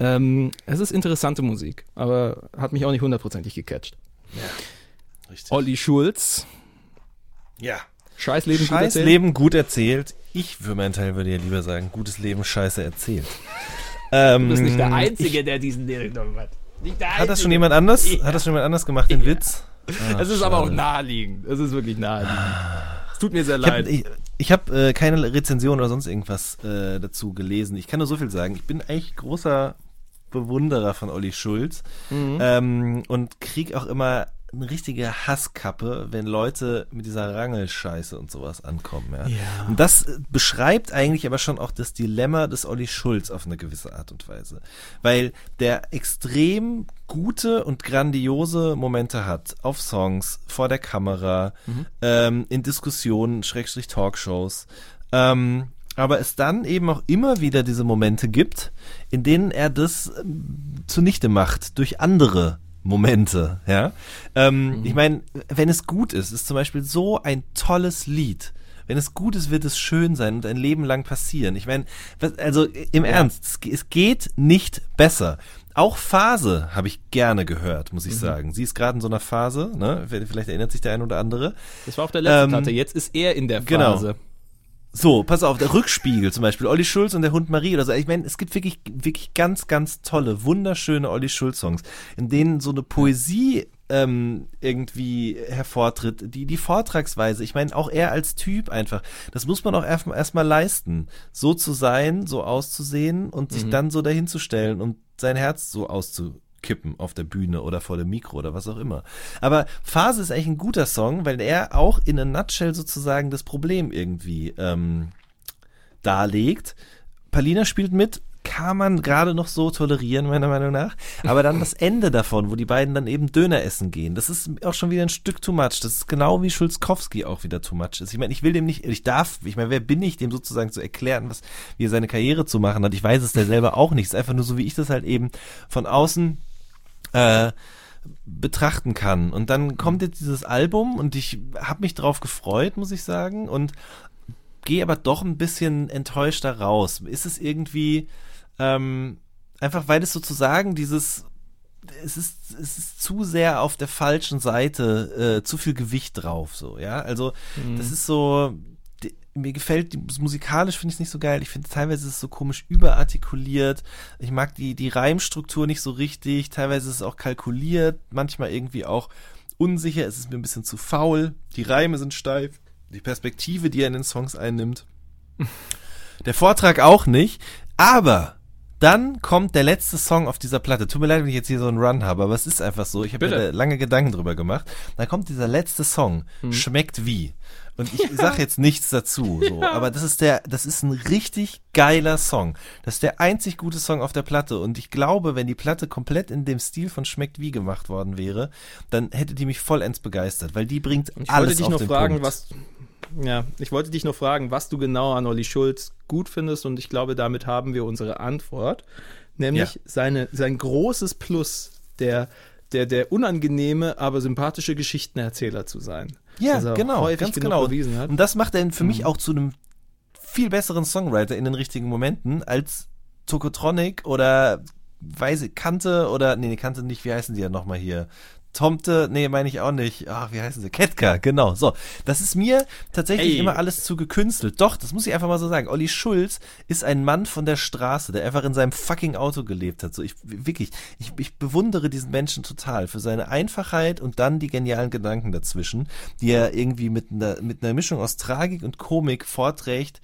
Ähm, es ist interessante Musik, aber hat mich auch nicht hundertprozentig gecatcht. Richtig. Olli Schulz, Ja. Scheiß Leben gut Scheiß erzählt. Leben gut erzählt. Ich für meinen Teil würde ja lieber sagen, gutes Leben scheiße erzählt. Ähm, Du bist nicht der Einzige, der diesen genommen hat. Nicht der Hat das schon jemand anders? Ja. Hat das schon jemand anders gemacht, den Witz? Es ist aber auch schade. naheliegend. Es ist wirklich naheliegend. Es tut mir sehr Ich habe leid. ich, ich hab, äh, keine Rezension oder sonst irgendwas äh, dazu gelesen. Ich kann nur so viel sagen. Ich bin eigentlich großer Bewunderer von Olli Schulz Mhm. ähm, und krieg auch immer eine richtige Hasskappe, wenn Leute mit dieser Rangelscheiße und sowas ankommen. Ja. Ja. Und das äh, beschreibt eigentlich aber schon auch das Dilemma des Olli Schulz auf eine gewisse Art und Weise. Weil der extrem gute und grandiose Momente hat auf Songs, vor der Kamera, ähm, in Diskussionen, Schrägstrich Talkshows. Ähm, aber es dann eben auch immer wieder diese Momente gibt, in denen er das ähm, zunichte macht durch andere Momente, ja. Ähm, Ich meine, wenn es gut ist, ist zum Beispiel so ein tolles Lied. Wenn es gut ist, wird es schön sein und ein Leben lang passieren. Ich meine, also im Ernst, es, ge- es geht nicht besser. auch Phase habe ich gerne gehört, muss ich Mhm. sagen. Sie ist gerade in so einer Phase, ne? Vielleicht erinnert sich der ein oder andere. Das war auf der letzten Ähm, Platte. Jetzt ist er in der genau. So, pass auf, der Rückspiegel zum Beispiel, Olli Schulz und der Hund Marie oder so. Ich meine, es gibt wirklich, wirklich ganz, ganz tolle, wunderschöne Olli Schulz-Songs, in denen so eine Poesie ähm, irgendwie hervortritt, die, die Vortragsweise, ich meine, auch er als Typ einfach, das muss man auch erstmal erst leisten, so zu sein, so auszusehen und sich dann so dahinzustellen und sein Herz so auszukippen auf der Bühne oder vor dem Mikro oder was auch immer. Aber Phase ist eigentlich ein guter Song, weil er auch in a nutshell sozusagen das Problem irgendwie ähm, darlegt. Palina spielt mit, kann man gerade noch so tolerieren, meiner Meinung nach. Aber dann das Ende davon, wo die beiden dann eben Döner essen gehen, das ist auch schon wieder ein Stück too much. Das ist genau wie Schulzkowski auch wieder too much ist. Ich meine, ich will dem nicht, ich darf, ich meine, wer bin ich, dem sozusagen zu erklären, was, wie er seine Karriere zu machen hat. Ich weiß es der selber auch nicht. Es ist einfach nur so, wie ich das halt eben von außen äh, betrachten kann. Und dann kommt jetzt dieses Album und ich habe mich drauf gefreut, muss ich sagen, und gehe aber doch ein bisschen enttäuscht da raus. Ist es irgendwie ähm, einfach, weil es sozusagen dieses es ist, es ist zu sehr auf der falschen Seite, äh, zu viel Gewicht drauf, so, ja. Also, das ist so, mir gefällt, musikalisch finde ich es nicht so geil. Ich finde teilweise ist es so komisch überartikuliert. Ich mag die, die Reimstruktur nicht so richtig. Teilweise ist es auch kalkuliert, manchmal irgendwie auch unsicher. Es ist mir ein bisschen zu faul. Die Reime sind steif. Die Perspektive, die er in den Songs einnimmt. Der Vortrag auch nicht. Aber dann kommt der letzte Song auf dieser Platte. Tut mir leid, wenn ich jetzt hier so einen Run habe, aber es ist einfach so. Ich habe mir lange Gedanken drüber gemacht. Dann kommt dieser letzte Song. Schmeckt wie. Und ich sag jetzt nichts dazu, so. Aber das ist der, das ist ein richtig geiler Song. Das ist der einzig gute Song auf der Platte. Und ich glaube, wenn die Platte komplett in dem Stil von Schmeckt wie gemacht worden wäre, dann hätte die mich vollends begeistert, weil die bringt Ich alles wollte dich auf noch den fragen, Punkt. was. Ja, ich wollte dich noch fragen, was du genau an Olli Schulz gut findest und ich glaube, damit haben wir unsere Antwort. Nämlich Ja. seine, sein großes Plus, der, der, der unangenehme, aber sympathische Geschichtenerzähler zu sein. Ja, genau, ganz genau. Mhm. Und das macht er für mich auch zu einem viel besseren Songwriter in den richtigen Momenten als Tokotronic oder ich, Kante oder nee, nee, Kante nicht, wie heißen die ja nochmal hier? Tomte, nee, meine ich auch nicht. Ach, wie heißen sie? Ketka, genau. So, das ist mir tatsächlich Ey. immer alles zu gekünstelt. Doch, das muss ich einfach mal so sagen. Olli Schulz ist ein Mann von der Straße, der einfach in seinem fucking Auto gelebt hat. So, ich wirklich, ich, ich bewundere diesen Menschen total für seine Einfachheit und dann die genialen Gedanken dazwischen, die er irgendwie mit einer, mit einer Mischung aus Tragik und Komik vorträgt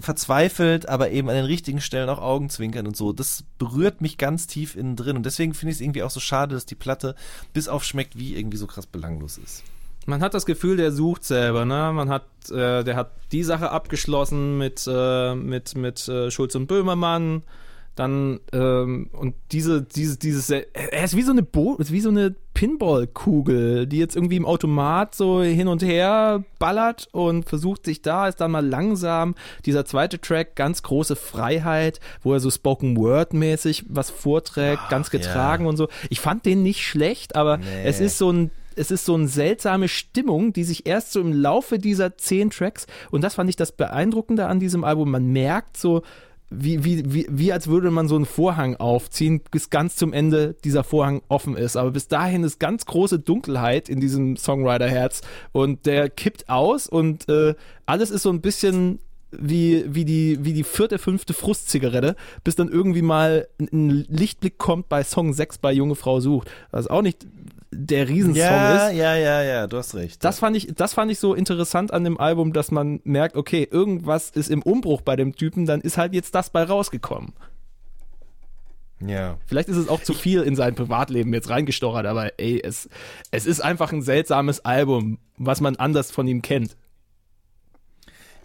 verzweifelt, aber eben an den richtigen Stellen auch Augenzwinkern und so. Das berührt mich ganz tief innen drin und deswegen finde ich es irgendwie auch so schade, dass die Platte bis auf schmeckt wie irgendwie so krass belanglos ist. Man hat das Gefühl, der sucht selber, ne? Man hat, äh, der hat die Sache abgeschlossen mit, äh, mit, mit äh, Schulz und Böhmermann. Dann, ähm, und diese, dieses, dieses, er ist wie so eine Bo ist wie so eine Pinball-Kugel, die jetzt irgendwie im Automat so hin und her ballert und versucht sich da, ist dann mal langsam dieser zweite Track, ganz große Freiheit, wo er so Spoken Word-mäßig was vorträgt, ganz getragen ja. und so. Ich fand den nicht schlecht, aber Nee. es ist so ein es ist so eine seltsame Stimmung, die sich erst so im Laufe dieser zehn Tracks, und das fand ich das Beeindruckende an diesem Album, man merkt so, wie, wie, wie, wie als würde man so einen Vorhang aufziehen, bis ganz zum Ende dieser Vorhang offen ist. Aber bis dahin ist ganz große Dunkelheit in diesem Songwriter-Herz und der kippt aus und äh, alles ist so ein bisschen wie, wie, die, wie die vierte, fünfte Frustzigarette, bis dann irgendwie mal ein- Lichtblick kommt bei Song 6 bei Junge Frau sucht. Was auch nicht der Riesensong Ja, ist. ja, ja, ja, du hast recht. Das fand ich, das fand ich so interessant an dem Album, dass man merkt, okay, irgendwas ist im Umbruch bei dem Typen, dann ist halt jetzt das bei rausgekommen. ja. Vielleicht ist es auch zu viel in sein Privatleben jetzt reingestochert, aber ey, es, es ist einfach ein seltsames Album, was man anders von ihm kennt.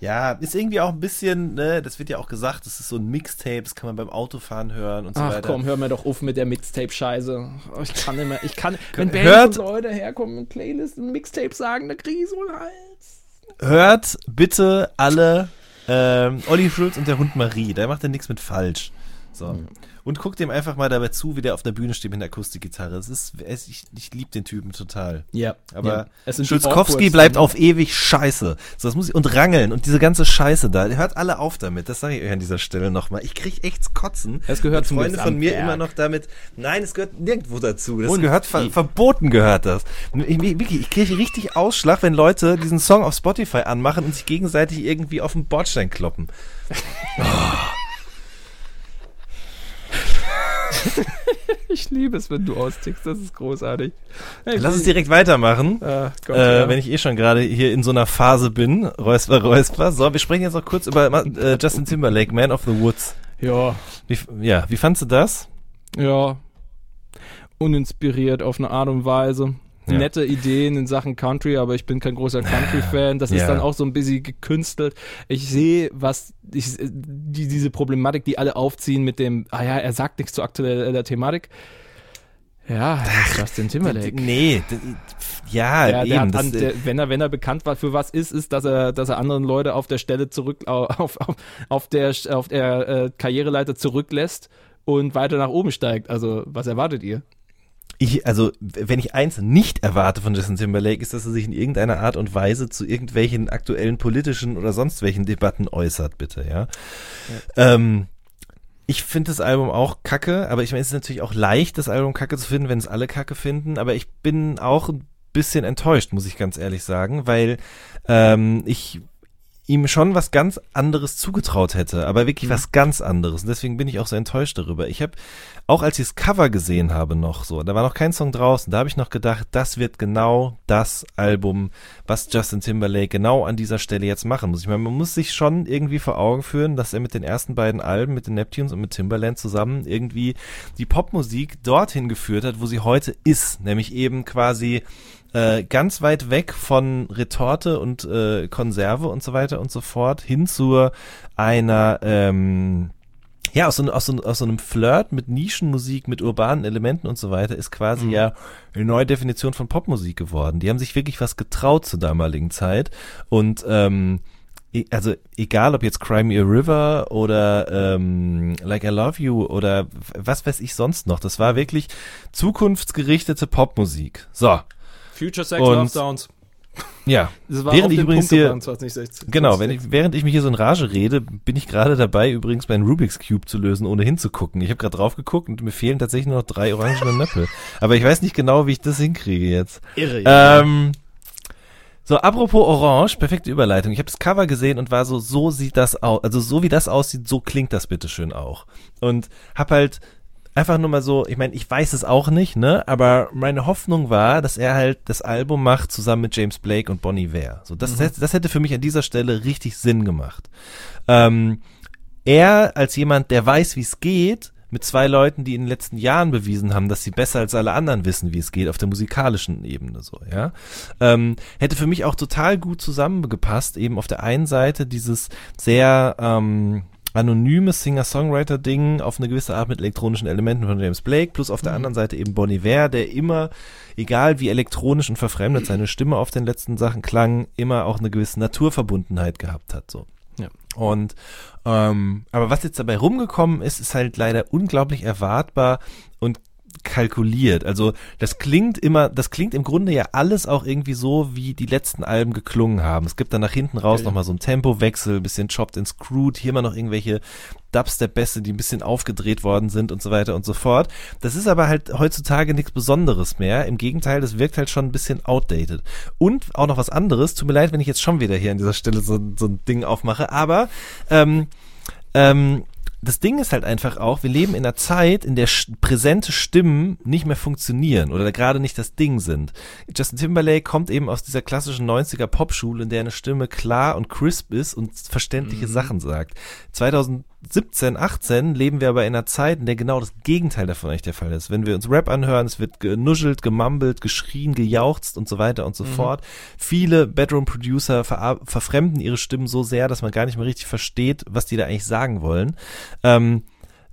Ja, ist irgendwie auch ein bisschen, ne, das wird ja auch gesagt, das ist so ein Mixtape, das kann man beim Autofahren hören und so Ach weiter. komm, hör mir doch auf mit der Mixtape-Scheiße. Oh, Ich kann mehr, ich kann, wenn Hört- Bands und Leute herkommen und Playlist und Mixtape sagen, da krieg ich so einen Hals. Hört bitte alle ähm, Olli Schulz und der Hund Marie, da macht er nichts mit falsch. So. Und guck dem einfach mal dabei zu, wie der auf der Bühne steht mit der Akustikgitarre. Das ist, es- ich, ich liebe den Typen total. Ja. Aber ja. Es Schulzkowski bleibt auf ewig scheiße. So, das muss ich, und Rangeln und diese ganze Scheiße da. Hört alle auf damit. Das sage ich euch an dieser Stelle nochmal. Ich krieg echt Kotzen. Es gehört zum Freunde von mir immer noch damit. Nein, es gehört nirgendwo dazu. Das Und gehört ver verboten gehört das. Ich, wirklich, ich kriege richtig Ausschlag, wenn Leute diesen Song auf Spotify anmachen und sich gegenseitig irgendwie auf den Bordstein kloppen. Ich liebe es, wenn du austickst. Das ist großartig. Hey, Lass uns direkt weitermachen. Ah, Gott, äh, ja. Wenn ich eh schon gerade hier in so einer Phase bin, Räusper, Räusper. So, wir sprechen jetzt noch kurz über äh, Justin Timberlake, Man of the Woods. ja, Wie, ja, wie fandst du das? ja. Uninspiriert auf eine Art und Weise. Ja. Nette Ideen in Sachen Country, aber ich bin kein großer Country-Fan. Das ist Ja. dann auch so ein bisschen gekünstelt. Ich sehe, was ich, die, diese Problematik, die alle aufziehen mit dem, ah ja, er sagt nichts zu aktueller Thematik. Ja, das ist Justin Timberlake. Nee, ja, der eben. hat Das, der, wenn er wenn er bekannt war für was ist, ist, dass er dass er anderen Leute auf der Stelle zurück auf auf, auf der auf der äh, Karriereleiter zurücklässt und weiter nach oben steigt. Also was erwartet ihr? Ich, also, wenn ich eins nicht erwarte von Justin Timberlake, ist, dass er sich in irgendeiner Art und Weise zu irgendwelchen aktuellen politischen oder sonst welchen Debatten äußert, bitte, ja. Ähm, ich finde das Album auch kacke, aber ich meine, es ist natürlich auch leicht, das Album kacke zu finden, wenn es alle kacke finden, aber ich bin auch ein bisschen enttäuscht, muss ich ganz ehrlich sagen, weil ähm, ich ihm schon was ganz anderes zugetraut hätte, aber wirklich was ganz anderes. Und deswegen bin ich auch so enttäuscht darüber. Ich habe, auch als ich das Cover gesehen habe noch so, da war noch kein Song draußen, da habe ich noch gedacht, das wird genau das Album, was Justin Timberlake genau an dieser Stelle jetzt machen muss. Ich meine, man muss sich schon irgendwie vor Augen führen, dass er mit den ersten beiden Alben, mit den Neptunes und mit Timberland zusammen irgendwie die Popmusik dorthin geführt hat, wo sie heute ist, nämlich eben quasi äh, ganz weit weg von Retorte und äh, Konserve und so weiter und so fort hin zu einer ähm, ja, aus so, aus, so, aus so einem Flirt mit Nischenmusik, mit urbanen Elementen und so weiter, ist quasi Mhm. ja eine neue Definition von Popmusik geworden. Die haben sich wirklich was getraut zur damaligen Zeit. Und ähm, e- also egal ob jetzt Cry Me a River oder ähm, Like I Love You oder was weiß ich sonst noch, das war wirklich zukunftsgerichtete Popmusik. So, Future Sex Und- Love Sounds. ja. Das war Während ich übrigens hier- gebracht, 2016. Genau, wenn ich, während ich mich hier so in Rage rede, bin ich gerade dabei, übrigens meinen Rubik's Cube zu lösen, ohne hinzugucken. Ich habe gerade drauf geguckt und mir fehlen tatsächlich nur noch drei orangene Nöppel. Aber ich weiß nicht genau, wie ich das hinkriege jetzt. irre. Ähm, so, apropos Orange, perfekte Überleitung. Ich habe das Cover gesehen und war so, so sieht das aus, also so wie das aussieht, so klingt das bitteschön auch. Und hab halt einfach nur mal so, ich meine, ich weiß es auch nicht, ne, aber meine Hoffnung war, dass er halt das Album macht zusammen mit James Blake und Bonnie Ware. So, das, das, das hätte für mich an dieser Stelle richtig Sinn gemacht. Ähm, er als jemand, der weiß, wie es geht, mit zwei Leuten, die in den letzten Jahren bewiesen haben, dass sie besser als alle anderen wissen, wie es geht, auf der musikalischen Ebene so, ja, ähm, hätte für mich auch total gut zusammengepasst, eben auf der einen Seite dieses sehr ähm, anonyme Singer-Songwriter-Ding auf eine gewisse Art mit elektronischen Elementen von James Blake, plus auf der anderen Seite eben Bon Iver, der immer, egal wie elektronisch und verfremdet seine Stimme auf den letzten Sachen klang, immer auch eine gewisse Naturverbundenheit gehabt hat, so. Ja. Und ähm, aber was jetzt dabei rumgekommen ist, ist halt leider unglaublich erwartbar und kalkuliert. Also das klingt immer, das klingt im Grunde ja alles auch irgendwie so, wie die letzten Alben geklungen haben. Es gibt dann nach hinten raus Ja. nochmal so einen Tempowechsel, bisschen chopped and screwed, hier mal noch irgendwelche Dubstep-Bässe, die ein bisschen aufgedreht worden sind und so weiter und so fort. Das ist aber halt heutzutage nichts Besonderes mehr. Im Gegenteil, das wirkt halt schon ein bisschen outdated. Und auch noch was anderes, tut mir leid, wenn ich jetzt schon wieder hier an dieser Stelle so, so ein Ding aufmache, aber ähm, ähm, das Ding ist halt einfach auch, wir leben in einer Zeit, in der präsente Stimmen nicht mehr funktionieren oder gerade nicht das Ding sind. Justin Timberlake kommt eben aus dieser klassischen 90er Popschule, in der eine Stimme klar und crisp ist und verständliche Sachen sagt. 2017, 18 leben wir aber in einer Zeit, in der genau das Gegenteil davon eigentlich der Fall ist. Wenn wir uns Rap anhören, es wird genuschelt, gemambelt, geschrien, gejauchzt und so weiter und so fort. Viele Bedroom-Producer ver verfremden ihre Stimmen so sehr, dass man gar nicht mehr richtig versteht, was die da eigentlich sagen wollen. Ähm,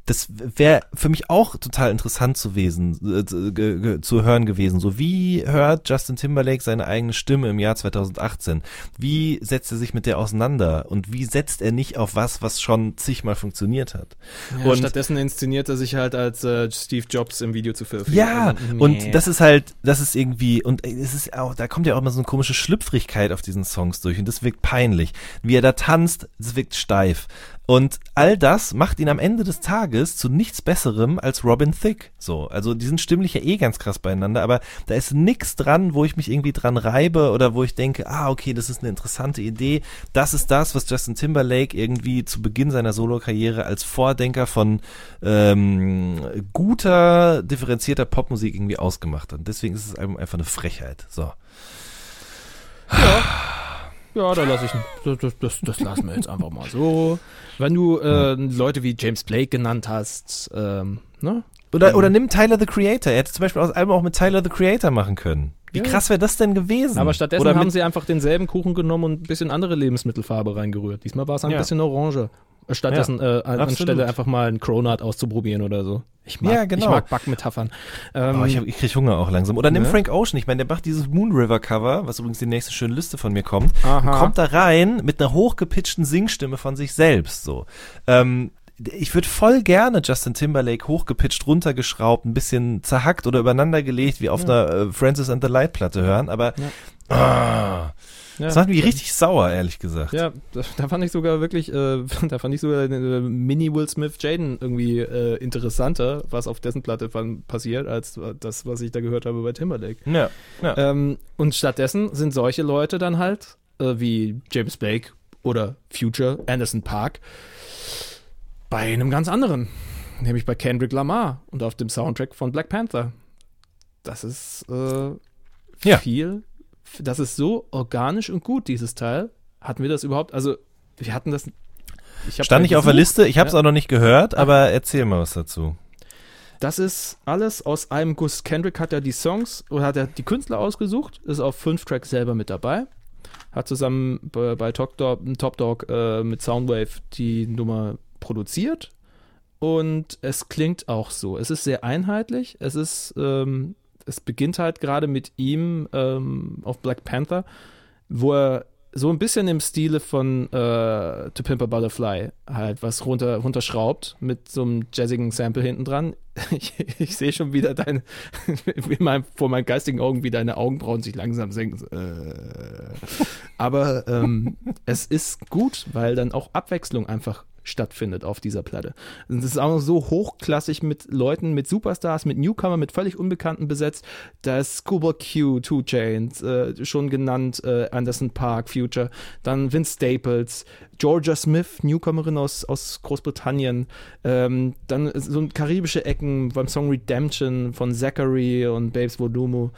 das wäre für mich auch total interessant zu wesen, äh, zu, ge- zu hören gewesen. So wie hört Justin Timberlake seine eigene Stimme im Jahr 2018? Wie setzt er sich mit der auseinander? Und wie setzt er nicht auf was, was schon zigmal funktioniert hat? Ja, und stattdessen inszeniert er sich halt als äh, Steve Jobs im Video zu filmen. Ja, Also, und das ist halt, das ist irgendwie, und es ist auch, da kommt ja auch immer so eine komische Schlüpfrigkeit auf diesen Songs durch und das wirkt peinlich. Wie er da tanzt, das wirkt steif. Und all das macht ihn am Ende des Tages zu nichts Besserem als Robin Thicke. So, also die sind stimmlich ja eh ganz krass beieinander, aber da ist nix dran, wo ich mich irgendwie dran reibe oder wo ich denke, ah, okay, das ist eine interessante Idee. Das ist das, was Justin Timberlake irgendwie zu Beginn seiner Solokarriere als Vordenker von ähm, guter, differenzierter Popmusik irgendwie ausgemacht hat. Deswegen ist Album einfach eine Frechheit. So. Ja, da lasse ich, das, das, das, das lassen wir jetzt einfach mal so. Wenn du äh, Leute wie James Blake genannt hast, ähm, ne? Oder, oder nimm Tyler the Creator. Er hätte zum Beispiel aus Album auch mit Tyler the Creator machen können. Wie Ja. krass wäre das denn gewesen? Aber stattdessen oder haben sie einfach denselben Kuchen genommen und ein bisschen andere Lebensmittelfarbe reingerührt. Diesmal war es ein Ja. bisschen orange. Stattdessen äh, an- absolut. anstelle einfach mal einen Cronut auszuprobieren oder so. Ich mag, Ja, genau. ich mag Backmetaphern. Ähm, Oh, ich, hab, ich krieg Hunger auch langsam. Oder nimm Ne? Frank Ocean. Ich meine, der macht dieses Moon River Cover, was übrigens die nächste schöne Liste von mir kommt. Kommt da rein mit einer hochgepitchten Singstimme von sich selbst. So. Ähm, ich würde voll gerne Justin Timberlake hochgepitcht, runtergeschraubt, ein bisschen zerhackt oder übereinander gelegt, wie auf einer äh, Francis and the Light Platte hören. Aber ah, ja. das macht mich richtig sauer, ehrlich gesagt. Ja, da, da fand ich sogar wirklich, äh, da fand ich sogar äh, Mini Will Smith Jaden irgendwie äh, interessanter, was auf dessen Platte passiert, als das, was ich da gehört habe bei Timberlake. Ja, ja. Ähm, und stattdessen sind solche Leute dann halt, äh, wie James Blake oder Future, Anderson Park, bei einem ganz anderen, nämlich bei Kendrick Lamar und auf dem Soundtrack von Black Panther. Das ist äh, Ja. viel, das ist so organisch und gut, dieses Teil. Hatten wir das überhaupt, also wir hatten das, ich Stand nicht auf der. Liste, ich habe es Ja. auch noch nicht gehört, aber erzähl mal was dazu. Das ist alles aus einem Guss. Kendrick hat ja die Songs oder hat er die Künstler ausgesucht, ist auf fünf Tracks selber mit dabei. Hat zusammen bei, bei Top Dog, Top Dog äh, mit Soundwave die Nummer produziert. Und es klingt auch so. Es ist sehr einheitlich. Es ist, ähm, es beginnt halt gerade mit ihm ähm, auf Black Panther, wo er so ein bisschen im Stile von äh, To Pimp a Butterfly halt was runter, runterschraubt mit so einem jazzigen Sample hinten dran. Ich, ich sehe schon wieder deine, in meinem, vor meinen geistigen Augen, wie deine Augenbrauen sich langsam senken. Äh, aber ähm, es ist gut, weil dann auch Abwechslung einfach stattfindet auf dieser Platte. Und es ist auch noch so hochklassig mit Leuten, mit Superstars, mit Newcomer, mit völlig Unbekannten besetzt. Da ist Scuba Q, Two Chains, äh, schon genannt, äh, Anderson Park, Future, dann Vince Staples, Georgia Smith, Newcomerin aus, aus Großbritannien, ähm, dann so karibische Ecken beim Song Redemption von Zachary und Babes Volumo.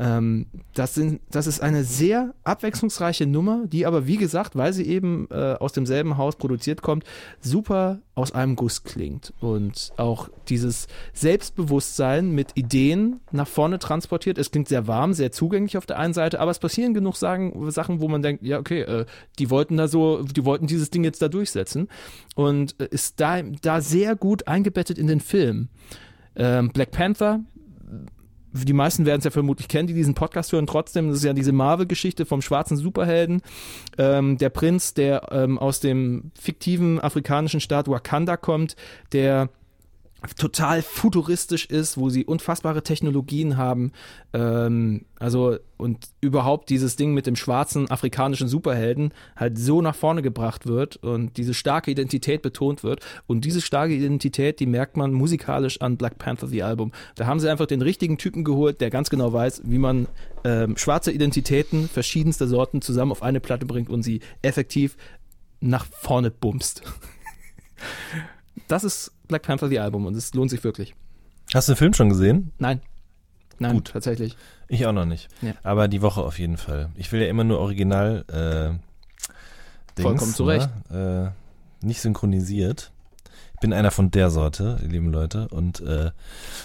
Ähm, das, sind, das ist eine sehr abwechslungsreiche Nummer, die aber, wie gesagt, weil sie eben äh, aus demselben Haus produziert kommt, super aus einem Guss klingt. Und auch dieses Selbstbewusstsein mit Ideen nach vorne transportiert. Es klingt sehr warm, sehr zugänglich auf der einen Seite, aber es passieren genug Sagen, Sachen, wo man denkt, ja, okay, äh, die wollten da so, die wollten dieses Ding jetzt da durchsetzen. Und äh, ist da, da sehr gut eingebettet in den Film. Ähm, Black Panther, die meisten werden es ja vermutlich kennen, die diesen Podcast hören. Trotzdem, das ist ja diese Marvel-Geschichte vom schwarzen Superhelden. Ähm, der Prinz, der ähm, aus dem fiktiven afrikanischen Staat Wakanda kommt, der total futuristisch ist, wo sie unfassbare Technologien haben. Ähm, also und überhaupt dieses Ding mit dem schwarzen afrikanischen Superhelden halt so nach vorne gebracht wird und diese starke Identität betont wird. Und diese starke Identität, die merkt man musikalisch an Black Panther, the Album. Da haben sie einfach den richtigen Typen geholt, der ganz genau weiß, wie man ähm, schwarze Identitäten verschiedenster Sorten zusammen auf eine Platte bringt und sie effektiv nach vorne bumst. Das ist Black Panther, the Album und es lohnt sich wirklich. Hast du den Film schon gesehen? Nein. Nein, Gut. tatsächlich. Ich auch noch nicht. Ja. Aber die Woche auf jeden Fall. Ich will ja immer nur original äh, Dings, Vollkommen zu Recht. Ne? Äh, nicht synchronisiert. Ich bin einer von der Sorte, ihr lieben Leute. Und äh,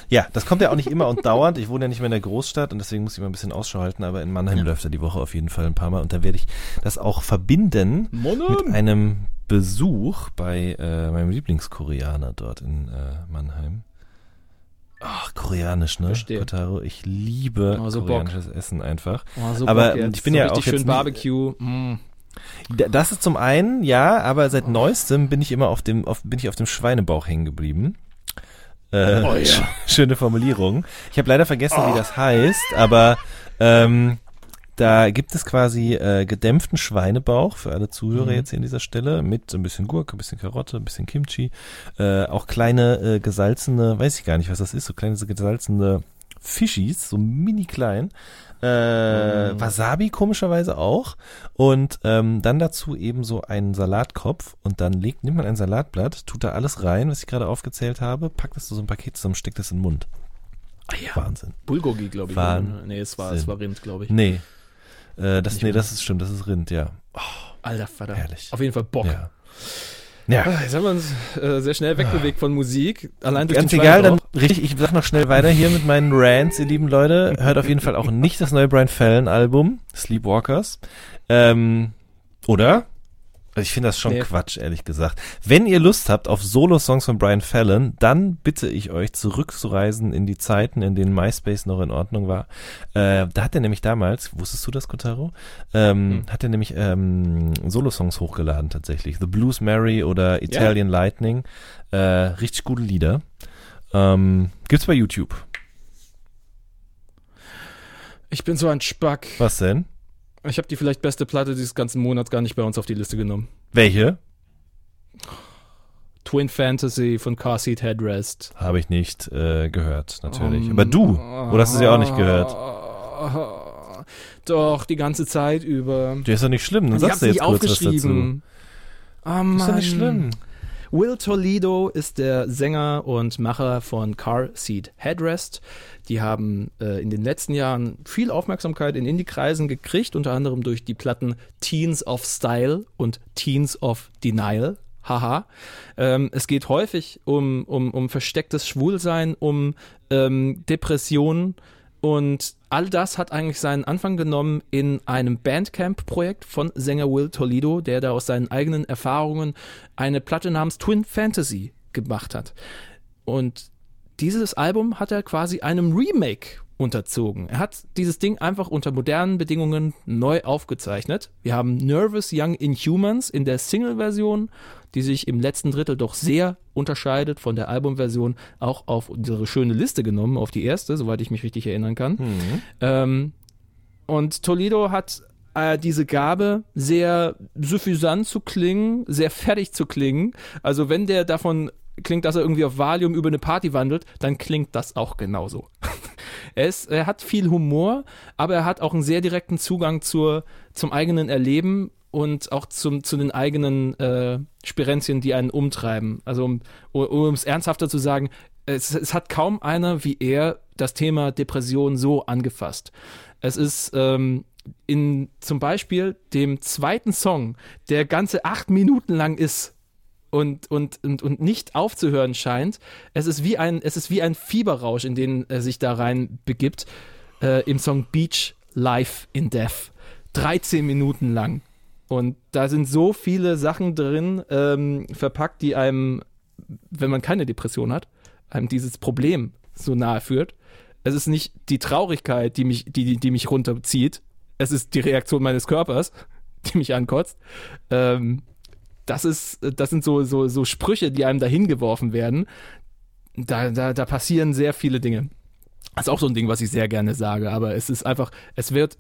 ja, das kommt ja auch nicht immer und dauernd. Ich wohne ja nicht mehr in der Großstadt und deswegen muss ich mal ein bisschen Ausschau halten. Aber in Mannheim läuft er die Woche auf jeden Fall ein paar Mal. Und da werde ich das auch verbinden mit einem Besuch bei äh, meinem Lieblingskoreaner dort in äh, Mannheim. Ach, koreanisch, ne? Verstehe. Kotaro, ich liebe Oh, so Bock. koreanisches Essen einfach. Oh, so Aber Bock jetzt. ich bin so ja richtig auch jetzt schön nie- Barbecue. Mm. Das ist zum einen, ja, aber seit neuestem bin ich immer auf dem, auf, bin ich auf dem Schweinebauch hängen geblieben. Äh, Oh ja. sch- Schöne Formulierung. Ich habe leider vergessen, wie das heißt, aber ähm, da gibt es quasi äh, gedämpften Schweinebauch für alle Zuhörer Mhm. jetzt hier an dieser Stelle mit so ein bisschen Gurke, ein bisschen Karotte, ein bisschen Kimchi, äh, auch kleine äh, gesalzene, weiß ich gar nicht, was das ist, so kleine so gesalzene Fischis, so mini klein. Äh, Mhm. Wasabi komischerweise auch. Und ähm, dann dazu eben so einen Salatkopf und dann legt, nimmt man ein Salatblatt, tut da alles rein, was ich gerade aufgezählt habe, packt das so ein Paket zusammen, steckt das in den Mund. Ah ja. Wahnsinn. Bulgogi, glaube ich. Wahnsinn. Nee, es war, es war Rind, glaube ich. Nee. Äh, das, nee, das ist stimmt, das ist Rind, ja. Alter Vater. Herrlich. Auf jeden Fall Bock. Ja. Ja. Ah, Jetzt haben wir uns äh, sehr schnell wegbewegt von Musik. Allein durch Ganz den egal, dann richtig, ich sag noch schnell weiter hier mit meinen Rants, ihr lieben Leute. Hört auf jeden Fall auch nicht das neue Brian Fallon Album, Sleepwalkers. Ähm, oder? Also ich finde das schon Nee. Quatsch, ehrlich gesagt. Wenn ihr Lust habt auf Solo-Songs von Brian Fallon, dann bitte ich euch zurückzureisen in die Zeiten, in denen MySpace noch in Ordnung war. Äh, da hat er nämlich damals, wusstest du das, Kotaro? Ähm, Hat er nämlich ähm, Solo-Songs hochgeladen tatsächlich. The Blues Mary oder Italian Lightning. Äh, richtig gute Lieder. Ähm, gibt's bei YouTube. Ich bin so ein Spack. Was denn? Ich habe die vielleicht beste Platte dieses ganzen Monats gar nicht bei uns auf die Liste genommen. Welche? Twin Fantasy von Car Seat Headrest. Habe ich nicht äh, gehört, natürlich. Um, Aber du, oder hast du sie auch nicht gehört? Doch, die ganze Zeit über. Das ist doch nicht schlimm, dann sagst du jetzt nicht kurz was dazu. aufgeschrieben. Oh Das Mann. ist doch nicht schlimm. Will Toledo ist der Sänger und Macher von Car Seat Headrest. Die haben äh, in den letzten Jahren viel Aufmerksamkeit in Indie-Kreisen gekriegt, unter anderem durch die Platten Teens of Style und Teens of Denial. Haha. Ähm, es geht häufig um, um, um verstecktes Schwulsein, um ähm, Depressionen und all das hat eigentlich seinen Anfang genommen in einem Bandcamp-Projekt von Sänger Will Toledo, der da aus seinen eigenen Erfahrungen eine Platte namens Twin Fantasy gemacht hat. Und dieses Album hat er quasi einem Remake unterzogen. Er hat dieses Ding einfach unter modernen Bedingungen neu aufgezeichnet. Wir haben Nervous Young Inhumans in der Single-Version, die sich im letzten Drittel doch sehr unterscheidet von der Albumversion, auch auf unsere schöne Liste genommen, auf die erste, soweit ich mich richtig erinnern kann. Ähm, und Toledo hat äh, diese Gabe, sehr suffisant zu klingen, sehr fertig zu klingen. Also wenn der davon klingt, dass er irgendwie auf Valium über eine Party wandelt, dann klingt das auch genauso. er, ist, er hat viel Humor, aber er hat auch einen sehr direkten Zugang zur, zum eigenen Erleben und auch zum, zu den eigenen äh, Spirenzien, die einen umtreiben. Also um um es ernsthafter zu sagen, es, es hat kaum einer wie er das Thema Depression so angefasst. Es ist ähm, in zum Beispiel dem zweiten Song, der ganze acht Minuten lang ist und, und, und, und nicht aufzuhören scheint. Es ist wie ein, es ist wie ein Fieberrausch, in den er sich da rein begibt, äh, im Song Beach Life in Death. 13 Minuten lang. Und da sind so viele Sachen drin ähm, verpackt, die einem, wenn man keine Depression hat, einem dieses Problem so nahe führt. Es ist nicht die Traurigkeit, die mich, die, die, mich runterzieht. Es ist die Reaktion meines Körpers, die mich ankotzt. Ähm, das ist, das sind so, so, so Sprüche, die einem dahin geworfen werden. Da, da, da passieren sehr viele Dinge. Das ist auch so ein Ding, was ich sehr gerne sage, aber es ist einfach, es wird,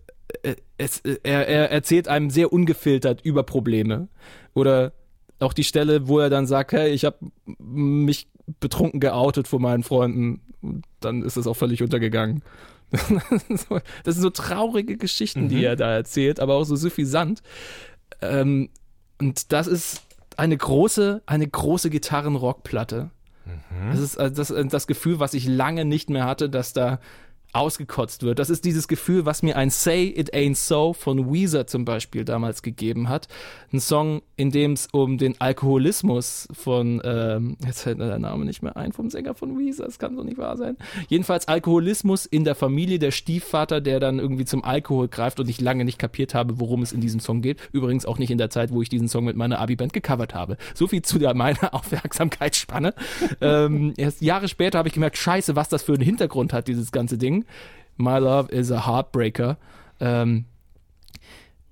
es, äh, er, er erzählt einem sehr ungefiltert über Probleme. Oder auch die Stelle, wo er dann sagt, hey, ich habe mich betrunken geoutet vor meinen Freunden. Und dann ist es auch völlig untergegangen. das sind so traurige Geschichten, die er da erzählt, aber auch so suffisant. Ähm, und das ist eine große, eine große Gitarrenrockplatte. Das ist äh, das, äh, das Gefühl, was ich lange nicht mehr hatte, dass da ausgekotzt wird. Das ist dieses Gefühl, was mir ein Say It Ain't So von Weezer zum Beispiel damals gegeben hat. Ein Song, in dem es um den Alkoholismus von, ähm, jetzt fällt mir der Name nicht mehr ein, vom Sänger von Weezer, das kann so nicht wahr sein. Jedenfalls Alkoholismus in der Familie, der Stiefvater, der dann irgendwie zum Alkohol greift und ich lange nicht kapiert habe, worum es in diesem Song geht. Übrigens auch nicht in der Zeit, wo ich diesen Song mit meiner Abi-Band gecovert habe. So viel zu der, meiner Aufmerksamkeitsspanne. ähm, erst Jahre später habe ich gemerkt, scheiße, was das für einen Hintergrund hat, dieses ganze Ding. My Love is a Heartbreaker. Ähm,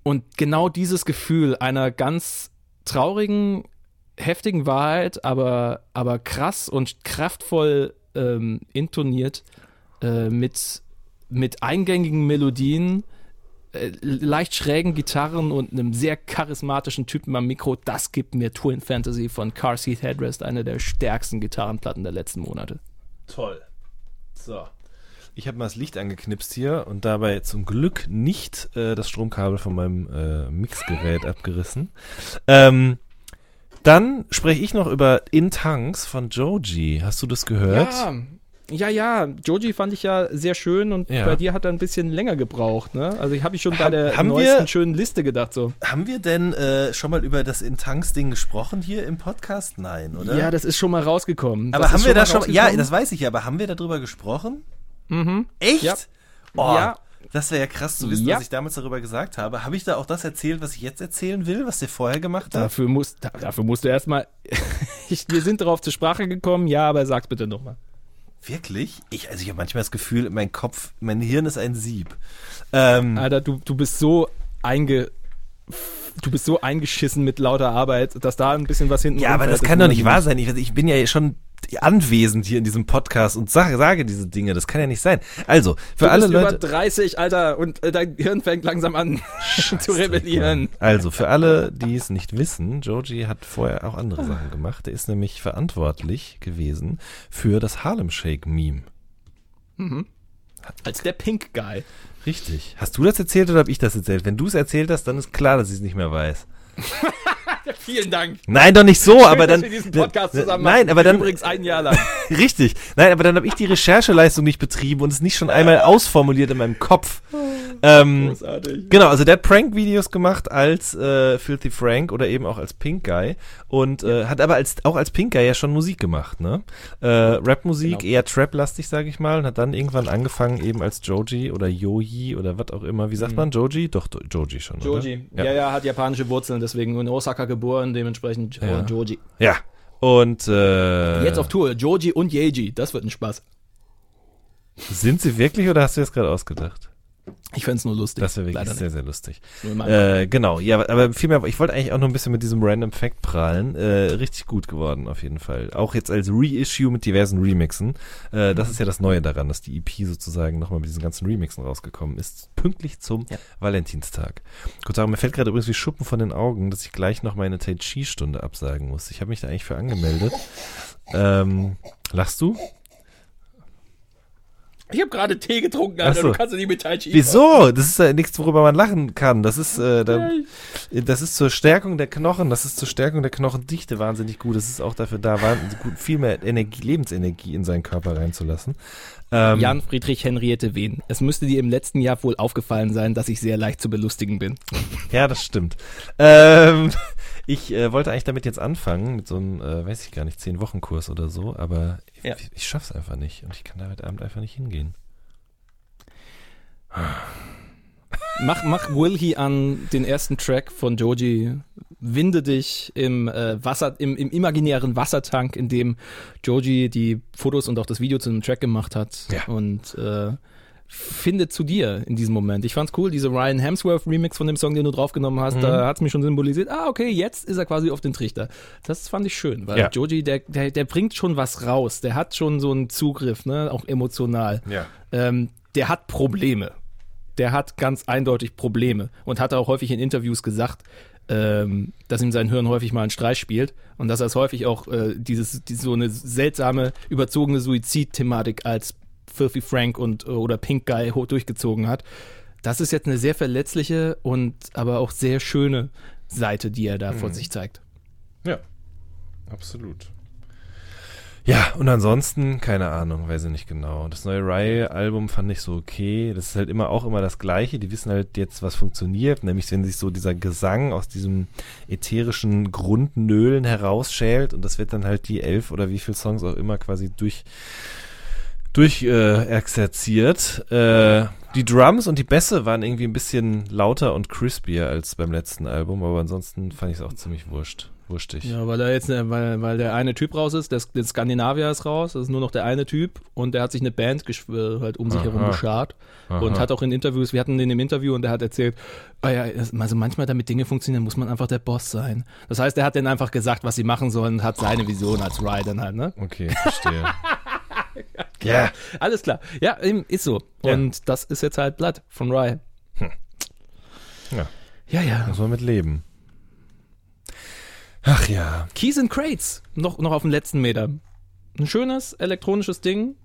und genau dieses Gefühl einer ganz traurigen, heftigen Wahrheit, aber, aber krass und kraftvoll ähm, intoniert äh, mit, mit eingängigen Melodien, äh, leicht schrägen Gitarren und einem sehr charismatischen Typen am Mikro, das gibt mir Twin Fantasy von Car Headrest, eine der stärksten Gitarrenplatten der letzten Monate. Toll. So. Ich habe mal das Licht angeknipst hier und dabei zum Glück nicht äh, das Stromkabel von meinem äh, Mixgerät abgerissen. Ähm, dann spreche ich noch über In Tanks von Joji. Hast du das gehört? Ja, ja, ja. Joji fand ich ja sehr schön und Ja. bei dir hat er ein bisschen länger gebraucht, ne? Also ich habe ich schon bei Hab- der haben neuesten wir- schönen Liste gedacht so. Haben wir denn äh, schon mal über das In Tanks Ding gesprochen hier im Podcast? Nein, oder? Ja, das ist schon mal rausgekommen. aber das haben wir da schon? Ja, das weiß ich ja, aber haben wir darüber gesprochen? Mhm. Echt? Ja. Oh, Ja. Das wäre ja krass zu wissen, Ja. was ich damals darüber gesagt habe. Habe ich da auch das erzählt, was ich jetzt erzählen will, was der vorher gemacht hat? Dafür, muss, da, dafür musst du erstmal. wir sind darauf zur Sprache gekommen, ja, aber sag's bitte nochmal. Wirklich? Ich, also ich habe manchmal das Gefühl, mein Kopf, mein Hirn ist ein Sieb. Ähm, Alter, du, du bist so einge. Du bist so eingeschissen mit lauter Arbeit, dass da ein bisschen was hinten ja, aber das kann doch nicht wahr sein. Ich, ich bin ja schon anwesend hier in diesem Podcast und sage, sage diese Dinge. Das kann ja nicht sein. Also, für Du alle bist Leute. über 30, Alter, und äh, dein Hirn fängt langsam an zu rebellieren. Also, für alle, die es nicht wissen, Joji hat vorher auch andere Sachen gemacht. Er ist nämlich verantwortlich gewesen für das Harlem Shake Meme. Als der Pink Guy. Richtig. Hast du das erzählt oder habe ich das erzählt? Wenn du es erzählt hast, dann ist klar, dass ich es nicht mehr weiß. Vielen Dank. Nein, doch nicht so, aber dass dann. wir diesen Podcast zusammen Nein, machen. aber dann. Übrigens ein Jahr lang. Richtig. Nein, aber dann habe ich die Rechercheleistung nicht betrieben und es nicht schon einmal ausformuliert in meinem Kopf. Ähm, Großartig. genau, also der hat Prank-Videos gemacht als äh, Filthy Frank oder eben auch als Pink Guy und äh, hat aber als auch als Pink Guy ja schon Musik gemacht, ne? Äh, Rap-Musik, Genau. eher Trap-lastig, sage ich mal, und hat dann irgendwann angefangen eben als Joji oder Yoji oder was auch immer. Wie sagt man Joji? Doch, Do- Joji schon, Joji. oder? Ja. ja, hat japanische Wurzeln, deswegen in Osaka geboren, dementsprechend Ja. oh, Joji. Ja. Und äh, Jetzt auf Tour, Joji und Yeji, das wird ein Spaß. sind sie wirklich oder hast du das gerade ausgedacht? Ich fänd's nur lustig. Das wäre wirklich Leider sehr, sehr lustig. Äh, genau, ja, aber- vielmehr, ich wollte eigentlich auch noch ein bisschen mit diesem Random Fact prahlen. Äh, richtig gut geworden, auf jeden Fall. Auch jetzt als Reissue mit diversen Remixen. Äh, das ist ja das Neue daran, dass die EP sozusagen nochmal mit diesen ganzen Remixen rausgekommen ist. Pünktlich zum Ja. Valentinstag. Kurz sagen, mir fällt gerade übrigens wie Schuppen von den Augen, dass ich gleich noch meine Tai Chi-Stunde absagen muss. Ich habe mich da eigentlich für angemeldet. Ähm, lachst du? Ich habe gerade Tee getrunken, Alter. so. Du kannst ja nicht mit Tai Chi. Wieso? Das ist ja nichts, worüber man lachen kann. Das ist, äh, da, das ist zur Stärkung der Knochen, das ist zur Stärkung der Knochendichte wahnsinnig gut. Das ist auch dafür da, viel mehr Energie, Lebensenergie in seinen Körper reinzulassen. Ähm, Jan Friedrich Henriette Wehn. Es müsste dir im letzten Jahr wohl aufgefallen sein, dass ich sehr leicht zu belustigen bin. Ja, das stimmt. Ähm, ich äh, wollte eigentlich damit jetzt anfangen, mit so einem, äh, weiß ich gar nicht, 10-Wochen-Kurs oder so, aber Ja. ich, ich schaff's einfach nicht und ich kann da heute Abend einfach nicht hingehen. Mach, mach Wilhy an den ersten Track von Joji. Winde dich im äh, Wasser, im, im imaginären Wassertank, in dem Joji die Fotos und auch das Video zu einem Track gemacht hat. Ja. Und äh, finde zu dir in diesem Moment. Ich fand's cool, diese Ryan Hemsworth Remix von dem Song, den du draufgenommen hast, Mhm. da hat's mich schon symbolisiert. Ah, okay, jetzt ist er quasi auf den Trichter. Das fand ich schön, weil Ja. Joji, der, der, der bringt schon was raus. Der hat schon so einen Zugriff, ne, auch emotional Ja. ähm, der hat Probleme. Der hat ganz eindeutig Probleme und hat auch häufig in Interviews gesagt, ähm, dass ihm sein Hirn häufig mal einen Streich spielt und dass er es häufig auch äh, dieses, die, so eine seltsame, überzogene Suizidthematik als Filthy Frank und äh, oder Pink Guy hoch durchgezogen hat. Das ist jetzt eine sehr verletzliche und aber auch sehr schöne Seite, die er da von sich zeigt. Ja, absolut. Ja, und ansonsten, keine Ahnung, weiß ich nicht genau. Das neue Rye-Album fand ich so okay. Das ist halt immer auch immer das Gleiche. Die wissen halt jetzt, was funktioniert. Nämlich, wenn sich so dieser Gesang aus diesem ätherischen Grundnölen herausschält und das wird dann halt die elf oder wie viel Songs auch immer quasi durch durch äh, exerziert. Äh, die Drums und die Bässe waren irgendwie ein bisschen lauter und crispier als beim letzten Album, aber ansonsten fand ich es auch ziemlich wurscht. Wurstig. Ja, weil da jetzt, äh, weil, weil der eine Typ raus ist, der, der Skandinavier ist raus, das ist nur noch der eine Typ und der hat sich eine Band äh, halt um sich Aha. herum geschart und hat auch in Interviews, wir hatten den im Interview und der hat erzählt, ah ja, also manchmal damit Dinge funktionieren, muss man einfach der Boss sein. Das heißt, er hat denen einfach gesagt, was sie machen sollen und hat seine Vision als dann halt, ne? Okay, verstehe. ja. Alles klar. Ja, ist so. Ja. Und das ist jetzt halt Blood von Rye. Ja. Ja, ja. Muss man mit leben. Ach ja. Keys and Crates, noch, noch auf dem letzten Meter. Ein schönes elektronisches Ding.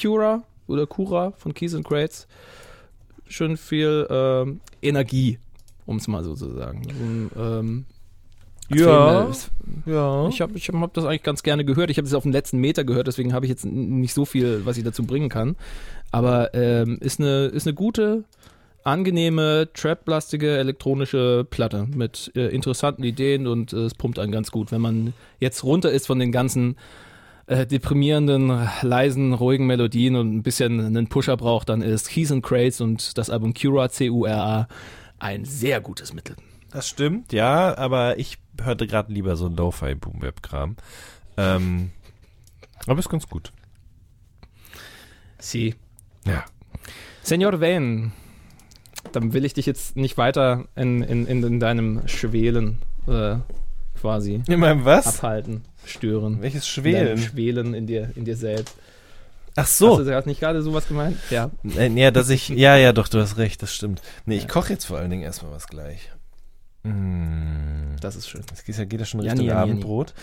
Cura oder Cura von Keys and Crates. Schön viel ähm, Energie, um es mal so zu sagen. Ein, ähm, Ja. Ja. Ich habe ich hab das eigentlich ganz gerne gehört. Ich habe es auf dem letzten Meter gehört, deswegen habe ich jetzt nicht so viel, was ich dazu bringen kann. Aber ähm, ist, eine, ist eine gute, angenehme, trap-lastige elektronische Platte mit äh, interessanten Ideen und äh, es pumpt einen ganz gut. Wenn man jetzt runter ist von den ganzen äh, deprimierenden, leisen, ruhigen Melodien und ein bisschen einen Pusher braucht, dann ist Keys and Crates und das Album Cura, C-U-R-A, ein sehr gutes Mittel. Das stimmt, ja, aber ich hörte gerade lieber so Lo-Fi-Boom-Web-Kram. Ähm, aber ist ganz gut. Sie. Ja. Senor Vane, dann will ich dich jetzt nicht weiter in, in, in, in deinem Schwelen äh, quasi In meinem was? abhalten, stören. Welches In deinem Schwelen? Schwelen in dir, in dir selbst. Ach Hast so. du hast nicht gerade sowas gemeint? Ja. Äh, ja, dass ich, ja, ja, doch, du hast recht, das stimmt. Nee, ich koche jetzt vor allen Dingen erstmal was gleich. Mm. Das ist schön. Das geht ja, geht ja schon Janni, Richtung Janni, Abendbrot.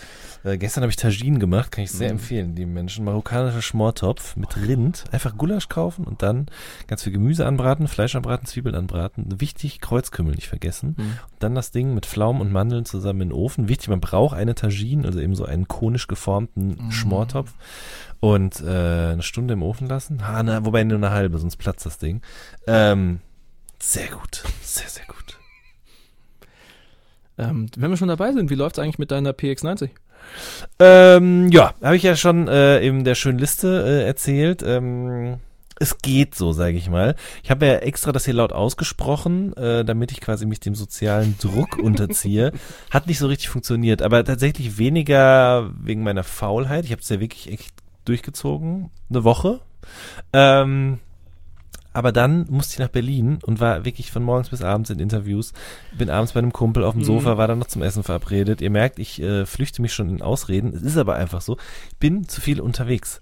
Äh, gestern habe ich Tagine gemacht, kann ich sehr Mhm. empfehlen, die Menschen. Marokkanischer Schmortopf mit Rind. Einfach Gulasch kaufen und dann ganz viel Gemüse anbraten, Fleisch anbraten, Zwiebeln anbraten. Wichtig, Kreuzkümmel nicht vergessen. Mhm. Und dann das Ding mit Pflaumen und Mandeln zusammen in den Ofen. Wichtig, man braucht eine Tagine, also eben so einen konisch geformten Mhm. Schmortopf. Und äh, eine Stunde im Ofen lassen. Ah, na, wobei nur eine halbe, sonst platzt das Ding. Ähm, sehr gut. Sehr, sehr gut. Ähm, wenn wir schon dabei sind, wie läuft es eigentlich mit deiner PX90? Ähm, ja, habe ich ja schon äh, in der schönen Liste äh, erzählt. Ähm, es geht so, sage ich mal. Ich habe ja extra das hier laut ausgesprochen, äh, damit ich quasi mich dem sozialen Druck unterziehe. Hat nicht so richtig funktioniert, aber tatsächlich weniger wegen meiner Faulheit. Ich habe es ja wirklich echt durchgezogen, eine Woche. Ähm, aber dann musste ich nach Berlin und war wirklich von morgens bis abends in Interviews. Bin abends bei einem Kumpel auf dem Mhm. Sofa, war dann noch zum Essen verabredet. Ihr merkt, ich äh, flüchte mich schon in Ausreden. Es ist aber einfach so. Bin zu viel unterwegs.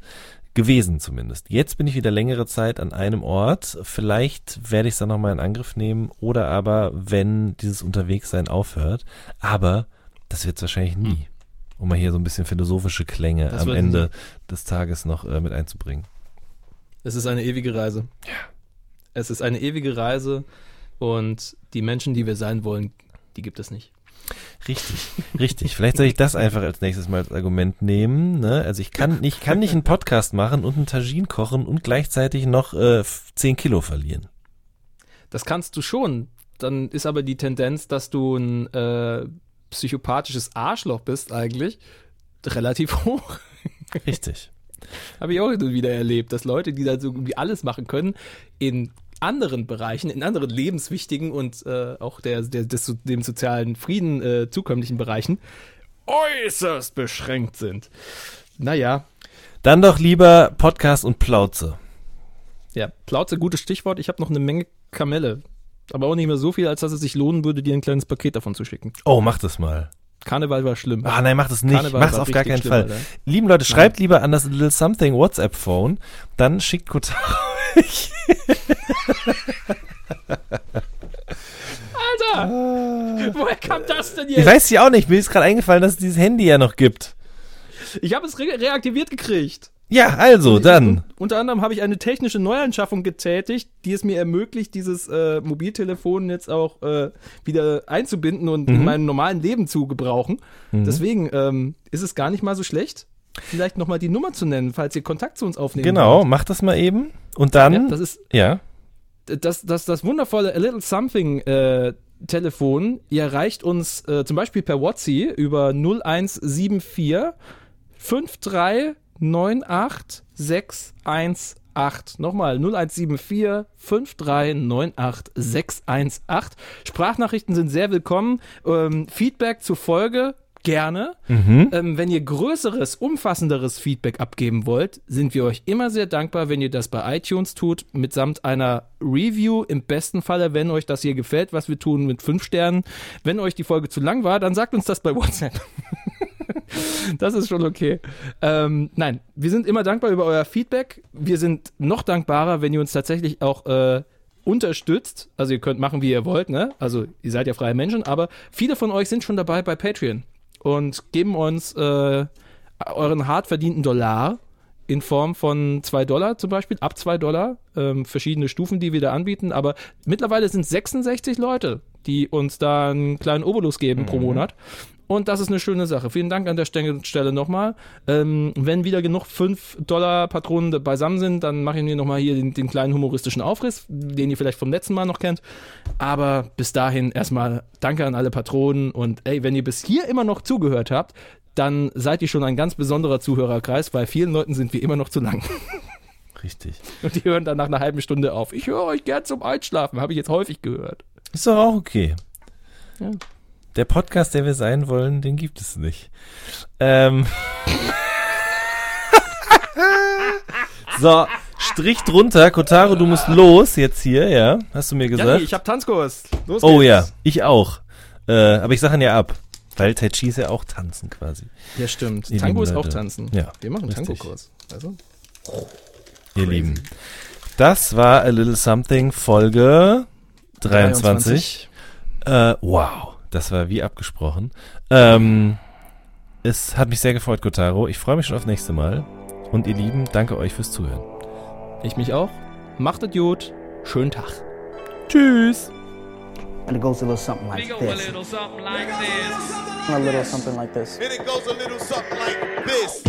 Gewesen zumindest. Jetzt bin ich wieder längere Zeit an einem Ort. Vielleicht werde ich es dann nochmal in Angriff nehmen oder aber, wenn dieses Unterwegssein aufhört. Aber das wird es wahrscheinlich nie. Um mal hier so ein bisschen philosophische Klänge Das am Ende des Tages noch äh, mit einzubringen. Es ist eine ewige Reise. Ja. Es ist eine ewige Reise und die Menschen, die wir sein wollen, die gibt es nicht. Richtig, richtig. Vielleicht soll ich das einfach als nächstes Mal als Argument nehmen. Ne? Also ich kann, ich kann nicht einen Podcast machen und einen Tagine kochen und gleichzeitig noch äh, 10 Kilo verlieren. Das kannst du schon. Dann ist aber die Tendenz, dass du ein äh, psychopathisches Arschloch bist eigentlich relativ hoch. Richtig. Habe ich auch wieder erlebt, dass Leute, die da so irgendwie alles machen können, in anderen Bereichen, in anderen lebenswichtigen und äh, auch der, der, des, dem sozialen Frieden äh, zukömmlichen Bereichen äußerst beschränkt sind. Naja, Dann doch lieber Podcast und Plauze. ja, Plauze, gutes Stichwort. Ich habe noch eine Menge Kamelle. Aber auch nicht mehr so viel, als dass es sich lohnen würde, dir ein kleines Paket davon zu schicken. Oh, mach das mal. Karneval war schlimm. Ah, nein, mach das nicht. Karneval Mach's war auf gar keinen Fall. Alter. Lieben Leute, schreibt lieber an das Little Something WhatsApp-Phone. Dann schickt Kotaro. Alter! Woher kam das denn Ich jetzt? weiß ja auch nicht. Mir ist gerade eingefallen, dass es dieses Handy ja noch gibt. Ich habe es re reaktiviert gekriegt. Ja, also, dann. Unter anderem habe ich eine technische Neuanschaffung getätigt, die es mir ermöglicht, dieses äh, Mobiltelefon jetzt auch äh, wieder einzubinden und in Mhm. meinem normalen Leben zu gebrauchen. Deswegen ähm, ist es gar nicht mal so schlecht. vielleicht nochmal die Nummer zu nennen, falls ihr Kontakt zu uns aufnehmen Genau, wollt. mach das mal eben. Und Ja, dann, das ist ja, das, das, das wundervolle A Little Something äh, Telefon. Ihr erreicht uns äh, zum Beispiel per WhatsApp über 0174 5398 618. Nochmal 0174 5398 618. Sprachnachrichten sind sehr willkommen. Ähm, Feedback zur Folge gerne. mhm. Ähm, wenn ihr größeres, umfassenderes Feedback abgeben wollt, sind wir euch immer sehr dankbar, wenn ihr das bei iTunes tut, mitsamt einer Review. Im besten Falle, wenn euch das hier gefällt, was wir tun, mit fünf Sternen. Wenn euch die Folge zu lang war, dann sagt uns das bei WhatsApp. das ist schon okay. Ähm, nein, wir sind immer dankbar über euer Feedback. Wir sind noch dankbarer, wenn ihr uns tatsächlich auch äh, unterstützt. Also ihr könnt machen, wie ihr wollt, ne? Also ihr seid ja freie Menschen, aber viele von euch sind schon dabei bei Patreon und geben uns äh, euren hart verdienten Dollar in Form von 2 Dollar zum Beispiel, ab 2 Dollar, ähm, verschiedene Stufen, die wir da anbieten, aber mittlerweile sind 66 Leute, die uns da einen kleinen Obolus geben pro Monat. Und das ist eine schöne Sache. Vielen Dank an der Stelle nochmal. Ähm, wenn wieder genug 5 Dollar Patronen beisammen sind, dann machen wir nochmal hier den, den kleinen humoristischen Aufriss, den ihr vielleicht vom letzten Mal noch kennt. Aber bis dahin erstmal danke an alle Patronen und ey, wenn ihr bis hier immer noch zugehört habt, dann seid ihr schon ein ganz besonderer Zuhörerkreis, weil vielen Leuten sind wir immer noch zu lang. richtig. Und die hören dann nach einer halben Stunde auf. Ich höre euch gern zum Einschlafen, habe ich jetzt häufig gehört. Ist doch auch okay. Ja. Der Podcast, der wir sein wollen, den gibt es nicht. Ähm. so, Strich drunter. Kotaro, du musst los jetzt hier, ja? Hast du mir gesagt? Janni, ich habe Tanzkurs. Los oh geht's. ja, ich auch. Äh, aber ich sage ihn ja ab. Weil Tai Chi ist ja auch tanzen quasi. Ja, stimmt. Ihr Tango ist auch Leute. tanzen. Ja, Wir machen. Tango-Kurs. Also, Ihr Lieben. Das war A Little Something Folge 23. Äh, wow, das war wie abgesprochen. Ähm, es hat mich sehr gefreut, Kotaro. Ich freue mich schon auf nächste Mal. Und ihr Lieben, danke euch fürs Zuhören. Ich mich auch. Macht es gut. Schönen Tag. Tschüss. And it goes a little something We like go a this. little something like this. A little something like this. And it goes a little something like this.